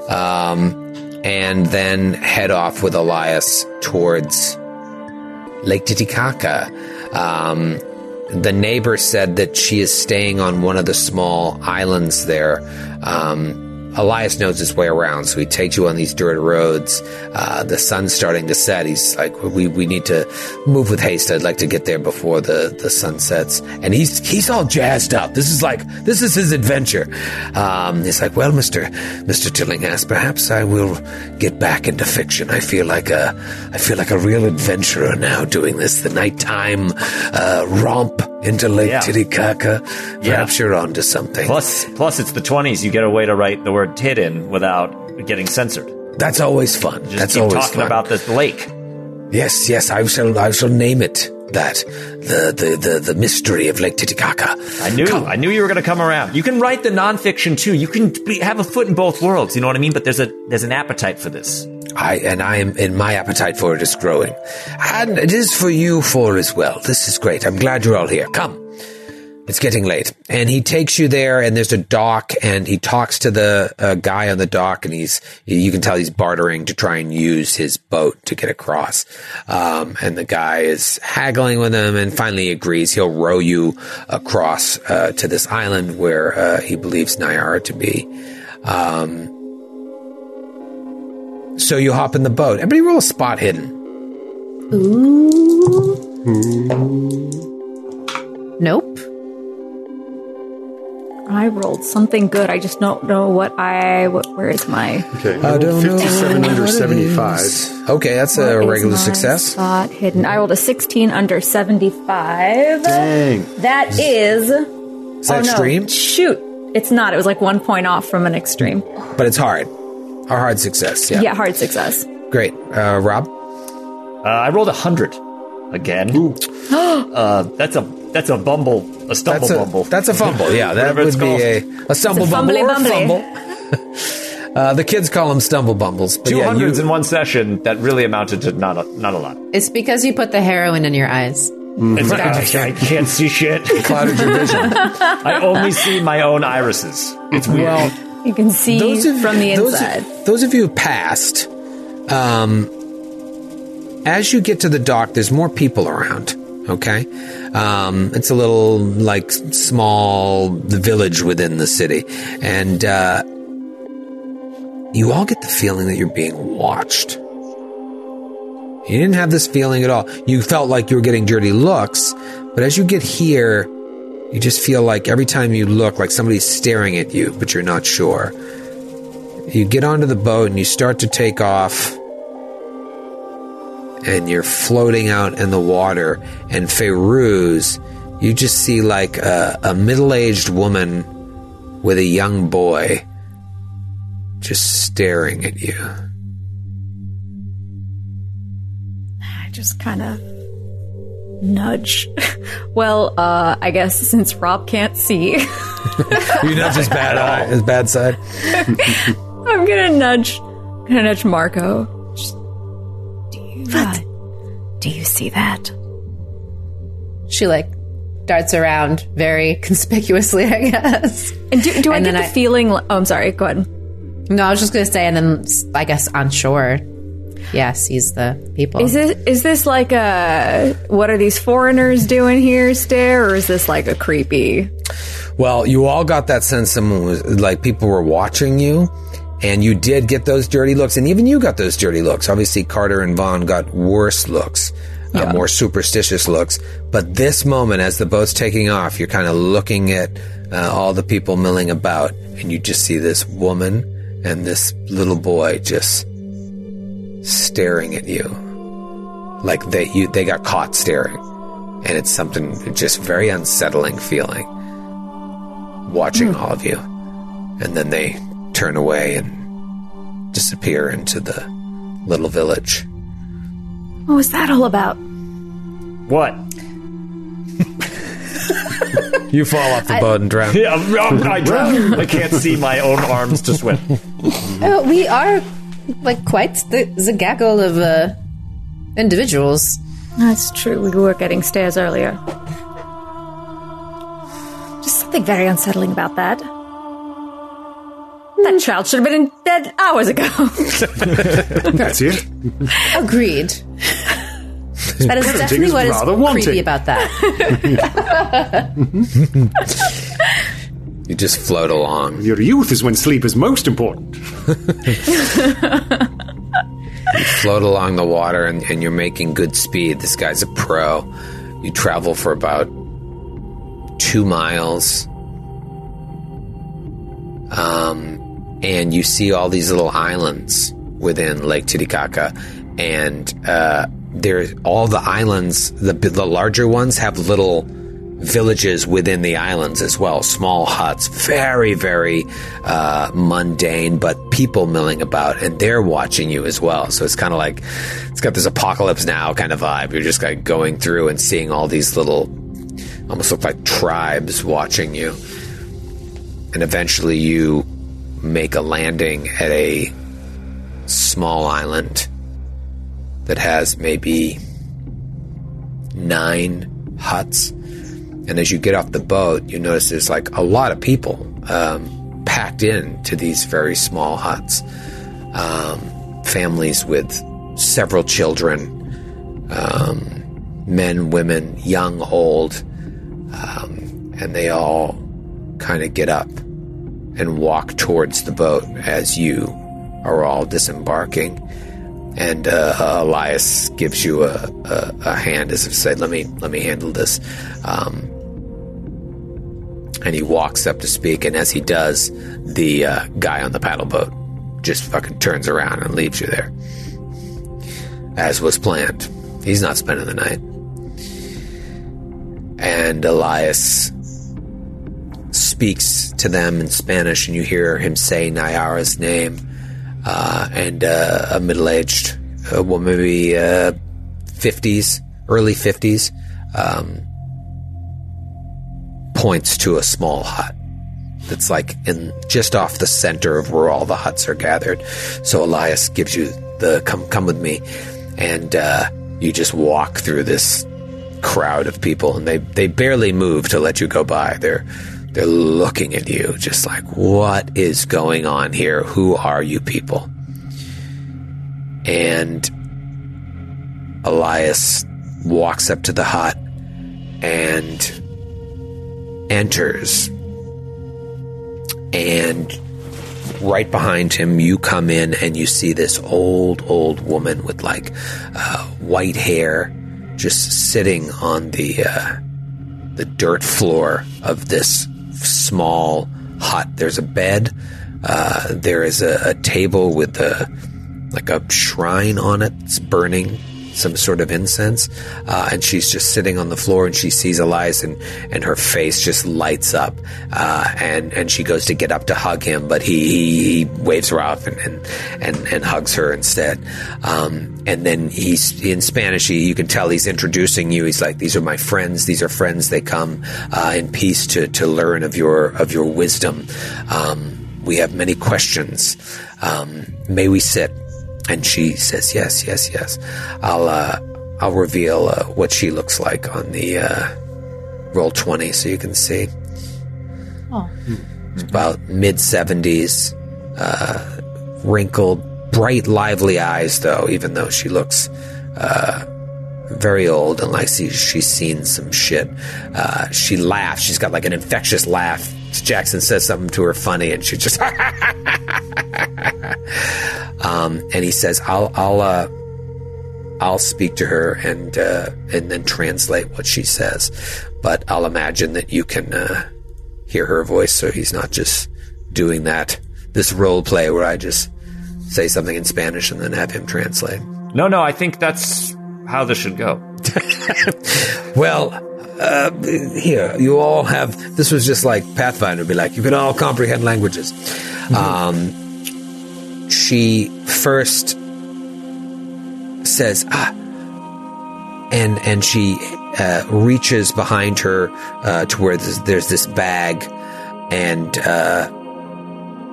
um, and then head off with Elias towards Lake Titicaca. Um, the neighbor said that she is staying on one of the small islands there. Um, Elias knows his way around, so he takes you on these dirt roads. Uh, the sun's starting to set. He's like, "We we need to move with haste. I'd like to get there before the, the sun sets." And he's he's all jazzed up. This is like this is his adventure. Um, he's like, "Well, Mister Mister Tillinghast, perhaps I will get back into fiction. I feel like a I feel like a real adventurer now doing this. The nighttime uh, romp into Lake Yeah. Titicaca. Yeah. Perhaps you're onto something." Plus, plus, it's the twenties. You get a way to write the word "tit" in without getting censored. That's always fun. Just That's keep always talking fun. about this lake. Yes, yes, I shall I shall name it that the the the, the mystery of Lake Titicaca. I knew, I knew you were going to come around. You can write the nonfiction too. You can be, have a foot in both worlds. You know what I mean? But there's a there's an appetite for this. I and I am and my appetite for it is growing. And it is for you four as well. This is great. I'm glad you're all here. Come. It's getting late. And he takes you there and there's a dock and he talks to the uh, guy on the dock and he's, you can tell he's bartering to try and use his boat to get across. Um, and the guy is haggling with him and finally agrees he'll row you across, uh, to this island where, uh, he believes Nyara to be. Um, so you hop in the boat. Everybody roll a spot hidden. Ooh. Nope. I rolled something good. I just don't know what I. What, where is my? Okay, I rolled 57 under 75. Okay, that's what a is regular my success. Spot hidden. I rolled a 16 under 75. Dang. That is. Is that oh, no. extreme? Shoot. It's not. It was like one point off from an extreme. But it's hard. A hard success. Yeah. Yeah, hard success. Great. Uh, Rob? Uh, I rolled a hundred again. <gasps> uh, that's a that's a bumble, a stumble That's a, bumble. that's a fumble. Yeah, that Whatever it's would be a, a stumble It's a bumble or bumbly. fumble. <laughs> uh, the kids call them stumble bumbles. But Two yeah, in one session. That really amounted to not a, not a lot. It's because you put the heroin in your eyes. It's like, I, I can't see shit. clouded your vision. <laughs> I only see my own irises. It's weird. Well, You can see those of, from the those inside. Of, those of you who passed, um, as you get to the dock, there's more people around. Okay, um, it's a little like small village within the city, and uh, you all get the feeling that you're being watched. You didn't have this feeling at all. You felt like you were getting dirty looks, but as you get here, you just feel like every time you look, like somebody's staring at you, but you're not sure. You get onto the boat and you start to take off, and you're floating out in the water. And Feyruz, you just see like a, a middle aged woman with a young boy just staring at you. I just kind of nudge. <laughs> well, uh, I guess since Rob can't see, <laughs> You know, his bad eye, his bad side. <laughs> I'm gonna nudge. I'm gonna nudge Marco. Just, do you? Uh, do you see that? She like darts around very conspicuously, I guess. And do, do I And get then the I- feeling? li- Oh, I'm sorry. Go ahead. No, I was just gonna say, and then I guess on shore, yeah, sees the people. Is this is this like a what are these foreigners doing here stare, or is this like a creepy? Well, you all got that sense someone was like people were watching you, and you did get those dirty looks, and even you got those dirty looks. Obviously, Carter and Vaughn got worse looks, uh, more superstitious looks. But this moment, as the boat's taking off, you're kind of looking at uh, all the people milling about, and you just see this woman and this little boy just staring at you, like they you they got caught staring, and it's something just very unsettling feeling watching hmm. all of you. And then they turn away and disappear into the little village. What was that all about? What? You fall off the boat and drown. Yeah, I'm- I drown. <laughs> I can't see my own arms to swim. Oh, we are <laughs> like quite the, the gaggle of uh, individuals. That's true. We were getting stares earlier. Just something very unsettling about that. That child should have been in bed hours ago. <laughs> That's it. <laughs> Agreed. That is definitely is what is rather wanting. creepy about that. You just float along. Your youth is when sleep is most important. <laughs> You float along the water and, and you're making good speed. This guy's a pro. You travel for about two miles. Um, and you see all these little islands within Lake Titicaca. And uh, there, all the islands, the, the larger ones, have little villages within the islands as well. Small huts, very, very uh, mundane, but people milling about, and they're watching you as well. So it's kind of like it's got this apocalypse now kind of vibe. You're just like going through and seeing all these little, almost look like tribes watching you, and eventually you make a landing at a small island that has maybe nine huts. And as you get off the boat, you notice there's like a lot of people um, packed in to these very small huts. Um, families with several children, um, men, women, young, old, um, and they all kind of get up and walk towards the boat as you are all disembarking. And uh, Elias gives you a, a, a hand as if say, "Let me let me handle this." Um, and he walks up to speak, and as he does, the uh, guy on the paddle boat just fucking turns around and leaves you there, as was planned. He's not spending the night. And Elias speaks to them in Spanish, and you hear him say Nyara's name, uh, and uh, a middle-aged uh, woman, maybe uh, fifties, early fifties, um, points to a small hut that's like in just off the center of where all the huts are gathered. So Elias gives you the come come with me, and uh, you just walk through this crowd of people, and they they barely move to let you go by. They're they're looking at you, just like, what is going on here? Who are you people? And Elias walks up to the hut and enters. And right behind him, you come in and you see this old, old woman with like uh, white hair just sitting on the uh, the dirt floor of this small hut. There's a bed. Uh, there is a, a table with a like a shrine on it. It's burning some sort of incense, uh, and she's just sitting on the floor, and she sees Elias, and, and her face just lights up, uh, and and she goes to get up to hug him, but he he, he waves her off and and, and, and hugs her instead, um, and then he's in Spanish. He, you can tell he's introducing you. He's like, "These are my friends. These are friends. They come uh, in peace to to learn of your of your wisdom. Um, we have many questions. Um, may we sit?" And she says, "Yes, yes, yes. I'll uh, I'll reveal uh, what she looks like on the uh, roll twenty, so you can see. Oh. It's about mid seventies, uh, wrinkled, bright, lively eyes, though. Even though she looks uh, very old and like she, she's seen some shit. Uh, she laughs. She's got like an infectious laugh. Jackson says something to her funny, and she just. <laughs> um, and he says, "I'll, I'll, uh, I'll speak to her and uh, and then translate what she says, but I'll imagine that you can uh, hear her voice, so he's not just doing that this role play where I just say something in Spanish and then have him translate." No, no, I think that's how this should go. <laughs> Well, uh, here, you all have. This was just like Pathfinder would be like, you can all comprehend languages. Um, she first says, ah, and and she uh, reaches behind her uh, to where there's, there's this bag, and uh,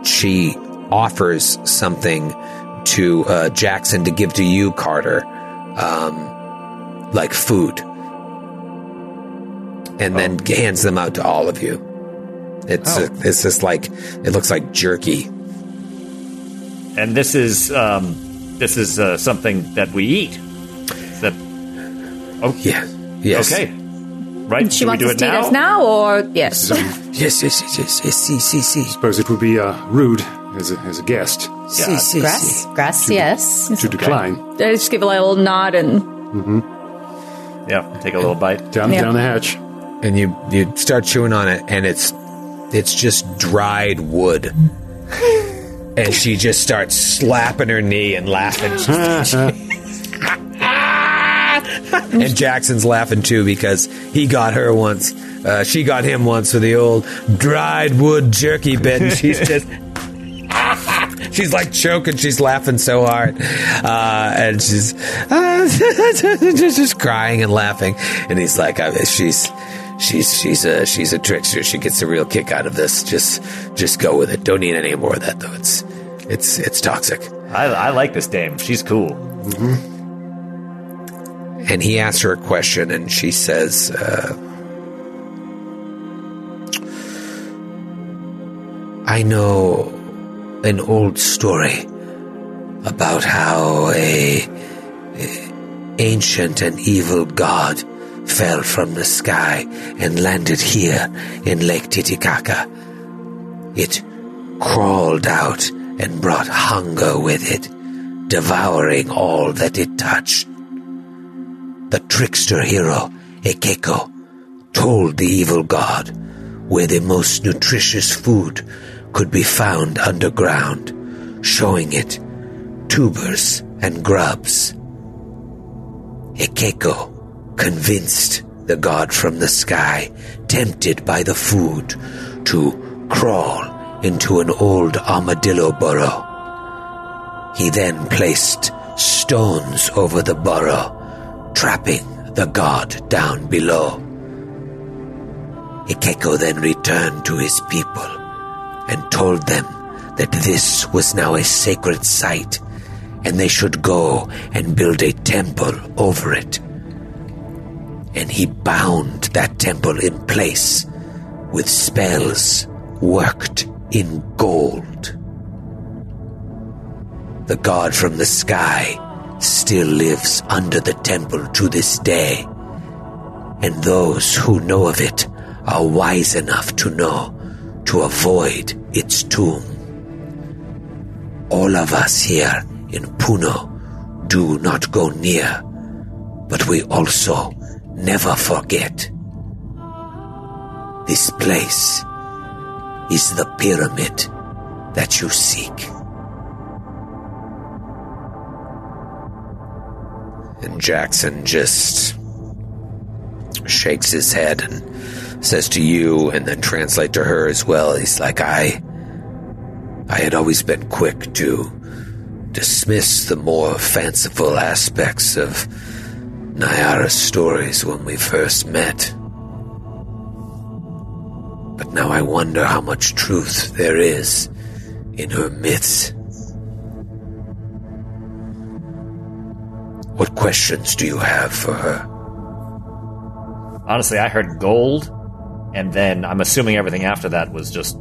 she offers something to uh, Jackson to give to you, Carter, um, like food and then hands them out to all of you. It's Oh. it's just like it looks like jerky. And this is um, this is uh, something that we eat. That oh Yeah. Yes. okay, right? She Should we wants do us it to eat now? us now, or yes? Yes. Yes. Yes. Yes. Yes. See. See. See. suppose it would be uh, rude as a, as a guest See. See. Grass, grass, yes. to decline. I just give a little nod and Yeah, take a little bite. Down, Yeah. down the hatch. And you you start chewing on it, and it's it's just dried wood. <laughs> And she just starts slapping her knee and laughing. <laughs> and Jackson's laughing too because he got her once Uh, she got him once with the old dried wood jerky bit, and she's <laughs> just. She's like choking. She's laughing so hard, uh, and she's uh, <laughs> just, just crying and laughing. And he's like, uh, "She's, she's, she's a, she's a trickster. She gets a real kick out of this. Just, just go with it. Don't need any more of that, though. It's, it's, it's toxic." I, I like this dame. She's cool. And he asks her a question, and she says, uh, I know an old story about how a, a ancient and evil god fell from the sky and landed here in Lake Titicaca. It crawled out and brought hunger with it, devouring all that it touched. The trickster hero, Ekeko, told the evil god where the most nutritious food could be found underground, showing it tubers and grubs. Ekeko convinced the god from the sky, tempted by the food, to crawl into an old armadillo burrow. He then placed stones over the burrow, trapping the god down below. Ekeko then returned to his people and told them that this was now a sacred site and they should go and build a temple over it. And he bound that temple in place with spells worked in gold. The god from the sky still lives under the temple to this day, and those who know of it are wise enough to know to avoid its tomb. All of us here in Puno do not go near, but we also never forget. This place is the pyramid that you seek. And Jackson just shakes his head and says to you and then translate to her as well. He's like, I I had always been quick to dismiss the more fanciful aspects of Nyara's stories when we first met. But now I wonder how much truth there is in her myths. What questions do you have for her? Honestly, I heard gold, and then I'm assuming everything after that was just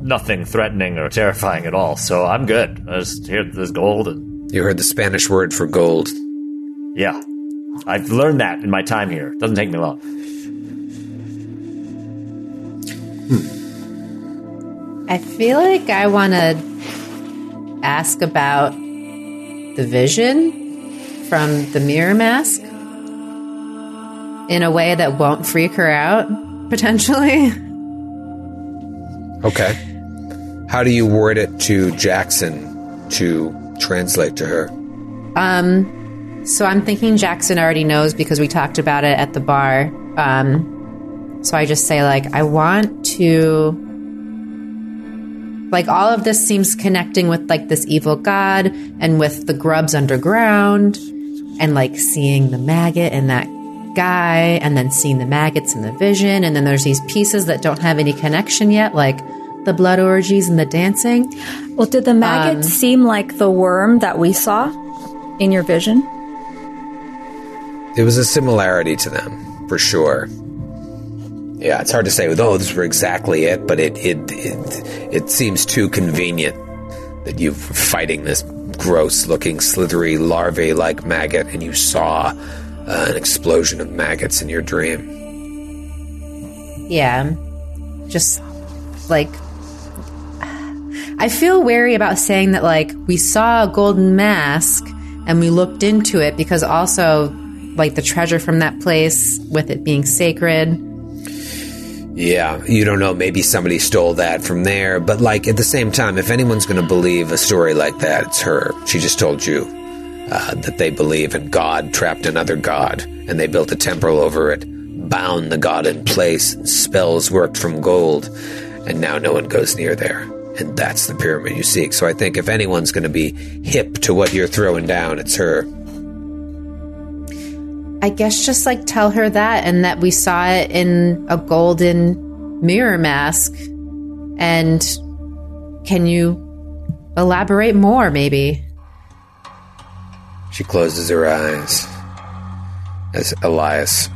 nothing threatening or terrifying at all. So I'm good. I just hear there's gold, and You heard the Spanish word for gold. yeah, I've learned that in my time here. It Doesn't take me long. Hmm. I feel like I want to ask about the vision from the mirror mask in a way that won't freak her out, potentially. Okay. How do you word it to Jackson to translate to her? Um, so I'm thinking Jackson already knows because we talked about it at the bar. Um, so I just say like, I want to. Like all of this seems connecting with like this evil god and with the grubs underground and like seeing the maggot and that guy and then seeing the maggots in the vision and then there's these pieces that don't have any connection yet like the blood orgies and the dancing. Well, did the maggot um, seem like the worm that we saw in your vision? There was a similarity to them, for sure. Yeah, it's hard to say, oh, those were exactly it, but it it it, it seems too convenient that you're fighting this gross looking, slithery larvae like maggot and you saw Uh, an explosion of maggots in your dream. Yeah. Just like I feel wary about saying that like we saw a golden mask and we looked into it because also like the treasure from that place with it being sacred. Yeah, you don't know. Maybe somebody stole that from there. But, like, at the same time, if anyone's going to believe a story like that, it's her. She just told you uh, that they believe in God trapped another God, and they built a temple over it, bound the god in place, spells worked from gold, and now no one goes near there. And that's the pyramid you seek. So I think if anyone's going to be hip to what you're throwing down, it's her. I guess just like tell her that and that we saw it in a golden mirror mask. And can you elaborate more, maybe? She closes her eyes as Elias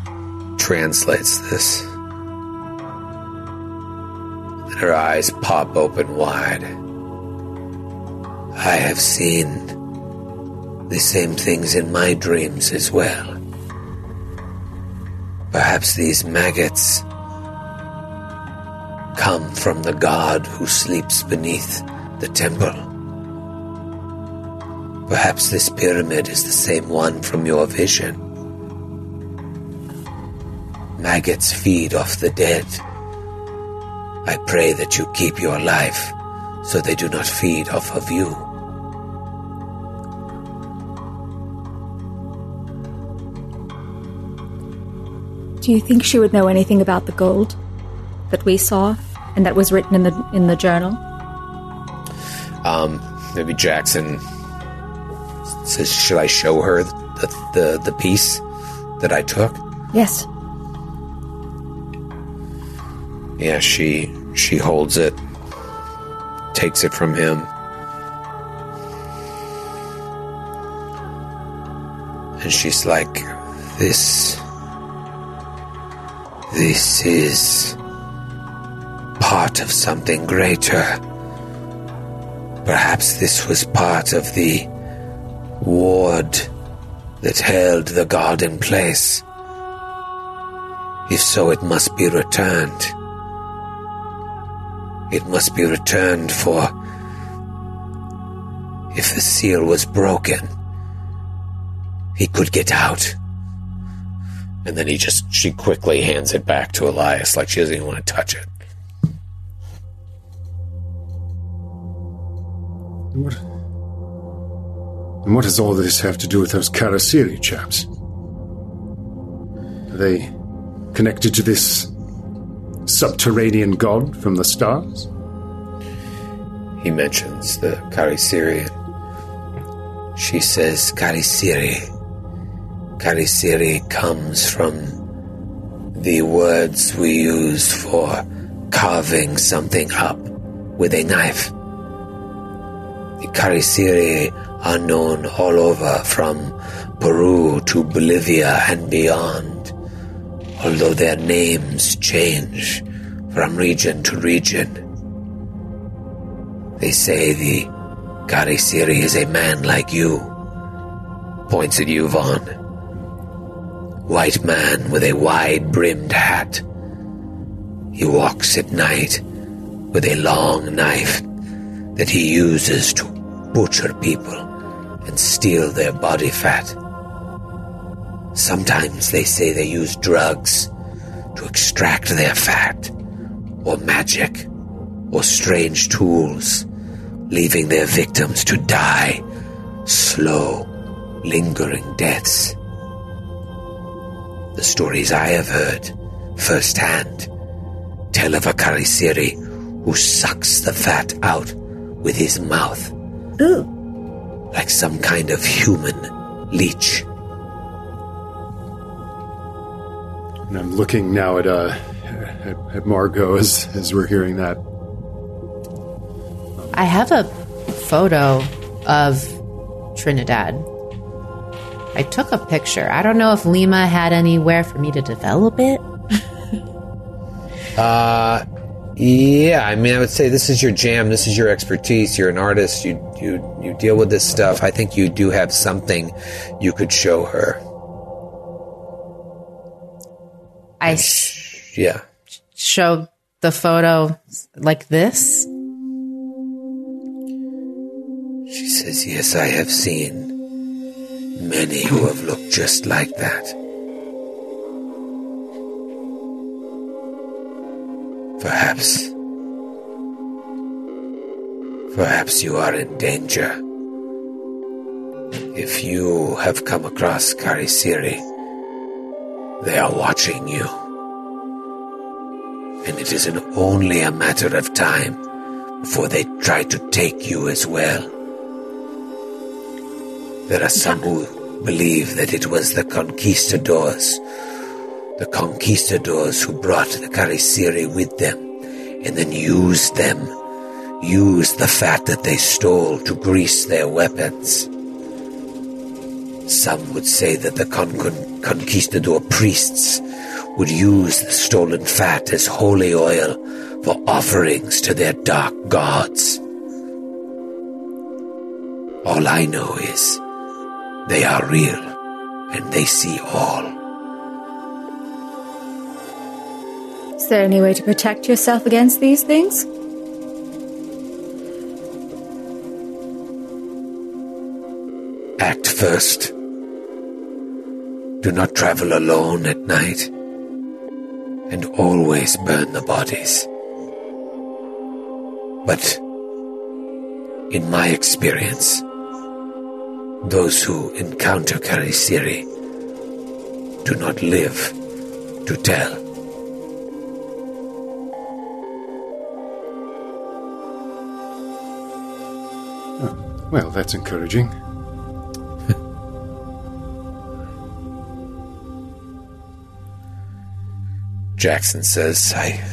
translates this. And her eyes pop open wide. I have seen the same things in my dreams as well. Perhaps these maggots come from the god who sleeps beneath the temple. Perhaps this pyramid is the same one from your vision. Maggots feed off the dead. I pray that you keep your life so they do not feed off of you. Do you think she would know anything about the gold that we saw and that was written in the in the journal? Um, maybe Jackson says, "Should I show her the the, the piece that I took?" Yes. Yeah, she she holds it, takes it from him, and she's like, "This, this is part of something greater. Perhaps this was part of the ward that held the god in place. If so, it must be returned." It must be returned for. If the seal was broken, he could get out. And then he just, she quickly hands it back to Elias like she doesn't even want to touch it. What? And what does all this have to do with those Karasiri chaps? Are they connected to this subterranean god from the stars? He mentions the Karisirian. She says Kharisiri. Kharisiri comes from the words we use for carving something up with a knife. The Kharisiri are known all over from Peru to Bolivia and beyond, although their names change from region to region. They say the Kharisiri is a man like you. Points at you, Vaughn. White man with a wide brimmed hat. He walks at night with a long knife that he uses to butcher people and steal their body fat. Sometimes they say they use drugs to extract their fat, or magic, or strange tools, leaving their victims to die slow, lingering deaths. The stories I have heard firsthand tell of a Kharisiri who sucks the fat out with his mouth. Like some kind of human leech. And I'm looking now at uh at, at Margot as as we're hearing that. I have a photo of Trinidad. I took a picture. I don't know if Lima had anywhere for me to develop it. <laughs> Uh, yeah, I mean, I would say this is your jam. This is your expertise. You're an artist. You you you deal with this stuff. I think you do have something you could show her. I s- Yeah. Show the photo like this. She says, Yes, I have seen many who have looked just like that. Perhaps. Perhaps you are in danger. If you have come across Kharisiri, they are watching you. And it is an only a matter of time before they try to take you as well. There are some who believe that it was the conquistadors, the conquistadors who brought the Kharisiri with them and then used them, used the fat that they stole to grease their weapons. Some would say that the con- con- conquistador priests would use the stolen fat as holy oil for offerings to their dark gods. All I know is they are real and they see all. There any way to protect yourself against these things? Act first. Do not travel alone at night. And always burn the bodies. But, in my experience, those who encounter Kharisiri do not live to tell. Well, that's encouraging. <laughs> Jackson says, I.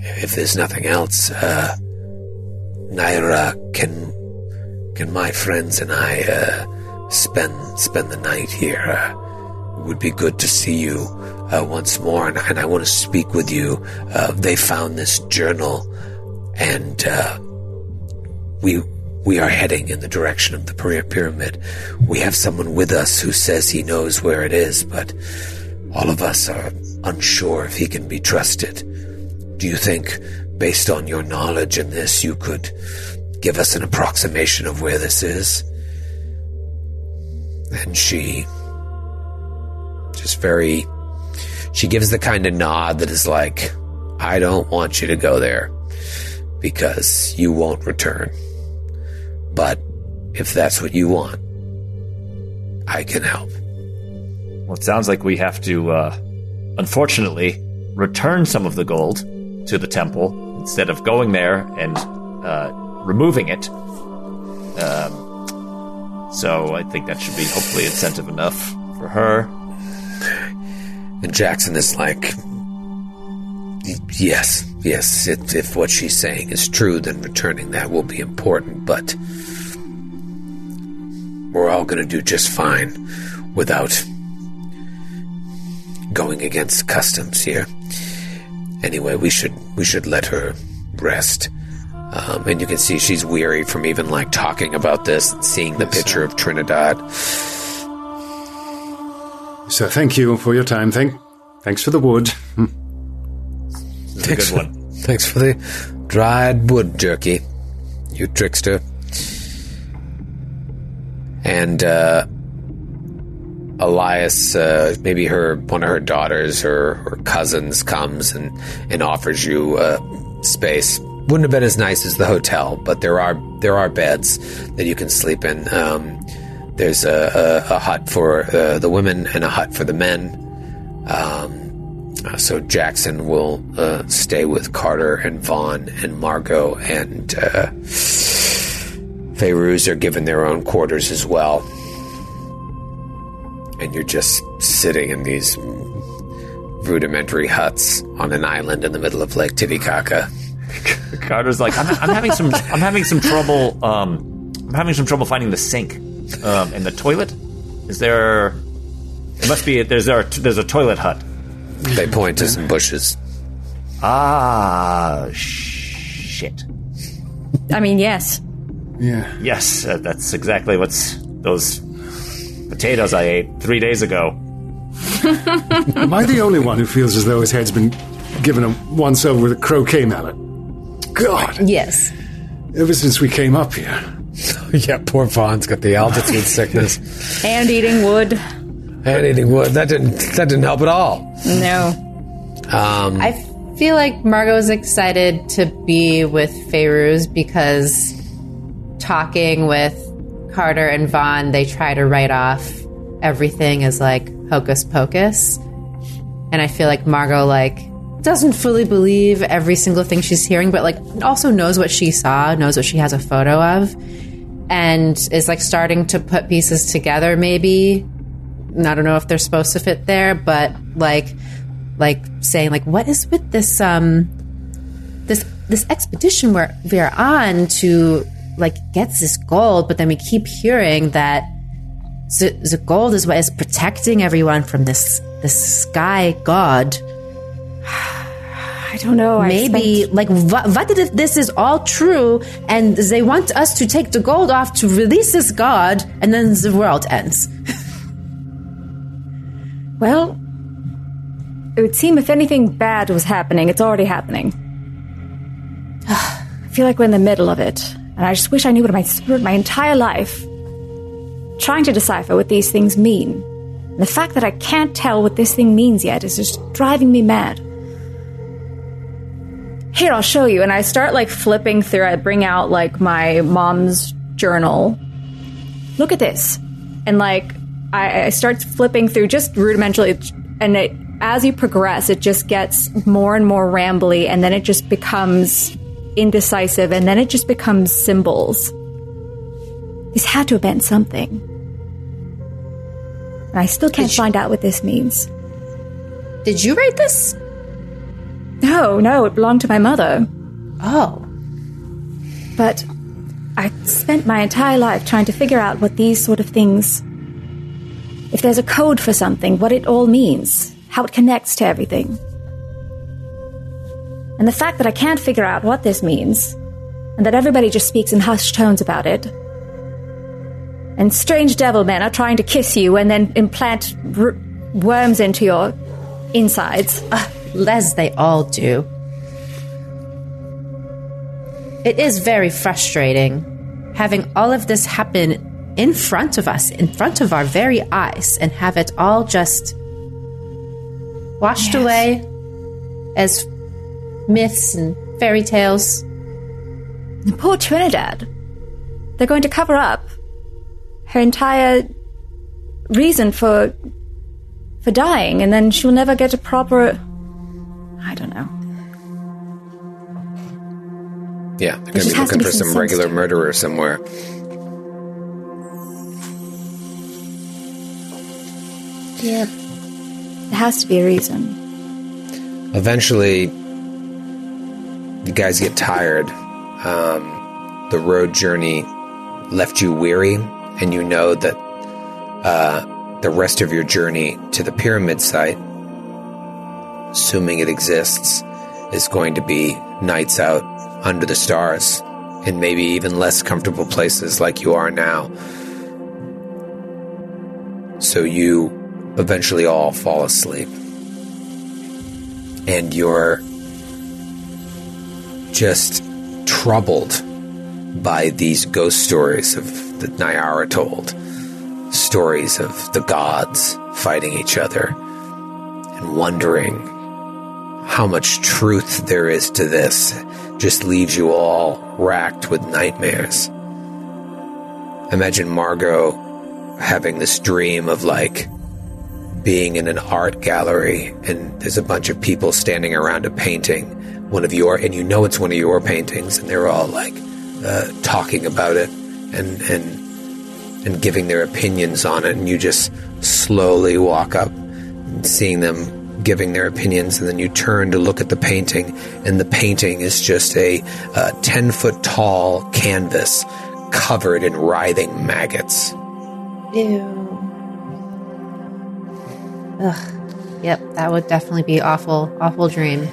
If there's nothing else, uh. Nyara, can. Can my friends and I, uh. Spend, spend the night here? Uh, it would be good to see you, uh, once more, and, and I want to speak with you. Uh, they found this journal, and, uh. We, we are heading in the direction of the Pyra- pyramid. We have someone with us who says he knows where it is, but all of us are unsure if he can be trusted. Do you think, based on your knowledge in this, you could give us an approximation of where this is? And she just very, she gives the kind of nod that is like, I don't want you to go there because you won't return. But if that's what you want, I can help. Well, it sounds like we have to, uh, unfortunately, return some of the gold to the temple instead of going there and uh, removing it. Um, so I think that should be hopefully incentive enough for her. And Jackson is like, yes, yes, if, if what she's saying is true, then returning that will be important, but we're all going to do just fine without going against customs here. Anyway, we should we should let her rest. Um, and you can see she's weary from even like talking about this and seeing the picture of Trinidad. So thank you for your time. Thank, thanks for the wood. Hmm. This a good one. Thanks for the dried wood jerky, you trickster. And uh, Elias, uh, maybe her one of her daughters or, cousins comes and, and offers you uh, space. Wouldn't have been as nice as the hotel, but there are there are beds that you can sleep in. Um, there's a, a, a hut for uh, the women and a hut for the men. Um, uh, so Jackson will uh, stay with Carter and Vaughn and Margot and Feyruz are given their own quarters as well. And you're just sitting in these rudimentary huts on an island in the middle of Lake Titicaca. <laughs> Carter's like, I'm, I'm having some, I'm having some trouble. Um, I'm having some trouble finding the sink um, and the toilet. Is there? It must be. There's there. There's a toilet hut. They point to some bushes. Ah, shit. I mean, yes. Yeah. Yes, uh, that's exactly what's those potatoes I ate three days ago. <laughs> Am I the only one who feels as though his head's been given a once over with a croquet mallet? God, Yes. ever since we came up here. <laughs> yeah, poor Vaughn's got the altitude <laughs> sickness And eating wood. and eating wood. That didn't that didn't help at all. No. Um, I feel like Margot's excited to be with Feyruz because talking with Carter and Vaughn, they try to write off everything as like hocus pocus. And I feel like Margot like doesn't fully believe every single thing she's hearing, but like also knows what she saw, knows what she has a photo of, and is like starting to put pieces together. Maybe I don't know if they're supposed to fit there, but like like saying like what is with this um this this expedition we're we're on to like gets this gold, but then we keep hearing that the, the gold is what is protecting everyone from this this sky god. <sighs> I don't know. Maybe spent- like what, what if this is all true and they want us to take the gold off to release this god and then the world ends. <laughs> well, it would seem if anything bad was happening, it's already happening. <sighs> I feel like we're in the middle of it, and I just wish I knew what I spent my entire life trying to decipher what these things mean. And the fact that I can't tell what this thing means yet is just driving me mad. Here, I'll show you. And I start like flipping through. I bring out like my mom's journal. Look at this. And like, I, I start flipping through just rudimentarily. And it, as you progress, it just gets more and more rambly. And then it just becomes indecisive. And then it just becomes symbols. This had to have been something. And I still can't find out what this means. Did you write this? No, no, it belonged to my mother. Oh. But I spent my entire life trying to figure out what these sort of things. If there's a code for something, what it all means, how it connects to everything. And the fact that I can't figure out what this means, and that everybody just speaks in hushed tones about it. And strange devil men are trying to kiss you and then implant r- worms into your insides. Uh, Les, they all do. It is very frustrating having all of this happen in front of us, in front of our very eyes, and have it all just washed Yes. away as myths and fairy tales. Poor Trinidad. They're going to cover up her entire reason for for dying, and then she'll never get a proper. I don't know. Yeah, they're going to be looking be for some some regular to it. murderer somewhere. Yeah. There has to be a reason. Eventually, you guys get tired. Um, the road journey left you weary, and you know that uh, the rest of your journey to the pyramid site, assuming it exists, is going to be nights out under the stars in maybe even less comfortable places like you are now. So you eventually all fall asleep. And you're just troubled by these ghost stories of that Nyara told. Stories of the gods fighting each other and wondering how much truth there is to this just leaves you all racked with nightmares. Imagine Margot having this dream of like being in an art gallery and there's a bunch of people standing around a painting, one of your, and you know it's one of your paintings, and they're all like uh, talking about it and and and giving their opinions on it, and you just slowly walk up, seeing them giving their opinions, and then you turn to look at the painting, and the painting is just a uh, ten foot tall canvas covered in writhing maggots. Ew. Ugh. Yep, that would definitely be awful, awful dream.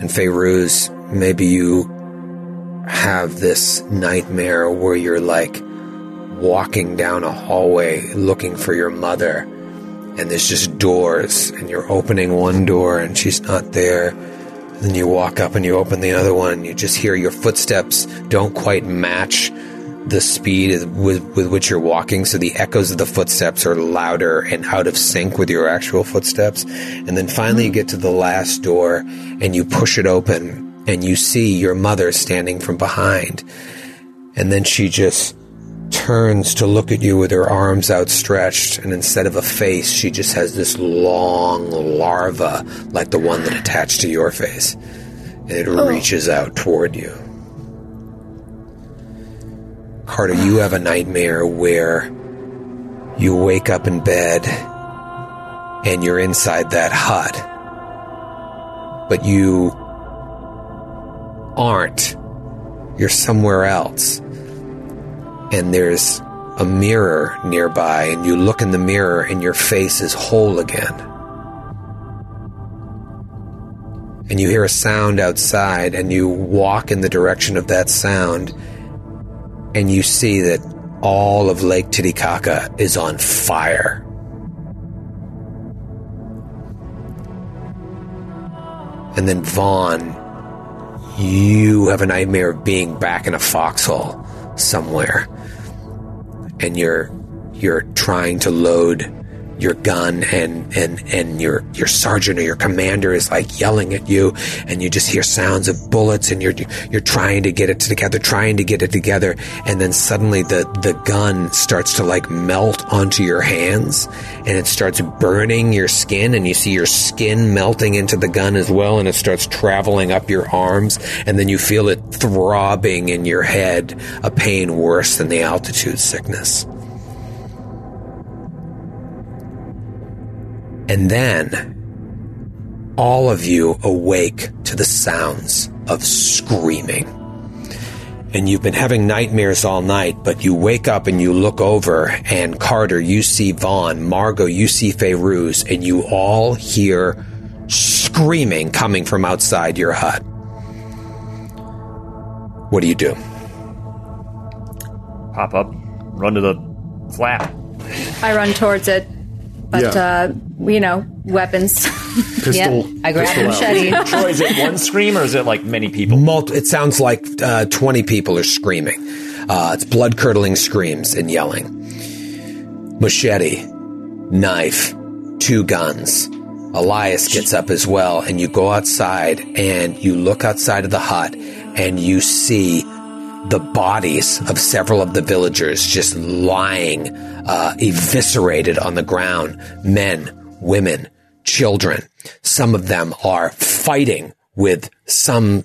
And Feyruz, maybe you have this nightmare where you're like walking down a hallway looking for your mother, and there's just doors, and you're opening one door and she's not there. Then you walk up and you open the other one, and you just hear your footsteps don't quite match the speed with, with which you're walking, so the echoes of the footsteps are louder and out of sync with your actual footsteps. And then finally, you get to the last door and you push it open, and you see your mother standing from behind. And then she just turns to look at you with her arms outstretched, and instead of a face, she just has this long larva like the one that attached to your face. And it oh. reaches out toward you. Carter, you have a nightmare where you wake up in bed and you're inside that hut, but you aren't. You're somewhere else. And there's a mirror nearby, and you look in the mirror, and your face is whole again. And you hear a sound outside, and you walk in the direction of that sound, and you see that all of Lake Titicaca is on fire. And then Vaughn, you have a nightmare of being back in a foxhole somewhere. And you're you're trying to load your gun and and and your your sergeant or your commander is like yelling at you and you just hear sounds of bullets and you're you're trying to get it together trying to get it together and then suddenly the the gun starts to like melt onto your hands and it starts burning your skin and you see your skin melting into the gun as well and it starts traveling up your arms and then you feel it throbbing in your head a pain worse than the altitude sickness And then all of you awake to the sounds of screaming. And you've been having nightmares all night, but you wake up and you look over, and Carter, you see Vaughn, Margot, you see Feyruz, and you all hear screaming coming from outside your hut. What do you do? Pop up, run to the flap. I run towards it, but Yeah. uh, you know, weapons. <laughs> Pistol. Yep. I grab pistol a out. machete. <laughs> Troy, is it one scream or is it like many people? Mult- it sounds like uh, 20 people are screaming. Uh, it's blood curdling screams and yelling. Machete, knife, two guns. Elias gets up as well, and you go outside and you look outside of the hut and you see the bodies of several of the villagers just lying, uh, eviscerated on the ground. Men, women, children. Some of them are fighting with some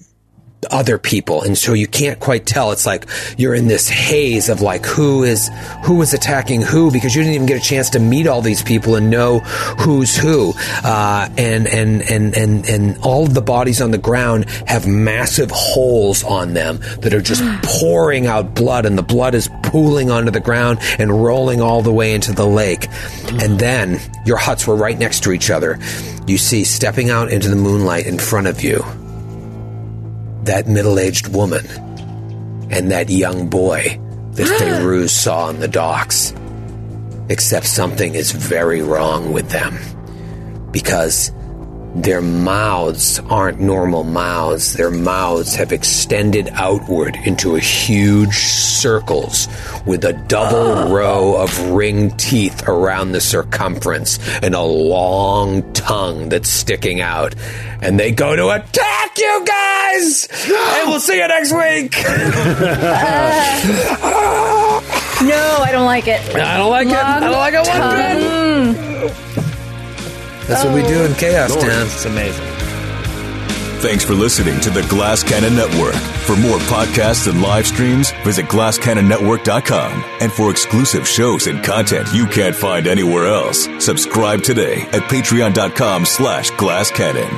other people. And so you can't quite tell. It's like you're in this haze of like who is who is attacking who? Because you didn't even get a chance to meet all these people and know who's who. Uh, and and and and and all of the bodies on the ground have massive holes on them that are just <gasps> pouring out blood. And the blood is pooling onto the ground and rolling all the way into the lake. And then your huts were right next to each other. You see stepping out into the moonlight in front of you that middle aged woman and that young boy that ah. Feyruz saw on the docks. Except something is very wrong with them. Because their mouths aren't normal mouths. Their mouths have extended outward into a huge circles with a double ah. row of ring teeth around the circumference and a long tongue that's sticking out. And they go to attack you guys! And we'll see you next week! <laughs> <laughs> no, I don't like it. I don't like it. I don't like it one bit. That's what we do in Chaos Town. It's amazing. Thanks for listening to the Glass Cannon Network. For more podcasts and live streams, visit glasscannonnetwork.com. And for exclusive shows and content you can't find anywhere else, subscribe today at patreon.com slash glasscannon.